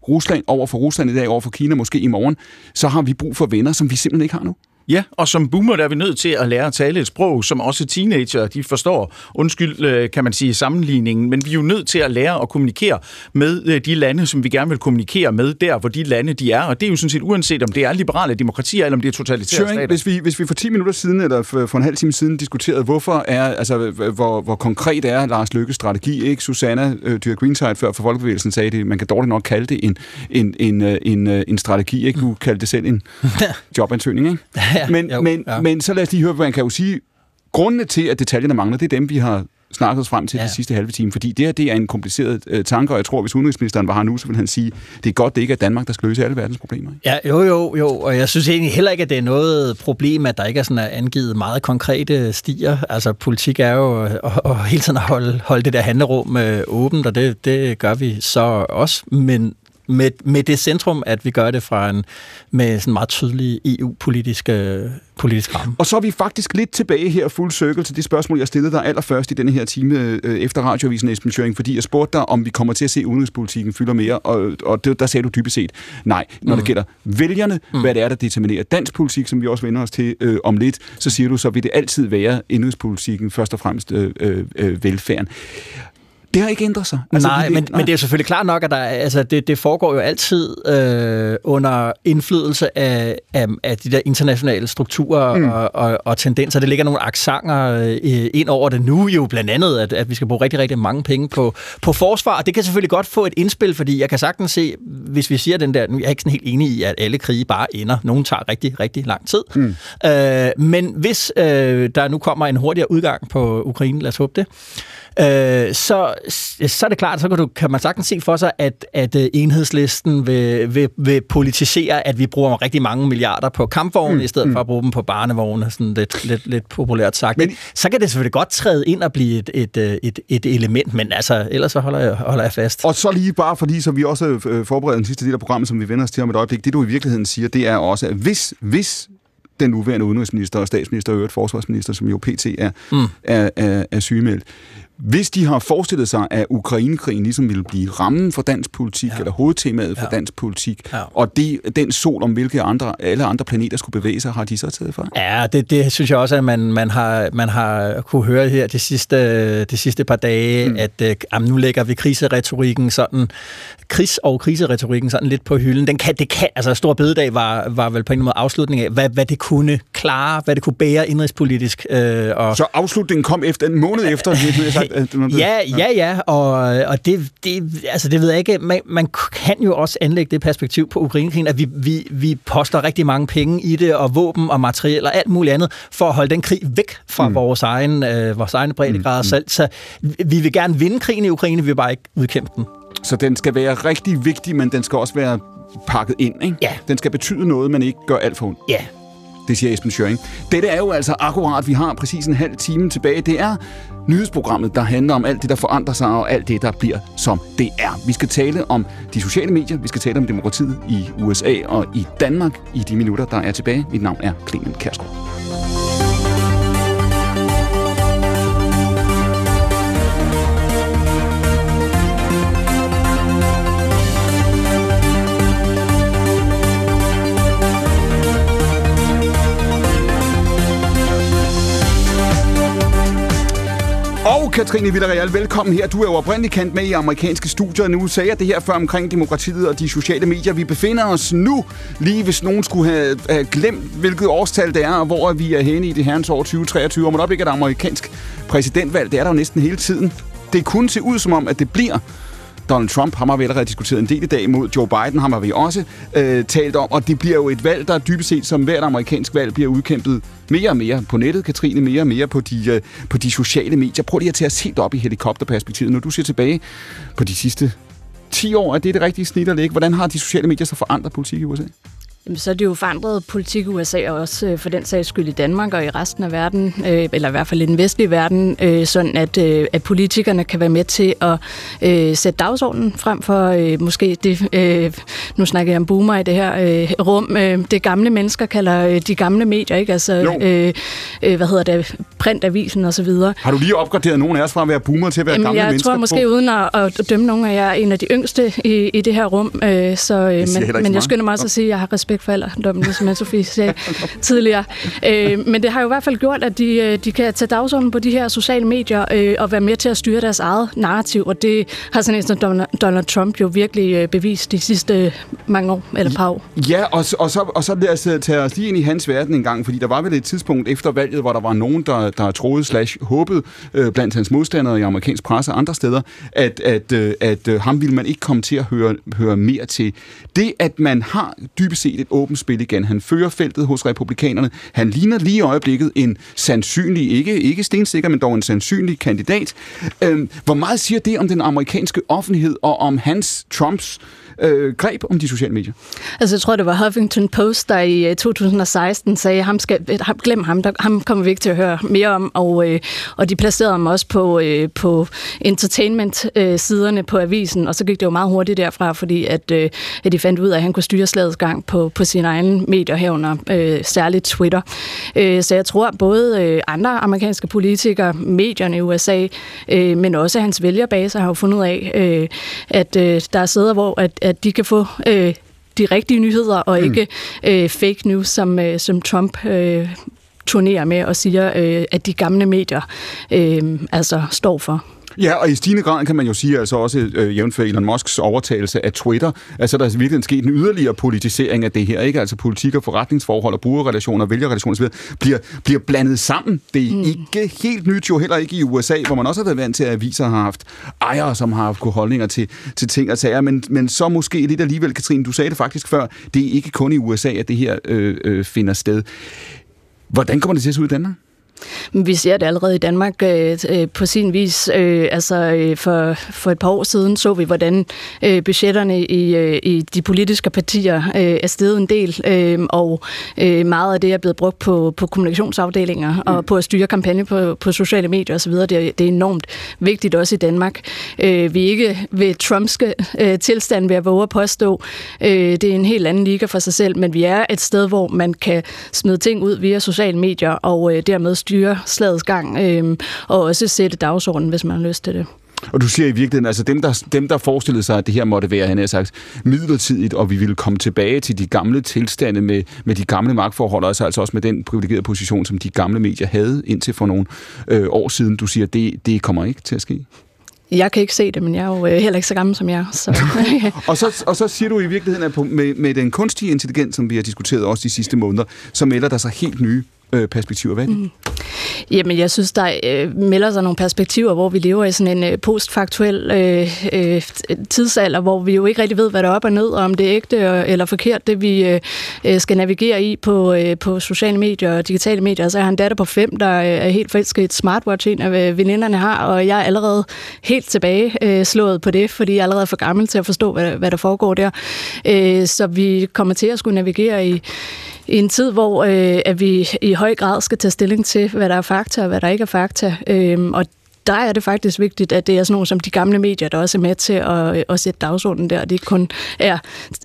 Rusland over for Rusland i dag, over for Kina måske i morgen, så har vi brug for venner, som vi simpelthen ikke har nu. Ja, og som boomer der er vi nødt til at lære at tale et sprog, som også teenager de forstår. Undskyld, øh, kan man sige, sammenligningen, men vi er jo nødt til at lære at kommunikere med øh, de lande, som vi gerne vil kommunikere med, der hvor de lande de er. Og det er jo sådan set uanset, om det er liberale demokratier, eller om det er totalitære Turing, stater. Hvis vi, hvis vi for 10 minutter siden, eller for, for en halv time siden, diskuterede, hvorfor er, altså, hvor, hvor konkret er Lars Lykkes strategi, ikke? Susanna øh, Dyr Greenside før for Folkebevægelsen sagde det, man kan dårligt nok kalde det en, en, en, en, en, en strategi, ikke? Du kaldte det selv en <laughs> jobansøgning, ikke? <laughs> Ja, men, jo, men, ja. men så lad os lige høre, hvad man kan jo sige. Grundene til, at detaljerne mangler, det er dem, vi har snakket os frem til ja. de sidste halve time, fordi det her det er en kompliceret øh, tanke, og jeg tror, hvis udenrigsministeren var her nu, så ville han sige, det er godt, det ikke er Danmark, der skal løse alle verdens problemer. Ikke? Ja, jo, jo, jo, og jeg synes egentlig heller ikke, at det er noget problem, at der ikke er sådan angivet meget konkrete stier. Altså, politik er jo at, at hele tiden at holde, holde det der handlerum øh, åbent, og det, det gør vi så også, men med, med det centrum, at vi gør det fra en med sådan meget tydelig EU-politisk politisk ramme. Og så er vi faktisk lidt tilbage her fuld circle til det spørgsmål, jeg stillede dig allerførst i denne her time øh, efter radioavisen Esben Schøring, fordi jeg spurgte dig, om vi kommer til at se udenrigspolitikken fylder mere, og, og det, der sagde du dybest set nej. Når mm. det gælder vælgerne, mm. hvad det er, der determinerer dansk politik, som vi også vender os til øh, om lidt, så siger du, så vil det altid være indrigspolitikken, først og fremmest øh, øh, velfærden. Det har ikke ændret sig. Altså, nej, men, nej, men det er selvfølgelig klart nok, at der, altså, det, det foregår jo altid øh, under indflydelse af, af, af de der internationale strukturer mm. og, og, og tendenser. Det ligger nogle aksanger øh, ind over det nu jo blandt andet, at, at vi skal bruge rigtig, rigtig mange penge på, på forsvar. Og det kan selvfølgelig godt få et indspil, fordi jeg kan sagtens se, hvis vi siger den der, nu er jeg ikke sådan helt enig i, at alle krige bare ender. Nogle tager rigtig, rigtig lang tid. Mm. Øh, men hvis øh, der nu kommer en hurtigere udgang på Ukraine, lad os håbe det, øh, så, så er det klart, så kan, du, kan man sagtens se for sig, at, at øh, enhedslisten vil, vil, vil politisere, at vi bruger rigtig mange milliarder på kampvogne, mm. i stedet for at bruge dem på barnevogne, sådan lidt, lidt, lidt populært sagt. Men, så kan det selvfølgelig godt træde ind og blive et, et, øh, et, et element, men altså, ellers så holder jeg, holder jeg fast. Og så lige bare fordi, så vi også øh, forbereder den sidste del af programmet, som vi vender os til om et øjeblik, det du i virkeligheden siger, det er også, at hvis, hvis den nuværende udenrigsminister og statsminister og øvrigt forsvarsminister, som jo pt. er, mm. er, er, er sygemeldt, hvis de har forestillet sig, at Ukrainekrigen ligesom ville blive rammen for dansk politik, ja. eller hovedtemaet for ja. dansk politik, ja. og det, den sol, om hvilke andre, alle andre planeter skulle bevæge sig, har de så taget for? Ja, det, det synes jeg også, at man, man, har, man har kunne høre her de sidste, de sidste par dage, mm. at øh, jamen, nu lægger vi kriseretorikken sådan, kris- og kriseretorikken sådan lidt på hylden. Den kan, det kan, altså Stor Bededag var, var vel på en måde afslutning af, hvad, hvad det kunne klare, hvad det kunne bære indrigspolitisk. Øh, og... Så afslutningen kom efter en måned efter, <laughs> ja, ja, ja, og, og det, det, altså det ved jeg ikke. Man, man kan jo også anlægge det perspektiv på Ukrainekrigen, at vi, vi, vi poster rigtig mange penge i det, og våben og materiel og alt muligt andet, for at holde den krig væk fra mm. vores egen, øh, vores egne breddegrader mm. selv. Så vi vil gerne vinde krigen i Ukraine, vi vil bare ikke udkæmpe den. Så den skal være rigtig vigtig, men den skal også være pakket ind, ikke? Ja. Den skal betyde noget, men ikke gør alt for ondt. Ja. Det siger Esben Schøring. Dette er jo altså akkurat, vi har præcis en halv time tilbage. Det er nyhedsprogrammet, der handler om alt det, der forandrer sig, og alt det, der bliver, som det er. Vi skal tale om de sociale medier, vi skal tale om demokratiet i USA og i Danmark i de minutter, der er tilbage. Mit navn er Clement Kærsgaard. Og Katrine Villarreal, velkommen her. Du er jo oprindeligt kendt med i amerikanske studier. Nu sagde jeg det her før omkring demokratiet og de sociale medier. Vi befinder os nu, lige hvis nogen skulle have, have glemt, hvilket årstal det er, og hvor vi er henne i det herrens år 2023. Og man op ikke et amerikansk præsidentvalg, det er der jo næsten hele tiden. Det kunne se ud som om, at det bliver Donald Trump, ham har vi allerede diskuteret en del i dag mod Joe Biden, ham har vi også øh, talt om, og det bliver jo et valg, der dybest set som hvert amerikansk valg bliver udkæmpet mere og mere på nettet, Katrine, mere og mere på de, øh, på de sociale medier. Prøv lige at tage os helt op i helikopterperspektivet. Når du ser tilbage på de sidste 10 år, er det det rigtige snit at lægge? Hvordan har de sociale medier så forandret politik i USA? Jamen, så er det jo forandret politik i USA, og også øh, for den sags skyld i Danmark og i resten af verden, øh, eller i hvert fald i den vestlige verden, øh, sådan at, øh, at politikerne kan være med til at øh, sætte dagsordenen frem for øh, måske det, øh, nu snakker jeg om boomer i det her øh, rum, øh, det gamle mennesker kalder øh, de gamle medier, ikke? Altså, øh, øh, hvad hedder det, printavisen og så videre. Har du lige opgraderet nogen af os fra at være boomer til at være Jamen, gamle jeg mennesker? tror måske, på? uden at, at dømme nogen af jer, er en af de yngste i, i det her rum, øh, så, øh, men, men jeg skynder mig også at sige, at jeg har respekt for alderdommen, som Anne-Sophie sagde <laughs> tidligere. Øh, men det har jo i hvert fald gjort, at de, øh, de kan tage dagsordenen på de her sociale medier øh, og være med til at styre deres eget narrativ, og det har sådan en som Donald, Trump jo virkelig øh, bevist de sidste mange år, eller par år. Ja, og, og, så, og så lad os øh, tage os lige ind i hans verden en gang, fordi der var vel et tidspunkt efter valget, hvor der var nogen, der, der troede slash håbede øh, blandt hans modstandere i amerikansk presse og andre steder, at, at, øh, at øh, ham ville man ikke komme til at høre, høre mere til. Det, at man har dybest set et åbent spil igen, han fører feltet hos republikanerne, han ligner lige i øjeblikket en sandsynlig, ikke, ikke stensikker, men dog en sandsynlig kandidat. Øhm, hvor meget siger det om den amerikanske offentlighed og om hans, Trumps, øh, Øh, greb om de sociale medier? Altså, jeg tror, det var Huffington Post, der i øh, 2016 sagde, ham skal, øh, ham, glem ham, der, ham kommer vi ikke til at høre mere om, og, øh, og de placerede ham også på, øh, på entertainment-siderne på avisen, og så gik det jo meget hurtigt derfra, fordi at, øh, at de fandt ud af, at han kunne styre slagets gang på, på sine egne medier herunder, øh, særligt Twitter. Øh, så jeg tror, både øh, andre amerikanske politikere, medierne i USA, øh, men også hans vælgerbase har jo fundet ud af, øh, at øh, der er steder, hvor at, at de kan få øh, de rigtige nyheder, og Mm. ikke øh, fake news, som, øh, som Trump øh, turnerer med og siger, øh, at de gamle medier øh, altså står for. Ja, og i stigende grad kan man jo sige, altså også øh, jævnfør Elon Musks overtagelse af Twitter, altså der er virkelig sket en yderligere politisering af det her, ikke? Altså politik og forretningsforhold og brugerrelationer, vælgerrelationer osv. Bliver, bliver blandet sammen. Det er mm. ikke helt nyt, jo heller ikke i USA, hvor man også har været vant til, at aviser har haft ejere, som har haft holdninger til, til ting og sager, men, men så måske lidt alligevel, Katrine, du sagde det faktisk før, det er ikke kun i USA, at det her øh, øh, finder sted. Hvordan kommer det til at se ud i Danmark? Vi ser det allerede i Danmark øh, øh, på sin vis. Øh, altså øh, for, for et par år siden så vi, hvordan øh, budgetterne i, øh, i de politiske partier øh, er steget en del, øh, og øh, meget af det er blevet brugt på, på kommunikationsafdelinger mm. og på at styre kampagne på, på sociale medier osv. Det, er- det er enormt vigtigt også i Danmark. Øh, vi er ikke ved Trumpske øh, tilstand, vil jeg våge at påstå. Øh, det er en helt anden liga for sig selv, men vi er et sted, hvor man kan smide ting ud via sociale medier og øh, dermed styre slagets gang øh, og også sætte dagsordenen, hvis man har lyst til det. Og du siger i virkeligheden, altså dem der, dem, der forestillede sig, at det her måtte være, han har sagt, midlertidigt, og vi ville komme tilbage til de gamle tilstande med, med de gamle magtforhold, og altså også med den privilegerede position, som de gamle medier havde indtil for nogle øh, år siden. Du siger, det, det kommer ikke til at ske. Jeg kan ikke se det, men jeg er jo øh, heller ikke så gammel som jeg. Så. <laughs> og, så, og så siger du i virkeligheden, at på, med, med den kunstige intelligens, som vi har diskuteret også de sidste måneder, så melder der sig helt nye øh, perspektiver. Hvad er det? Mm. Jamen, jeg synes, der øh, melder sig nogle perspektiver, hvor vi lever i sådan en øh, postfaktuel øh, øh, tidsalder, hvor vi jo ikke rigtig ved, hvad der er op og ned, og om det er ægte eller forkert, det vi øh, øh, skal navigere i på, øh, på sociale medier og digitale medier. Så jeg har en datter på fem, der øh, er helt forelsket i et smartwatch, en af øh, veninderne har, og jeg er allerede helt tilbage øh, slået på det, fordi jeg er allerede for gammel til at forstå, hvad, hvad der foregår der. Øh, så vi kommer til at skulle navigere i i en tid, hvor øh, at vi i høj grad skal tage stilling til, hvad der er fakta og hvad der ikke er fakta. Øhm, og der er det faktisk vigtigt, at det er sådan nogle som de gamle medier, der også er med til at, at sætte dagsordenen der. Det ikke kun er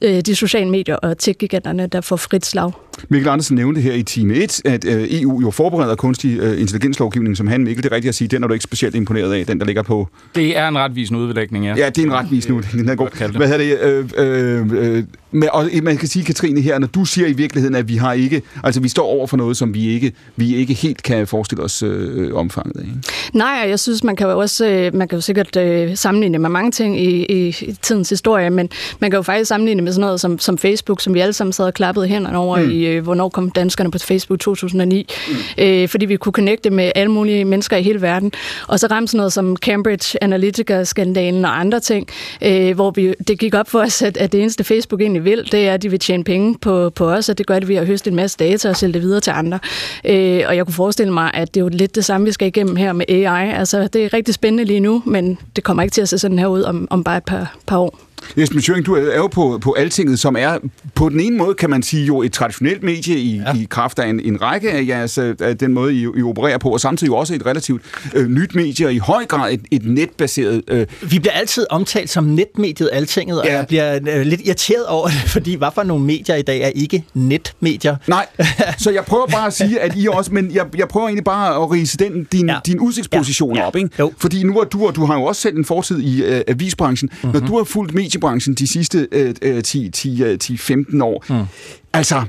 øh, de sociale medier og tech-giganterne, der får frit slag. Mikkel Andersen nævnte her i time 1, at øh, EU jo forbereder kunstig øh, intelligenslovgivning, som han, Mikkel, det er rigtigt at sige, den er du ikke specielt imponeret af, den der ligger på... Det er en retvisende udlægning, ja. Ja, det er en retvisende udlægning, den er god. Hvad hedder det? Øh, øh, øh, men, og man kan sige, Katrine, her, når du siger i virkeligheden, at vi har ikke, altså vi står over for noget, som vi ikke, vi ikke helt kan forestille os øh, omfanget af. Ikke? Nej, jeg synes, man kan jo også, øh, man kan jo sikkert øh, sammenligne med mange ting i, i, i tidens historie, men man kan jo faktisk sammenligne med sådan noget som, som Facebook, som vi alle sammen sad og klappede hænderne over mm. i, øh, hvornår kom danskerne på Facebook 2009, mm. øh, fordi vi kunne connecte med alle mulige mennesker i hele verden. Og så ramte sådan noget som Cambridge Analytica-skandalen og andre ting, øh, hvor vi, det gik op for os, at, at det eneste Facebook egentlig vil, det er, at de vil tjene penge på, på os, og det gør det ved at høste en masse data og sælge det videre til andre. Øh, og jeg kunne forestille mig, at det er jo lidt det samme, vi skal igennem her med AI. Altså, det er rigtig spændende lige nu, men det kommer ikke til at se sådan her ud om, om bare et par, par år. Jesper Schøring, du er jo på, på Altinget, som er på den ene måde, kan man sige, jo et traditionelt medie i, ja. i kraft af en, en række af jeres, af den måde, I, I opererer på, og samtidig jo også et relativt øh, nyt medie, og i høj grad et, et netbaseret... Øh... Vi bliver altid omtalt som netmediet Altinget, og ja. jeg bliver øh, lidt irriteret over det, <laughs> fordi hvad for nogle medier i dag er ikke netmedier? Nej, <laughs> så jeg prøver bare at sige, at I også, men jeg, jeg prøver egentlig bare at rise den, din, ja. din udsigtsposition ja. Ja. op, ikke? Jo. Fordi nu er du, og du har jo også selv en fortid i øh, avisbranchen, mm-hmm. når du har fulgt medie mediebranchen de sidste øh, 10-15 øh, år. Mm. Altså,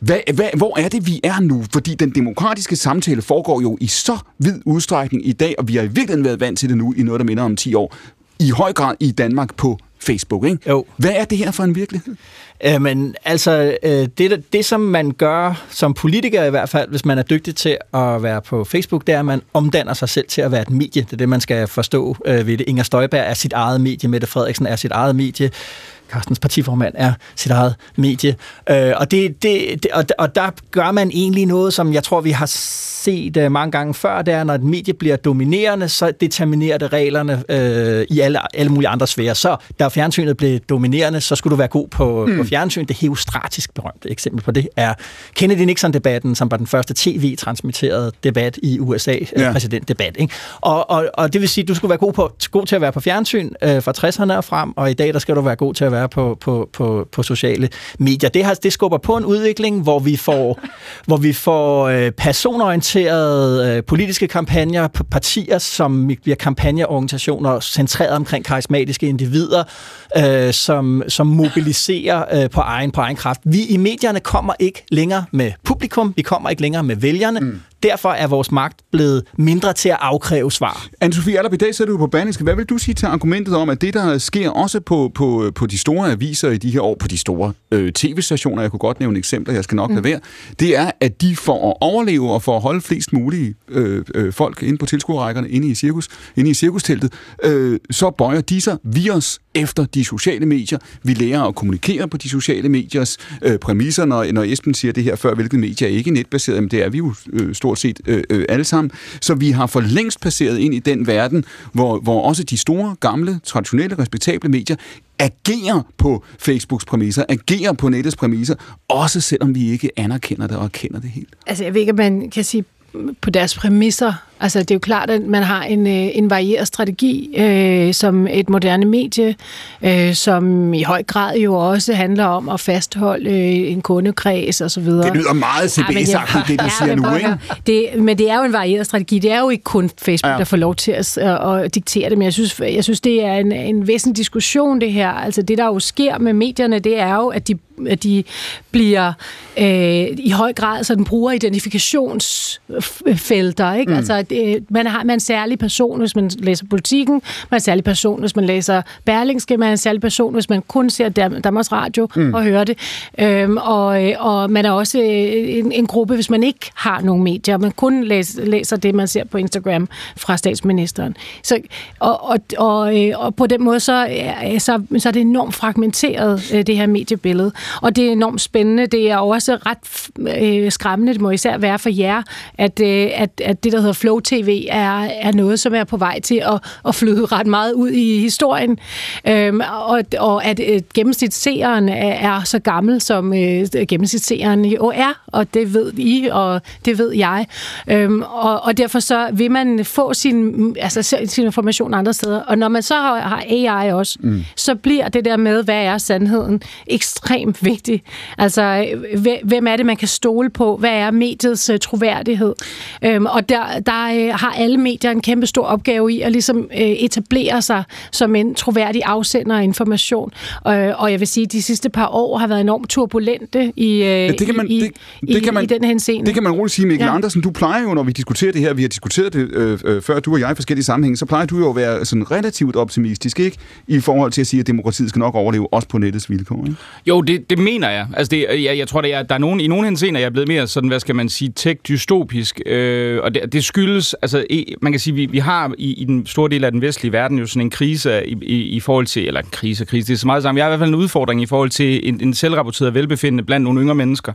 hvad, hvad, hvor er det, vi er nu? Fordi den demokratiske samtale foregår jo i så vid udstrækning i dag, og vi har i virkeligheden været vant til det nu i noget, der minder om 10 år. I høj grad i Danmark på Facebook, ikke? Jo. Hvad er det her for en virkelighed? Øh, men altså, øh, det, det som man gør som politiker i hvert fald, hvis man er dygtig til at være på Facebook, det er, at man omdanner sig selv til at være et medie. Det er det, man skal forstå øh, ved det. Inger Støjberg er sit eget medie, Mette Frederiksen er sit eget medie. Carstens partiformand er sit eget medie. Øh, og, det, det, det, og, og der gør man egentlig noget, som jeg tror, vi har set uh, mange gange før, det er, når et medie bliver dominerende, så determinerer det reglerne øh, i alle, alle mulige andre sfære. Så da fjernsynet blev dominerende, så skulle du være god på, mm. på fjernsyn. Det heostratisk berømte eksempel på det er Kennedy-Nixon-debatten, som var den første tv-transmitterede debat i USA, øh, ja. præsidentdebat. Ikke? Og, og, og det vil sige, at du skulle være god, på, god til at være på fjernsyn øh, fra 60'erne og frem, og i dag der skal du være god til at være på, på, på, på sociale medier. Det, har, det skubber på en udvikling, hvor vi får, <laughs> hvor vi får øh, personorienteret orienterede øh, politiske kampagner, partier, som bliver kampagneorganisationer centreret omkring karismatiske individer, øh, som, som mobiliserer øh, på, egen, på egen kraft. Vi i medierne kommer ikke længere med publikum, vi kommer ikke længere med vælgerne. Mm. Derfor er vores magt blevet mindre til at afkræve svar. Anne-Sophie Allerby, i dag sidder du på Berlingske. Hvad vil du sige til argumentet om, at det, der sker også på, på, på de store aviser i de her år, på de store øh, tv-stationer, jeg kunne godt nævne eksempler, jeg skal nok mm. lade være, det er, at de for at overleve og for at holde flest mulige øh, øh, folk inde på tilskuerrækkerne, inde i cirkus, inde i cirkusteltet, øh, så bøjer de sig vi os efter de sociale medier. Vi lærer at kommunikere på de sociale mediers øh, præmisser, når, når Esben siger det her før, hvilket medier er ikke netbaseret, men det er vi jo øh, stort set øh, øh, alle sammen. Så vi har for længst passeret ind i den verden, hvor, hvor også de store, gamle, traditionelle, respektable medier agerer på Facebooks præmisser, agerer på nettets præmisser, også selvom vi ikke anerkender det og kender det helt. Altså jeg ved ikke, om man kan sige på deres præmisser. Altså, det er jo klart, at man har en, øh, en varieret strategi øh, som et moderne medie, øh, som i høj grad jo også handler om at fastholde øh, en kundekreds og så videre. Det lyder meget CBS-agtigt, det du ja, siger nu, ikke? Det, men det er jo en varieret strategi. Det er jo ikke kun Facebook, ja. der får lov til at, at, at diktere det, men jeg synes, jeg synes det er en, en væsentlig diskussion, det her. Altså, det, der jo sker med medierne, det er jo, at de at de bliver øh, i høj grad sådan bruger identifikationsfelter, ikke? Mm. Altså, øh, man, har, man er en særlig person, hvis man læser politikken, man er en særlig person, hvis man læser Berlingske, man er en særlig person, hvis man kun ser Danmarks Radio mm. og hører det. Øhm, og, øh, og man er også øh, en, en gruppe, hvis man ikke har nogen medier, man kun læser, læser det, man ser på Instagram fra statsministeren. Så, og, og, og, øh, og på den måde, så, så, så er det enormt fragmenteret, det her mediebillede. Og det er enormt spændende. Det er også ret øh, skræmmende, det må især være for jer, at, øh, at, at det, der hedder Flow TV, er, er noget, som er på vej til at, at flyde ret meget ud i historien. Øhm, og, og at øh, gennemsnitsseeren er, så gammel, som øh, gennemsnitsseeren jo er, og det ved I, og det ved jeg. Øhm, og, og derfor så vil man få sin, altså, sin information andre steder. Og når man så har, har AI også, mm. så bliver det der med, hvad er sandheden, ekstremt vigtigt. Altså, hvem er det, man kan stole på? Hvad er mediets uh, troværdighed? Øhm, og der, der uh, har alle medier en kæmpe stor opgave i at ligesom uh, etablere sig som en troværdig afsender af information. Uh, og jeg vil sige, at de sidste par år har været enormt turbulente i, uh, ja, det kan man, i, det, det i, kan man, i den henseende. Det kan man roligt sige, Mikkel ja. Andersen. Du plejer jo, når vi diskuterer det her, vi har diskuteret det øh, øh, før, du og jeg i forskellige sammenhænge, så plejer du jo at være sådan relativt optimistisk, ikke? I forhold til at sige, at demokratiet skal nok overleve også på nettets vilkår, ikke? Jo, det, det mener jeg. Altså, det, jeg, jeg tror, det er, der er nogen, i nogle henseender, jeg er blevet mere sådan, hvad skal man sige, tech-dystopisk, øh, og det, det skyldes, altså, man kan sige, vi, vi har i, i den store del af den vestlige verden jo sådan en krise i, i, i forhold til, eller en krise, krise, det er så meget sammen, vi har i hvert fald en udfordring i forhold til en, en selvrapporteret velbefindende blandt nogle yngre mennesker,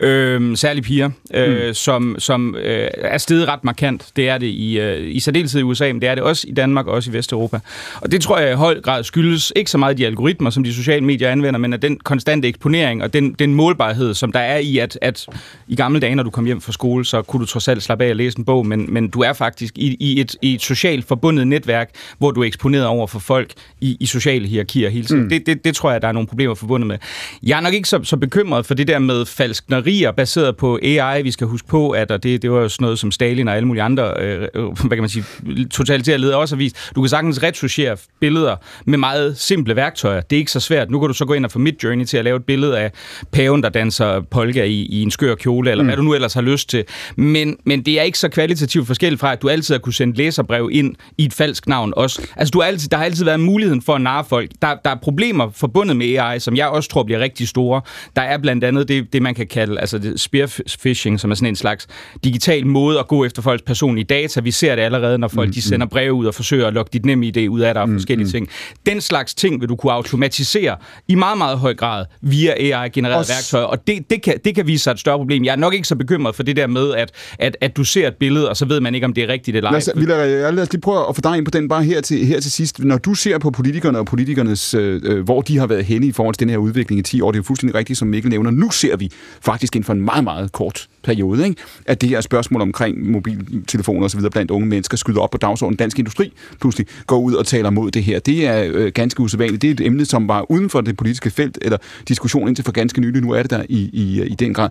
øh, særligt piger, øh, mm. som, som øh, er steget ret markant. Det er det i, øh, i særdeleshed i USA, men det er det også i Danmark og også i Vesteuropa. Og det tror jeg i høj grad skyldes ikke så meget de algoritmer, som de sociale medier anvender, men at den konstante eksponering og den, den målbarhed, som der er i, at, at i gamle dage, når du kom hjem fra skole, så kunne du trods alt slappe af og læse en bog, men, men du er faktisk i, i, et, i et socialt forbundet netværk, hvor du er eksponeret over for folk i, i sociale hierarkier hele tiden. Mm. Det, det, det tror jeg, der er nogle problemer forbundet med. Jeg er nok ikke så, så bekymret for det der med falsknerier baseret på AI. Vi skal huske på, at og det, det var jo sådan noget, som Stalin og alle mulige andre, øh, øh hvad kan man sige, totalitære ledere også har vist. Du kan sagtens retuschere billeder med meget simple værktøjer. Det er ikke så svært. Nu kan du så gå ind og få Midjourney til at lave et billede af paven, der danser polka i, i en skør kjole, eller mm. hvad du nu ellers har lyst til. Men, men det er ikke så kvalitativt forskelligt fra, at du altid har kunne sende læserbrev ind i et falsk navn også. Altså, du har altid, der har altid været muligheden for at narre folk. Der, der er problemer forbundet med AI, som jeg også tror bliver rigtig store. Der er blandt andet det, det man kan kalde altså det spearfishing, som er sådan en slags digital måde at gå efter folks personlige data. Vi ser det allerede, når folk mm, de sender breve ud og forsøger at logge dit nemme idé ud af dig og mm, forskellige mm. ting. Den slags ting vil du kunne automatisere i meget, meget høj grad via AI-genererede værktøjer, og det, det, kan, det kan vise sig et større problem. Jeg er nok ikke så bekymret for det der med, at, at, at du ser et billede, og så ved man ikke, om det er rigtigt eller ej. Lad os, lad, lad os lige prøve at få dig ind på den bare her til, her til sidst. Når du ser på politikerne og politikernes, øh, øh hvor de har været henne i forhold til den her udvikling i 10 år, det er jo fuldstændig rigtigt, som Mikkel nævner. Nu ser vi faktisk inden for en meget, meget kort periode, ikke? at det her spørgsmål omkring mobiltelefoner osv. blandt unge mennesker skyder op på dagsordenen. Dansk Industri pludselig går ud og taler mod det her. Det er øh, ganske usædvanligt. Det er et emne, som var uden for det politiske felt, eller diskussion indtil for ganske nylig. Nu er det der i, i, i den grad.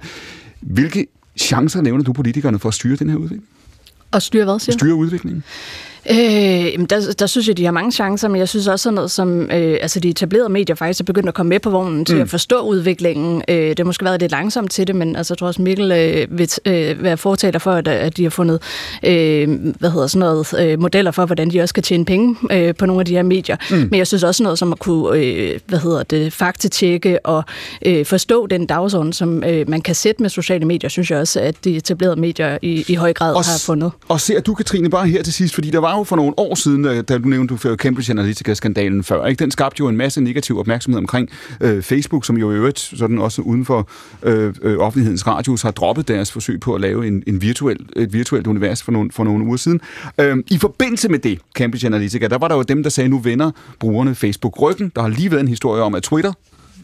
Hvilke chancer nævner du politikerne for at styre den her udvikling? Og styre hvad, siger Styre udviklingen? Øh, der, der synes jeg, de har mange chancer, men jeg synes også sådan noget som, øh, altså de etablerede medier faktisk er begyndt at komme med på vognen til mm. at forstå udviklingen. Øh, det har måske været lidt langsomt til det, men altså, jeg tror også, Mikkel øh, vil øh, være fortaler for, at, at de har fundet øh, hvad hedder sådan noget, øh, modeller for, hvordan de også kan tjene penge øh, på nogle af de her medier. Mm. Men jeg synes også noget som at kunne, øh, hvad hedder det, faktatjekke og øh, forstå den dagsorden, som øh, man kan sætte med sociale medier, synes jeg også, at de etablerede medier i, i høj grad og, har fundet. Og ser du, Katrine, bare her til sidst, fordi der var jo for nogle år siden, da du nævnte du Cambridge Analytica-skandalen før, ikke? den skabte jo en masse negativ opmærksomhed omkring øh, Facebook, som jo i øvrigt sådan også uden for øh, øh, offentlighedens radius har droppet deres forsøg på at lave en, en virtuel, et virtuelt univers for nogle, for nogle uger siden. Øh, I forbindelse med det, Cambridge Analytica, der var der jo dem, der sagde, nu vender brugerne Facebook ryggen. Der har lige været en historie om, at Twitter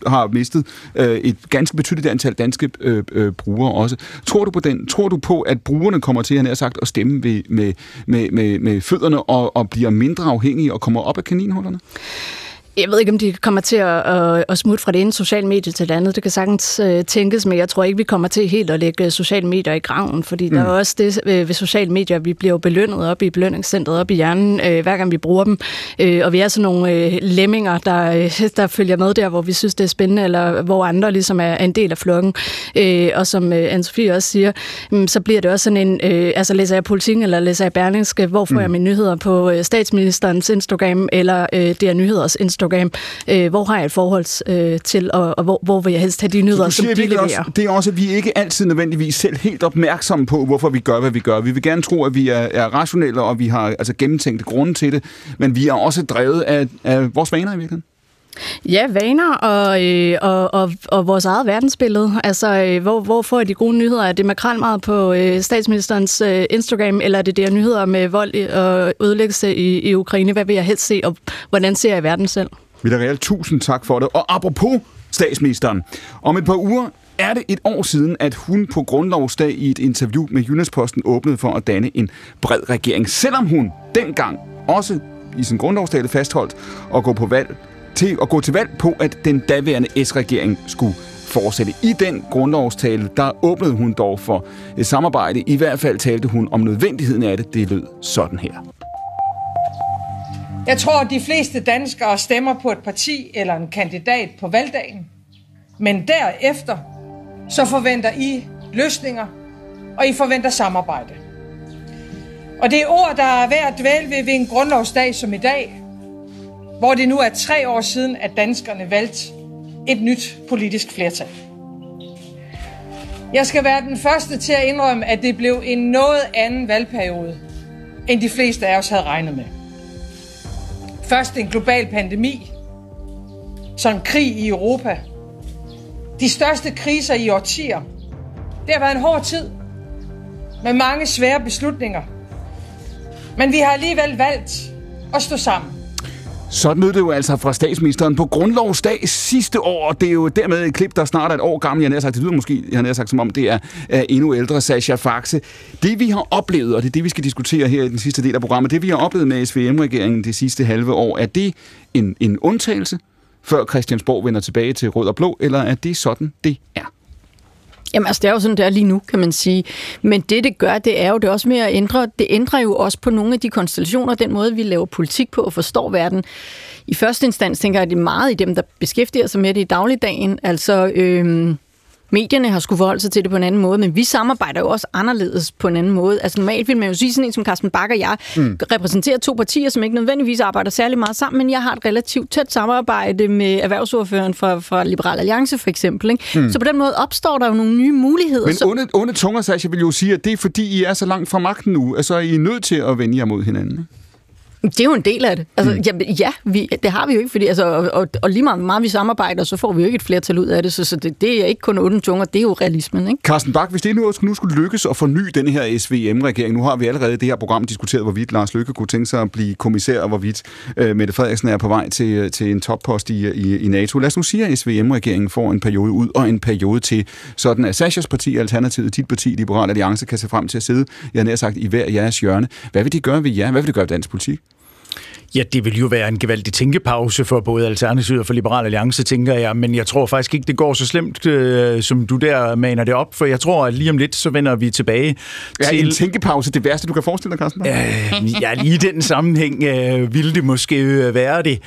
har mistet øh, et ganske betydeligt antal danske øh, øh, brugere også. Tror du på den? Tror du på, at brugerne kommer til, han sagt, at stemme ved, med, med, med, med fødderne og, og bliver mindre afhængige og kommer op af kaninhullerne? Jeg ved ikke, om de kommer til at, at, at smutte fra det ene sociale medie til det andet. Det kan sagtens uh, tænkes, men jeg tror ikke, vi kommer til helt at lægge sociale medier i graven, fordi mm. der er også det ved, ved sociale medier, vi bliver belønnet op i belønningscentret, op i hjernen, uh, hver gang vi bruger dem. Og vi er sådan nogle lemminger, der, der følger med der, hvor vi synes, det er spændende, eller hvor andre ligesom er en del af flokken. Og som uh, Anne-Sophie også siger, um, så bliver det også sådan en, altså læser jeg politik, eller læser jeg Berlingske, hvor får mm. jeg mine nyheder på statsministerens Instagram, eller uh, det er nyheders Instagram. Øh, hvor har jeg et forhold øh, til, og, og hvor, hvor vil jeg helst have de nyheder, som de leverer? Også, det er også, at vi ikke altid nødvendigvis selv helt opmærksomme på, hvorfor vi gør, hvad vi gør. Vi vil gerne tro, at vi er, er rationelle, og vi har altså gennemtænkte grunde til det, men vi er også drevet af, af vores vaner i virkeligheden. Ja, vaner og, øh, og, og, og vores eget verdensbillede. Altså, øh, hvor, hvor får jeg de gode nyheder? Er det makrel meget på øh, statsministerens øh, Instagram, eller er det der nyheder med vold og ødelæggelse i, i Ukraine? Hvad vil jeg helst se, og hvordan ser jeg verden selv? Villarreal, tusind tak for det. Og apropos statsministeren. Om et par uger er det et år siden, at hun på grundlovsdag i et interview med Jyllandsposten åbnede for at danne en bred regering. Selvom hun dengang også i sin grundlovsdag fastholdt at gå på valg til at gå til valg på, at den daværende S-regering skulle fortsætte. I den grundlovstale, der åbnede hun dog for et samarbejde. I hvert fald talte hun om nødvendigheden af det. Det lød sådan her. Jeg tror, at de fleste danskere stemmer på et parti eller en kandidat på valgdagen. Men derefter, så forventer I løsninger, og I forventer samarbejde. Og det er ord, der er værd at dvæle ved ved en grundlovsdag som i dag, hvor det nu er tre år siden, at danskerne valgte et nyt politisk flertal. Jeg skal være den første til at indrømme, at det blev en noget anden valgperiode, end de fleste af os havde regnet med. Først en global pandemi, så en krig i Europa, de største kriser i årtier. Det har været en hård tid, med mange svære beslutninger. Men vi har alligevel valgt at stå sammen. Sådan lød det jo altså fra statsministeren på grundlovsdag sidste år, og det er jo dermed et klip, der snart er et år gammel. Jeg har sagt, det lyder måske, jeg har sagt, som om det er, er endnu ældre, Sasha Faxe. Det vi har oplevet, og det er det, vi skal diskutere her i den sidste del af programmet, det vi har oplevet med SVM-regeringen det sidste halve år, er det en, en undtagelse, før Christiansborg vender tilbage til rød og blå, eller er det sådan, det er? Jamen altså, det er jo sådan, det er lige nu, kan man sige. Men det, det gør, det er jo det også med at ændre. Det ændrer jo også på nogle af de konstellationer, den måde, vi laver politik på og forstår verden. I første instans tænker jeg, at det er meget i dem, der beskæftiger sig med det i dagligdagen. Altså, øh, medierne har skulle forholde sig til det på en anden måde, men vi samarbejder jo også anderledes på en anden måde. Altså normalt vil man jo sige sådan en som Carsten Bak og jeg mm. repræsenterer to partier, som ikke nødvendigvis arbejder særlig meget sammen, men jeg har et relativt tæt samarbejde med erhvervsordføreren fra, fra Liberal Alliance for eksempel. Ikke? Mm. Så på den måde opstår der jo nogle nye muligheder. Men onde, onde tunger, Sasha, vil jo sige, at det er fordi, I er så langt fra magten nu, altså I er nødt til at vende jer mod hinanden. Det er jo en del af det. Altså, mm. ja, ja vi, det har vi jo ikke, fordi, altså, og, og, og lige meget, meget vi samarbejder, så får vi jo ikke et flertal ud af det, så, så det, det er ikke kun onde tunger, det er jo realismen. Ikke? Carsten Bak, hvis det nu, nu skulle lykkes at forny den her SVM-regering, nu har vi allerede det her program diskuteret, hvorvidt Lars Løkke kunne tænke sig at blive kommissær, og hvorvidt øh, Mette Frederiksen er på vej til, til en toppost i, i, i NATO. Lad os nu sige, at SVM-regeringen får en periode ud og en periode til, sådan at Sashas parti, Alternativet, dit parti, Liberal Alliance, kan se frem til at sidde, jeg har nær sagt, i hver jeres hjørne. Hvad vil de gøre ved jer? Hvad vil det gøre ved dansk politik? Ja, det vil jo være en gevaldig tænkepause for både Alternativet og for Liberal Alliance, tænker jeg, men jeg tror faktisk ikke, det går så slemt, øh, som du der maner det op, for jeg tror, at lige om lidt, så vender vi tilbage ja, til... en tænkepause, det værste, du kan forestille dig, Carsten? Øh, ja, lige i den sammenhæng øh, ville det måske øh, være det,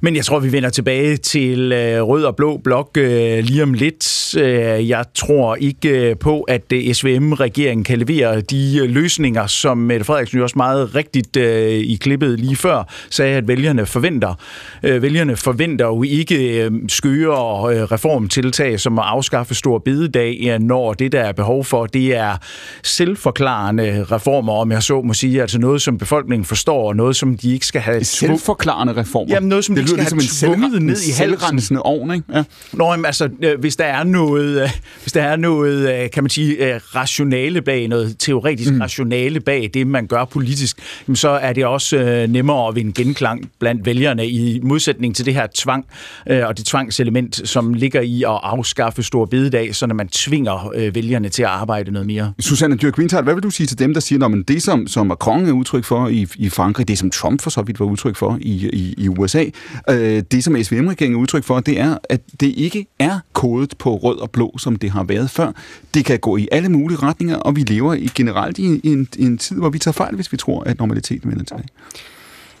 men jeg tror, vi vender tilbage til øh, rød og blå blok øh, lige om lidt. Øh, jeg tror ikke øh, på, at øh, SVM-regeringen kan levere de øh, løsninger, som Mette Frederiksen jo også meget rigtigt øh, i klippet lige før sagde, at vælgerne forventer. Øh, vælgerne forventer jo ikke øh, skøre øh, reformtiltag, som at afskaffe stor bededag, når det, der er behov for, det er selvforklarende reformer, om jeg så må sige, altså noget, som befolkningen forstår, og noget, som de ikke skal have... Selvforklarende reformer? Jamen noget, som det de ikke skal ligesom have tvunget ned i halsen. ovn, ikke? Ja. Nå, jamen, altså, hvis der er noget, hvis der er noget, kan man sige, rationale bag, noget teoretisk mm. rationale bag det, man gør politisk, så er det også nemmere at vinde genklang blandt vælgerne i modsætning til det her tvang øh, og det tvangselement, som ligger i at afskaffe stor bededag, så når man tvinger øh, vælgerne til at arbejde noget mere. Susanne Dyrk hvad vil du sige til dem, der siger, at det, som, som Macron er udtryk for i, i Frankrig, det som Trump for så vidt var udtryk for i, i, i USA, øh, det som SVM-regeringen er udtryk for, det er, at det ikke er kodet på rød og blå, som det har været før. Det kan gå i alle mulige retninger, og vi lever i generelt i, i, en, i en tid, hvor vi tager fejl, hvis vi tror, at normaliteten vender tilbage.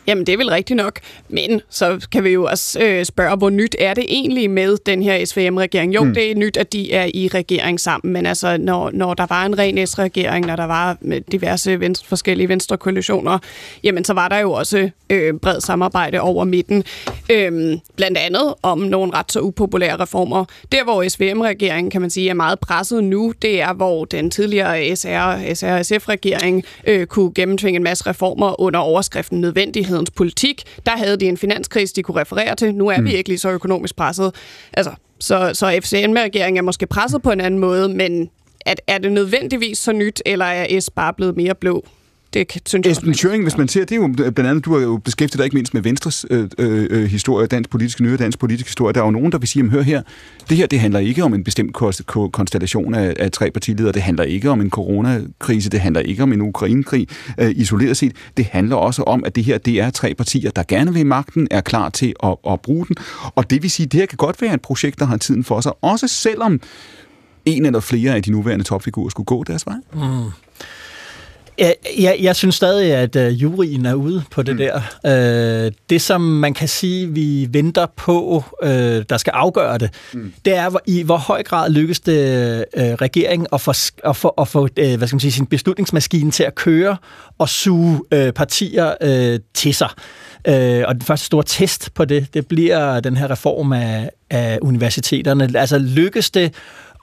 Jamen, det er vel rigtigt nok. Men så kan vi jo også øh, spørge, hvor nyt er det egentlig med den her SVM-regering? Jo, mm. det er nyt, at de er i regering sammen, men altså, når, når der var en ren S-regering, når der var diverse venstre, forskellige venstre koalitioner, jamen, så var der jo også øh, bred samarbejde over midten. Øh, blandt andet om nogle ret så upopulære reformer. Der, hvor SVM-regeringen, kan man sige, er meget presset nu, det er, hvor den tidligere SR, SR-SF-regering øh, kunne gennemtvinge en masse reformer under overskriften nødvendighed virkelighedens politik. Der havde de en finanskrise, de kunne referere til. Nu er mm. vi ikke lige så økonomisk presset. Altså, så, så FCN-regeringen er måske presset på en anden måde, men at, er det nødvendigvis så nyt, eller er S bare blevet mere blå? Det synes jeg Esben Schøring, hvis man ser, det er jo blandt andet, du har jo beskæftiget dig ikke mindst med Venstres øh, øh, øh historie, dansk politisk nyere dansk politisk historie. Der er jo nogen, der vil sige, hør her, det her det handler ikke om en bestemt konstellation af, af tre partiledere, det handler ikke om en coronakrise, det handler ikke om en Ukrainekrig øh, isoleret set. Det handler også om, at det her det er tre partier, der gerne vil magten, er klar til at, at bruge den. Og det vil sige, det her kan godt være et projekt, der har tiden for sig, også selvom en eller flere af de nuværende topfigurer skulle gå deres vej. Mm. Jeg, jeg, jeg synes stadig, at uh, juryen er ude på det mm. der. Uh, det, som man kan sige, vi venter på, uh, der skal afgøre det, mm. det er, hvor, i hvor høj grad lykkes det uh, regeringen at få, at få, at få uh, hvad skal man sige, sin beslutningsmaskine til at køre og suge uh, partier uh, til sig. Uh, og den første store test på det, det bliver den her reform af, af universiteterne. Altså lykkes det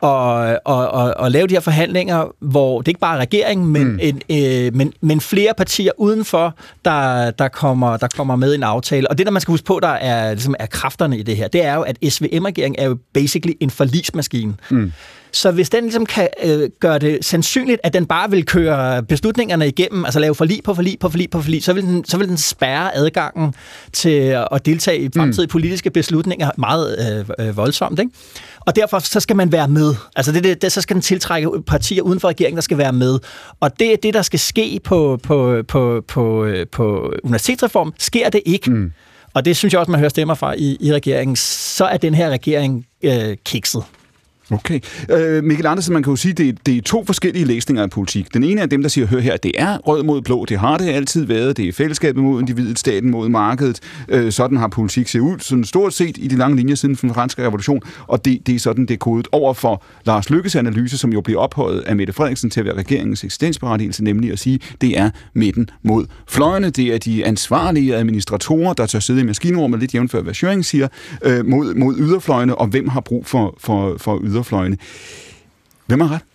og, og, og, og lave de her forhandlinger, hvor det ikke bare er regeringen, men, mm. en, øh, men, men flere partier udenfor, der, der, kommer, der kommer med i en aftale. Og det, der man skal huske på, der er, ligesom er kræfterne i det her, det er jo, at SVM-regeringen er jo basically en forlismaskine. Mm. Så hvis den ligesom kan øh, gøre det sandsynligt, at den bare vil køre beslutningerne igennem, altså lave forlig på forlig på forlig på forlig, så vil den, så vil den spærre adgangen til at deltage i fremtidige mm. politiske beslutninger meget øh, øh, voldsomt. Ikke? Og derfor så skal man være med. Altså det, det, det, så skal den tiltrække partier uden for regeringen, der skal være med. Og det er det, der skal ske på, på, på, på, på universitetsreform. Sker det ikke, mm. og det synes jeg også, man hører stemmer fra i, i regeringen, så er den her regering øh, kikset. Okay. Øh, Mikkel Andersen, man kan jo sige, det, det er to forskellige læsninger af politik. Den ene er dem, der siger, hør her, det er rød mod blå, det har det altid været, det er fællesskabet mod individet, staten mod markedet. Øh, sådan har politik set ud, sådan stort set i de lange linjer siden den franske revolution, og det, det er sådan, det er kodet over for Lars Lykkes analyse, som jo bliver ophøjet af Mette Frederiksen til at være regeringens eksistensberettigelse, nemlig at sige, det er midten mod fløjene, det er de ansvarlige administratorer, der tør sidde i maskinrummet, lidt jævnfør, hvad Schøring siger, øh, mod, mod yderfløjene, og hvem har brug for, for, for yder yderfløjene. Hvem har ret?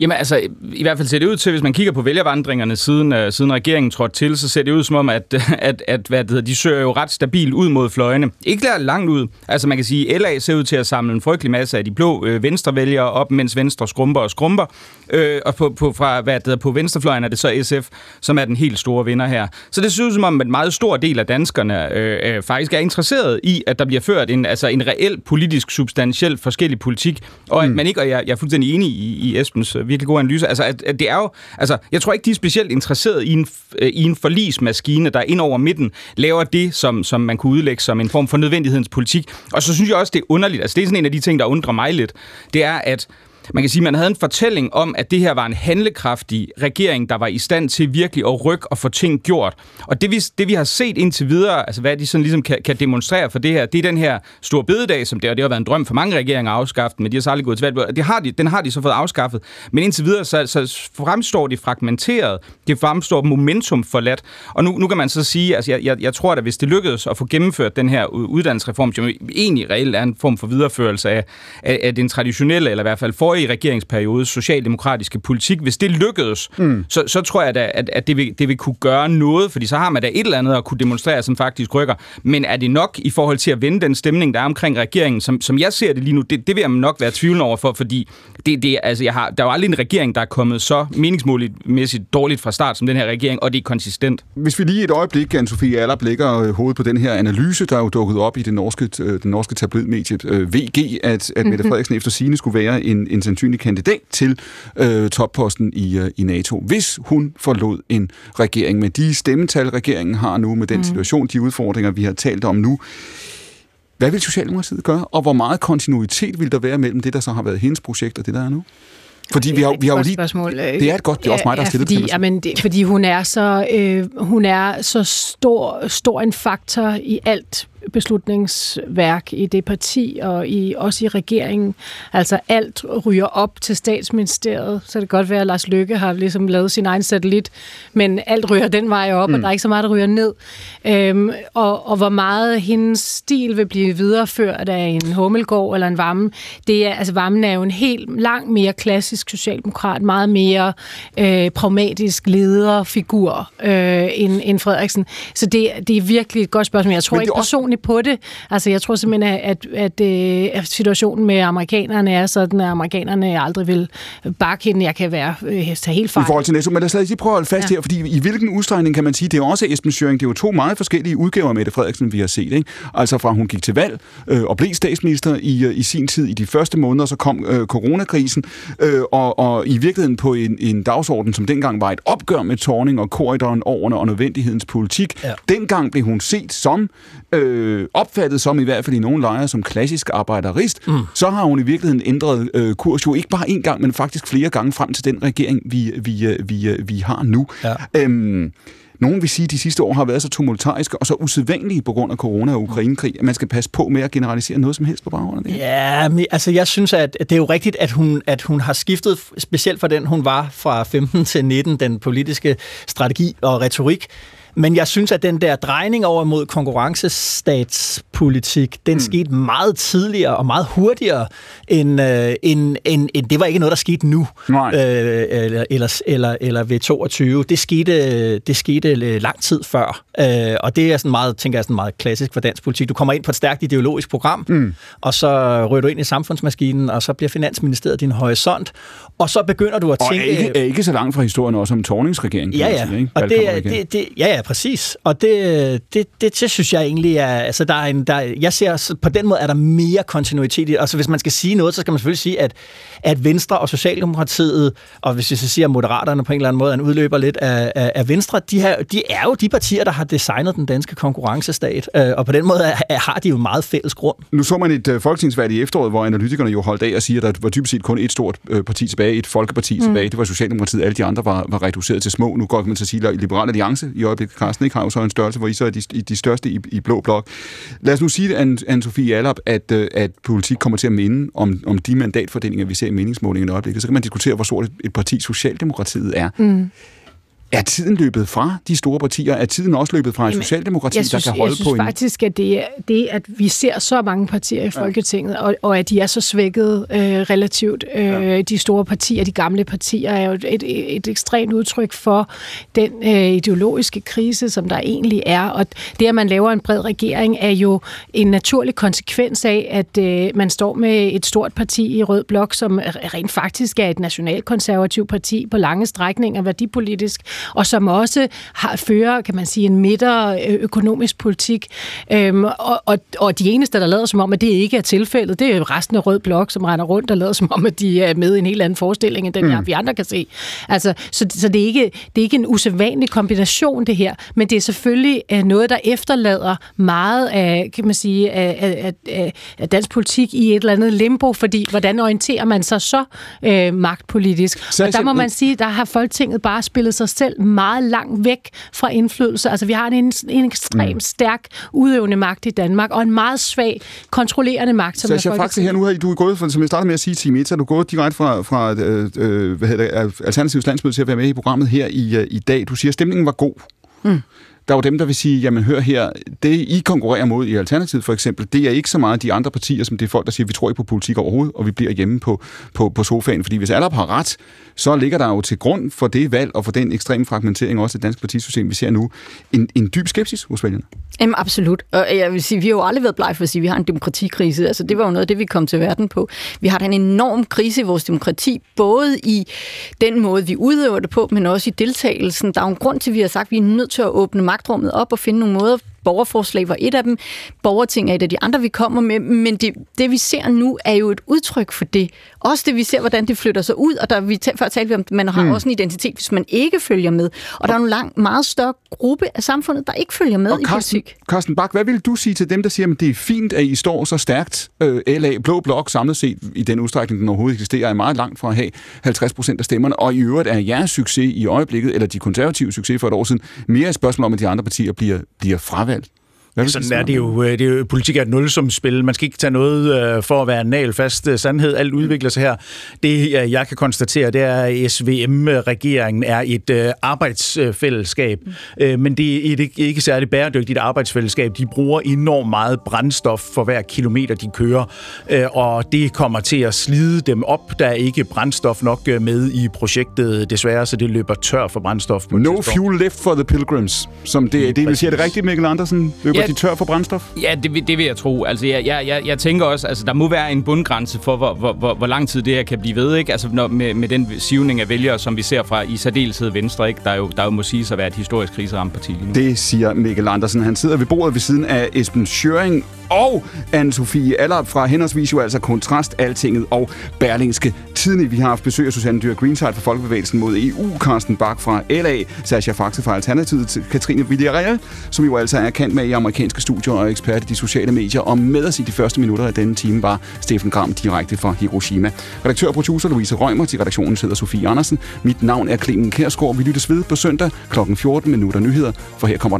Jamen altså, i hvert fald ser det ud til, hvis man kigger på vælgervandringerne siden, uh, siden regeringen trådte til, så ser det ud som om, at, <laughs> at, at hvad det hedder, de søger jo ret stabilt ud mod fløjene. Ikke der langt ud. Altså man kan sige, at LA ser ud til at samle en frygtelig masse af de blå øh, venstrevælgere op, mens venstre skrumper og skrumper. Øh, og på, på, fra, hvad det hedder, på venstrefløjen er det så SF, som er den helt store vinder her. Så det ser ud som om, at en meget stor del af danskerne øh, øh, faktisk er interesseret i, at der bliver ført en, altså en reel politisk, substantiel forskellig politik, og at mm. man ikke, og jeg, jeg er fuldstændig enig i, i Esbens øh, virkelig gode analyse. Altså, at, at det er jo, altså, jeg tror ikke, de er specielt interesseret i en, øh, i en forlismaskine, der ind over midten laver det, som, som man kunne udlægge som en form for nødvendighedens politik. Og så synes jeg også, det er underligt. Altså, det er sådan en af de ting, der undrer mig lidt. Det er, at man kan sige, at man havde en fortælling om, at det her var en handlekraftig regering, der var i stand til virkelig at rykke og få ting gjort. Og det vi, det, vi har set indtil videre, altså hvad de sådan ligesom kan, kan demonstrere for det her, det er den her store bededag, som det, og det har været en drøm for mange regeringer at afskaffe, men de har så aldrig gået til valg. Det har de, den har de så fået afskaffet. Men indtil videre, så, så fremstår de fragmenteret. Det fremstår momentum forladt. Og nu, nu kan man så sige, altså jeg, jeg, jeg tror at hvis det lykkedes at få gennemført den her uddannelsesreform, som egentlig reelt er en form for videreførelse af, af, af den traditionelle, eller i hvert fald for forrige regeringsperiode socialdemokratiske politik. Hvis det lykkedes, mm. så, så tror jeg da, at, at det, vil, det vil kunne gøre noget, fordi så har man da et eller andet at kunne demonstrere, som faktisk rykker. Men er det nok i forhold til at vende den stemning, der er omkring regeringen, som, som jeg ser det lige nu, det, det vil jeg nok være tvivlende over for, fordi det, det, altså, jeg har, der er jo aldrig en regering, der er kommet så meningsmålmæssigt dårligt fra start som den her regering, og det er konsistent. Hvis vi lige et øjeblik, Anne-Sophie Aller, blikker øh, hovedet på den her analyse, der er jo dukket op i det norske, øh, den norske tabloidmedie øh, VG, at, at Mette mhm. Frederiksen efter sine skulle være en, en sandsynlig kandidat til øh, topposten i, øh, i NATO, hvis hun forlod en regering med de stemmetal, regeringen har nu, med den mm. situation, de udfordringer, vi har talt om nu. Hvad vil Socialdemokratiet gøre, og hvor meget kontinuitet vil der være mellem det, der så har været hendes projekt, og det, der er nu? Fordi vi har, vi har jo lige... Spørgsmål. Det er et godt, det er også mig, der har stillet ja, fordi, det. Jamen, det, fordi hun er så, øh, hun er så stor, stor en faktor i alt beslutningsværk i det parti og i, også i regeringen. Altså alt ryger op til statsministeriet, så det kan godt være, at Lars Løkke har ligesom lavet sin egen satellit, men alt ryger den vej op, mm. og der er ikke så meget, der ryger ned. Øhm, og, og hvor meget hendes stil vil blive videreført af en Hummelgård eller en Vammen, det er, altså Vammen er jo en helt langt mere klassisk socialdemokrat, meget mere øh, pragmatisk lederfigur øh, end, end Frederiksen. Så det, det er virkelig et godt spørgsmål. Jeg tror ikke personligt personligt på det. Altså, jeg tror simpelthen, at, at, at, øh, at situationen med amerikanerne er sådan, at amerikanerne aldrig vil bakke hende. Jeg kan være øh, tage helt fejl. I forhold til NATO, men lad os lige prøve at holde fast ja. her, fordi i hvilken udstrækning kan man sige, det er også Esben Schøring, det er jo to meget forskellige udgaver af Mette Frederiksen, vi har set. Ikke? Altså fra hun gik til valg øh, og blev statsminister i, øh, i sin tid, i de første måneder, så kom øh, coronakrisen, øh, og, og i virkeligheden på en, en dagsorden, som dengang var et opgør med tårning og korridoren over og nødvendighedens politik. Ja. Dengang blev hun set som øh, opfattet som, i hvert fald i nogle lejre, som klassisk arbejderist, mm. så har hun i virkeligheden ændret øh, kurs jo ikke bare én gang, men faktisk flere gange frem til den regering, vi, vi, øh, vi, øh, vi har nu. Ja. Øhm, nogen vil sige, at de sidste år har været så tumultariske og så usædvanlige på grund af corona og Ukrainekrig, at man skal passe på med at generalisere noget som helst på baggrund af det. Ja, men, altså jeg synes, at det er jo rigtigt, at hun, at hun har skiftet, specielt for den hun var fra 15 til 19, den politiske strategi og retorik, men jeg synes, at den der drejning over mod konkurrencestatspolitik, den mm. skete meget tidligere og meget hurtigere, end, øh, end, end, end det var ikke noget, der skete nu. Nej. Øh, eller, eller, eller, eller ved 22. Det skete, det skete lang tid før. Øh, og det er sådan meget, tænker jeg, sådan meget klassisk for dansk politik. Du kommer ind på et stærkt ideologisk program, mm. og så rører du ind i samfundsmaskinen, og så bliver Finansministeriet din horisont, og så begynder du at tænke... Og er ikke, ikke så langt fra historien også om Torningsregeringen. Ja, ja. Ikke? Og det, det, det, ja, ja, præcis. Og det, det, det, det synes jeg egentlig er... Altså, der er en, der, jeg ser, på den måde er der mere kontinuitet i Altså, hvis man skal sige noget, så skal man selvfølgelig sige, at, at Venstre og Socialdemokratiet, og hvis jeg så siger, at Moderaterne på en eller anden måde en udløber lidt af, af, af Venstre, de, her, de er jo de partier, der har designet den danske konkurrencestat, øh, og på den måde er, har de jo meget fælles grund. Nu så man et uh, folketingsvalg i efteråret, hvor analytikerne jo holdt af og siger, at der var dybest set kun et stort uh, parti tilbage, et folkeparti mm. tilbage. Det var Socialdemokratiet, alle de andre var, var reduceret til små. Nu går man til at sige, at Liberale Alliance i øjeblikket, Carsten, ikke har jo så en størrelse, hvor I så er de, de største i, i blå blok. Lad os nu sige, Anne-Sophie Allop, at, øh, at politik kommer til at minde om, om de mandatfordelinger, vi ser i meningsmålingen i øjeblikket. Så kan man diskutere, hvor stort et parti Socialdemokratiet er. Mm. Er tiden løbet fra de store partier? Er tiden også løbet fra Jamen, Socialdemokratiet, synes, der kan holde på. Jeg synes faktisk, at det er det, at vi ser så mange partier i Folketinget, ja. og, og at de er så svækket øh, relativt. Øh, ja. De store partier, de gamle partier, er jo et, et, et ekstremt udtryk for den øh, ideologiske krise, som der egentlig er. Og det, at man laver en bred regering, er jo en naturlig konsekvens af, at øh, man står med et stort parti i Rød Blok, som rent faktisk er et nationalkonservativt parti på lange strækninger værdipolitisk, og som også har, fører, kan man sige, en midter øh, økonomisk politik. Øhm, og, og, og de eneste, der lader som om, at det ikke er tilfældet, det er resten af Rød Blok, som render rundt og lader som om, at de er med i en helt anden forestilling, end den, mm. vi andre kan se. Altså, så så det, er ikke, det er ikke en usædvanlig kombination, det her, men det er selvfølgelig øh, noget, der efterlader meget af, kan man sige, af, af, af, af dansk politik i et eller andet limbo, fordi hvordan orienterer man sig så øh, magtpolitisk? Så og der må man sige, der har Folketinget bare spillet sig selv selv meget langt væk fra indflydelse. Altså, vi har en, en ekstremt mm. stærk udøvende magt i Danmark, og en meget svag kontrollerende magt, som så er jeg faktisk her nu, har du er gået, som jeg startede med at sige, Tim Eta, du er gået direkte fra, fra øh, øh hvad hedder det, Alternativets landsmøde til at være med i programmet her i, øh, i dag. Du siger, at stemningen var god. Mm der er jo dem, der vil sige, jamen hør her, det I konkurrerer mod i Alternativet for eksempel, det er ikke så meget de andre partier, som det er folk, der siger, vi tror ikke på politik overhovedet, og vi bliver hjemme på, på, på sofaen. Fordi hvis alle har ret, så ligger der jo til grund for det valg og for den ekstreme fragmentering også af det danske partisystem, vi ser nu, en, en dyb skepsis hos vælgerne. Jamen absolut. Og jeg vil sige, vi har jo aldrig været blege for at sige, at vi har en demokratikrise. Altså det var jo noget af det, vi kom til verden på. Vi har da en enorm krise i vores demokrati, både i den måde, vi udøver det på, men også i deltagelsen. Der er jo en grund til, at vi har sagt, at vi er nødt til at åbne magtrummet op og finde nogle måder, Borgerforslag var et af dem. Borgerting er et af de andre, vi kommer med. Men det, det vi ser nu, er jo et udtryk for det. Også det, vi ser, hvordan det flytter sig ud. Og der, vi før talte vi om, at man har mm. også en identitet, hvis man ikke følger med. Og der er en lang, meget større gruppe af samfundet, der ikke følger med og i Carsten, politik. Carsten Bak, hvad vil du sige til dem, der siger, at det er fint, at I står så stærkt, øh, LA, Blå Blok samlet set, i den udstrækning, den overhovedet eksisterer, er meget langt fra at have 50 procent af stemmerne, og i øvrigt er jeres succes i øjeblikket, eller de konservative succes for et år siden, mere et spørgsmål om, at de andre partier bliver, bliver fravalgt? Sådan er det jo. Øh, det er jo, politik er et nulsumspil. Man skal ikke tage noget øh, for at være en nalfast øh, sandhed. Alt udvikler sig her. Det, jeg kan konstatere, det er, at SVM-regeringen er et arbejdsfællesskab. Mm. Men det er et ikke særlig bæredygtigt arbejdsfællesskab. De bruger enormt meget brændstof for hver kilometer, de kører. Og det kommer til at slide dem op. Der er ikke brændstof nok med i projektet, desværre, så det løber tør for brændstof. No fuel left for the pilgrims. Som det, det vil sige, er det rigtigt, Mikkel Andersen? Ja, de tør for brændstof? Ja, det, det vil jeg tro. Altså, jeg, jeg, jeg, jeg tænker også, altså, der må være en bundgrænse for, hvor, hvor, hvor, hvor lang tid det her kan blive ved, ikke? Altså, når, med, med den sivning af vælgere, som vi ser fra i særdeleshed Venstre, ikke? Der, er jo, der jo må sige at være et historisk kriseramt parti lige nu. Det siger Mikkel Andersen. Han sidder ved bordet ved siden af Esben Schøring og Anne-Sophie Aller fra henholdsvis jo altså Kontrast, Altinget og Berlingske Tidene. Vi har haft besøg af Susanne Dyr Greenside fra Folkebevægelsen mod EU, Carsten Bak fra LA, Sascha Faxe fra Alternativet, Katrine Villarreal, som jo altså er kendt med i amerikanske studier og ekspert i de sociale medier. Og med os i de første minutter af denne time var Steffen Gram direkte fra Hiroshima. Redaktør og producer Louise Rømer, til redaktionen sidder Sofie Andersen. Mit navn er Klingen Kærsgaard. Vi lyttes ved på søndag kl. 14 minutter nyheder, for her kommer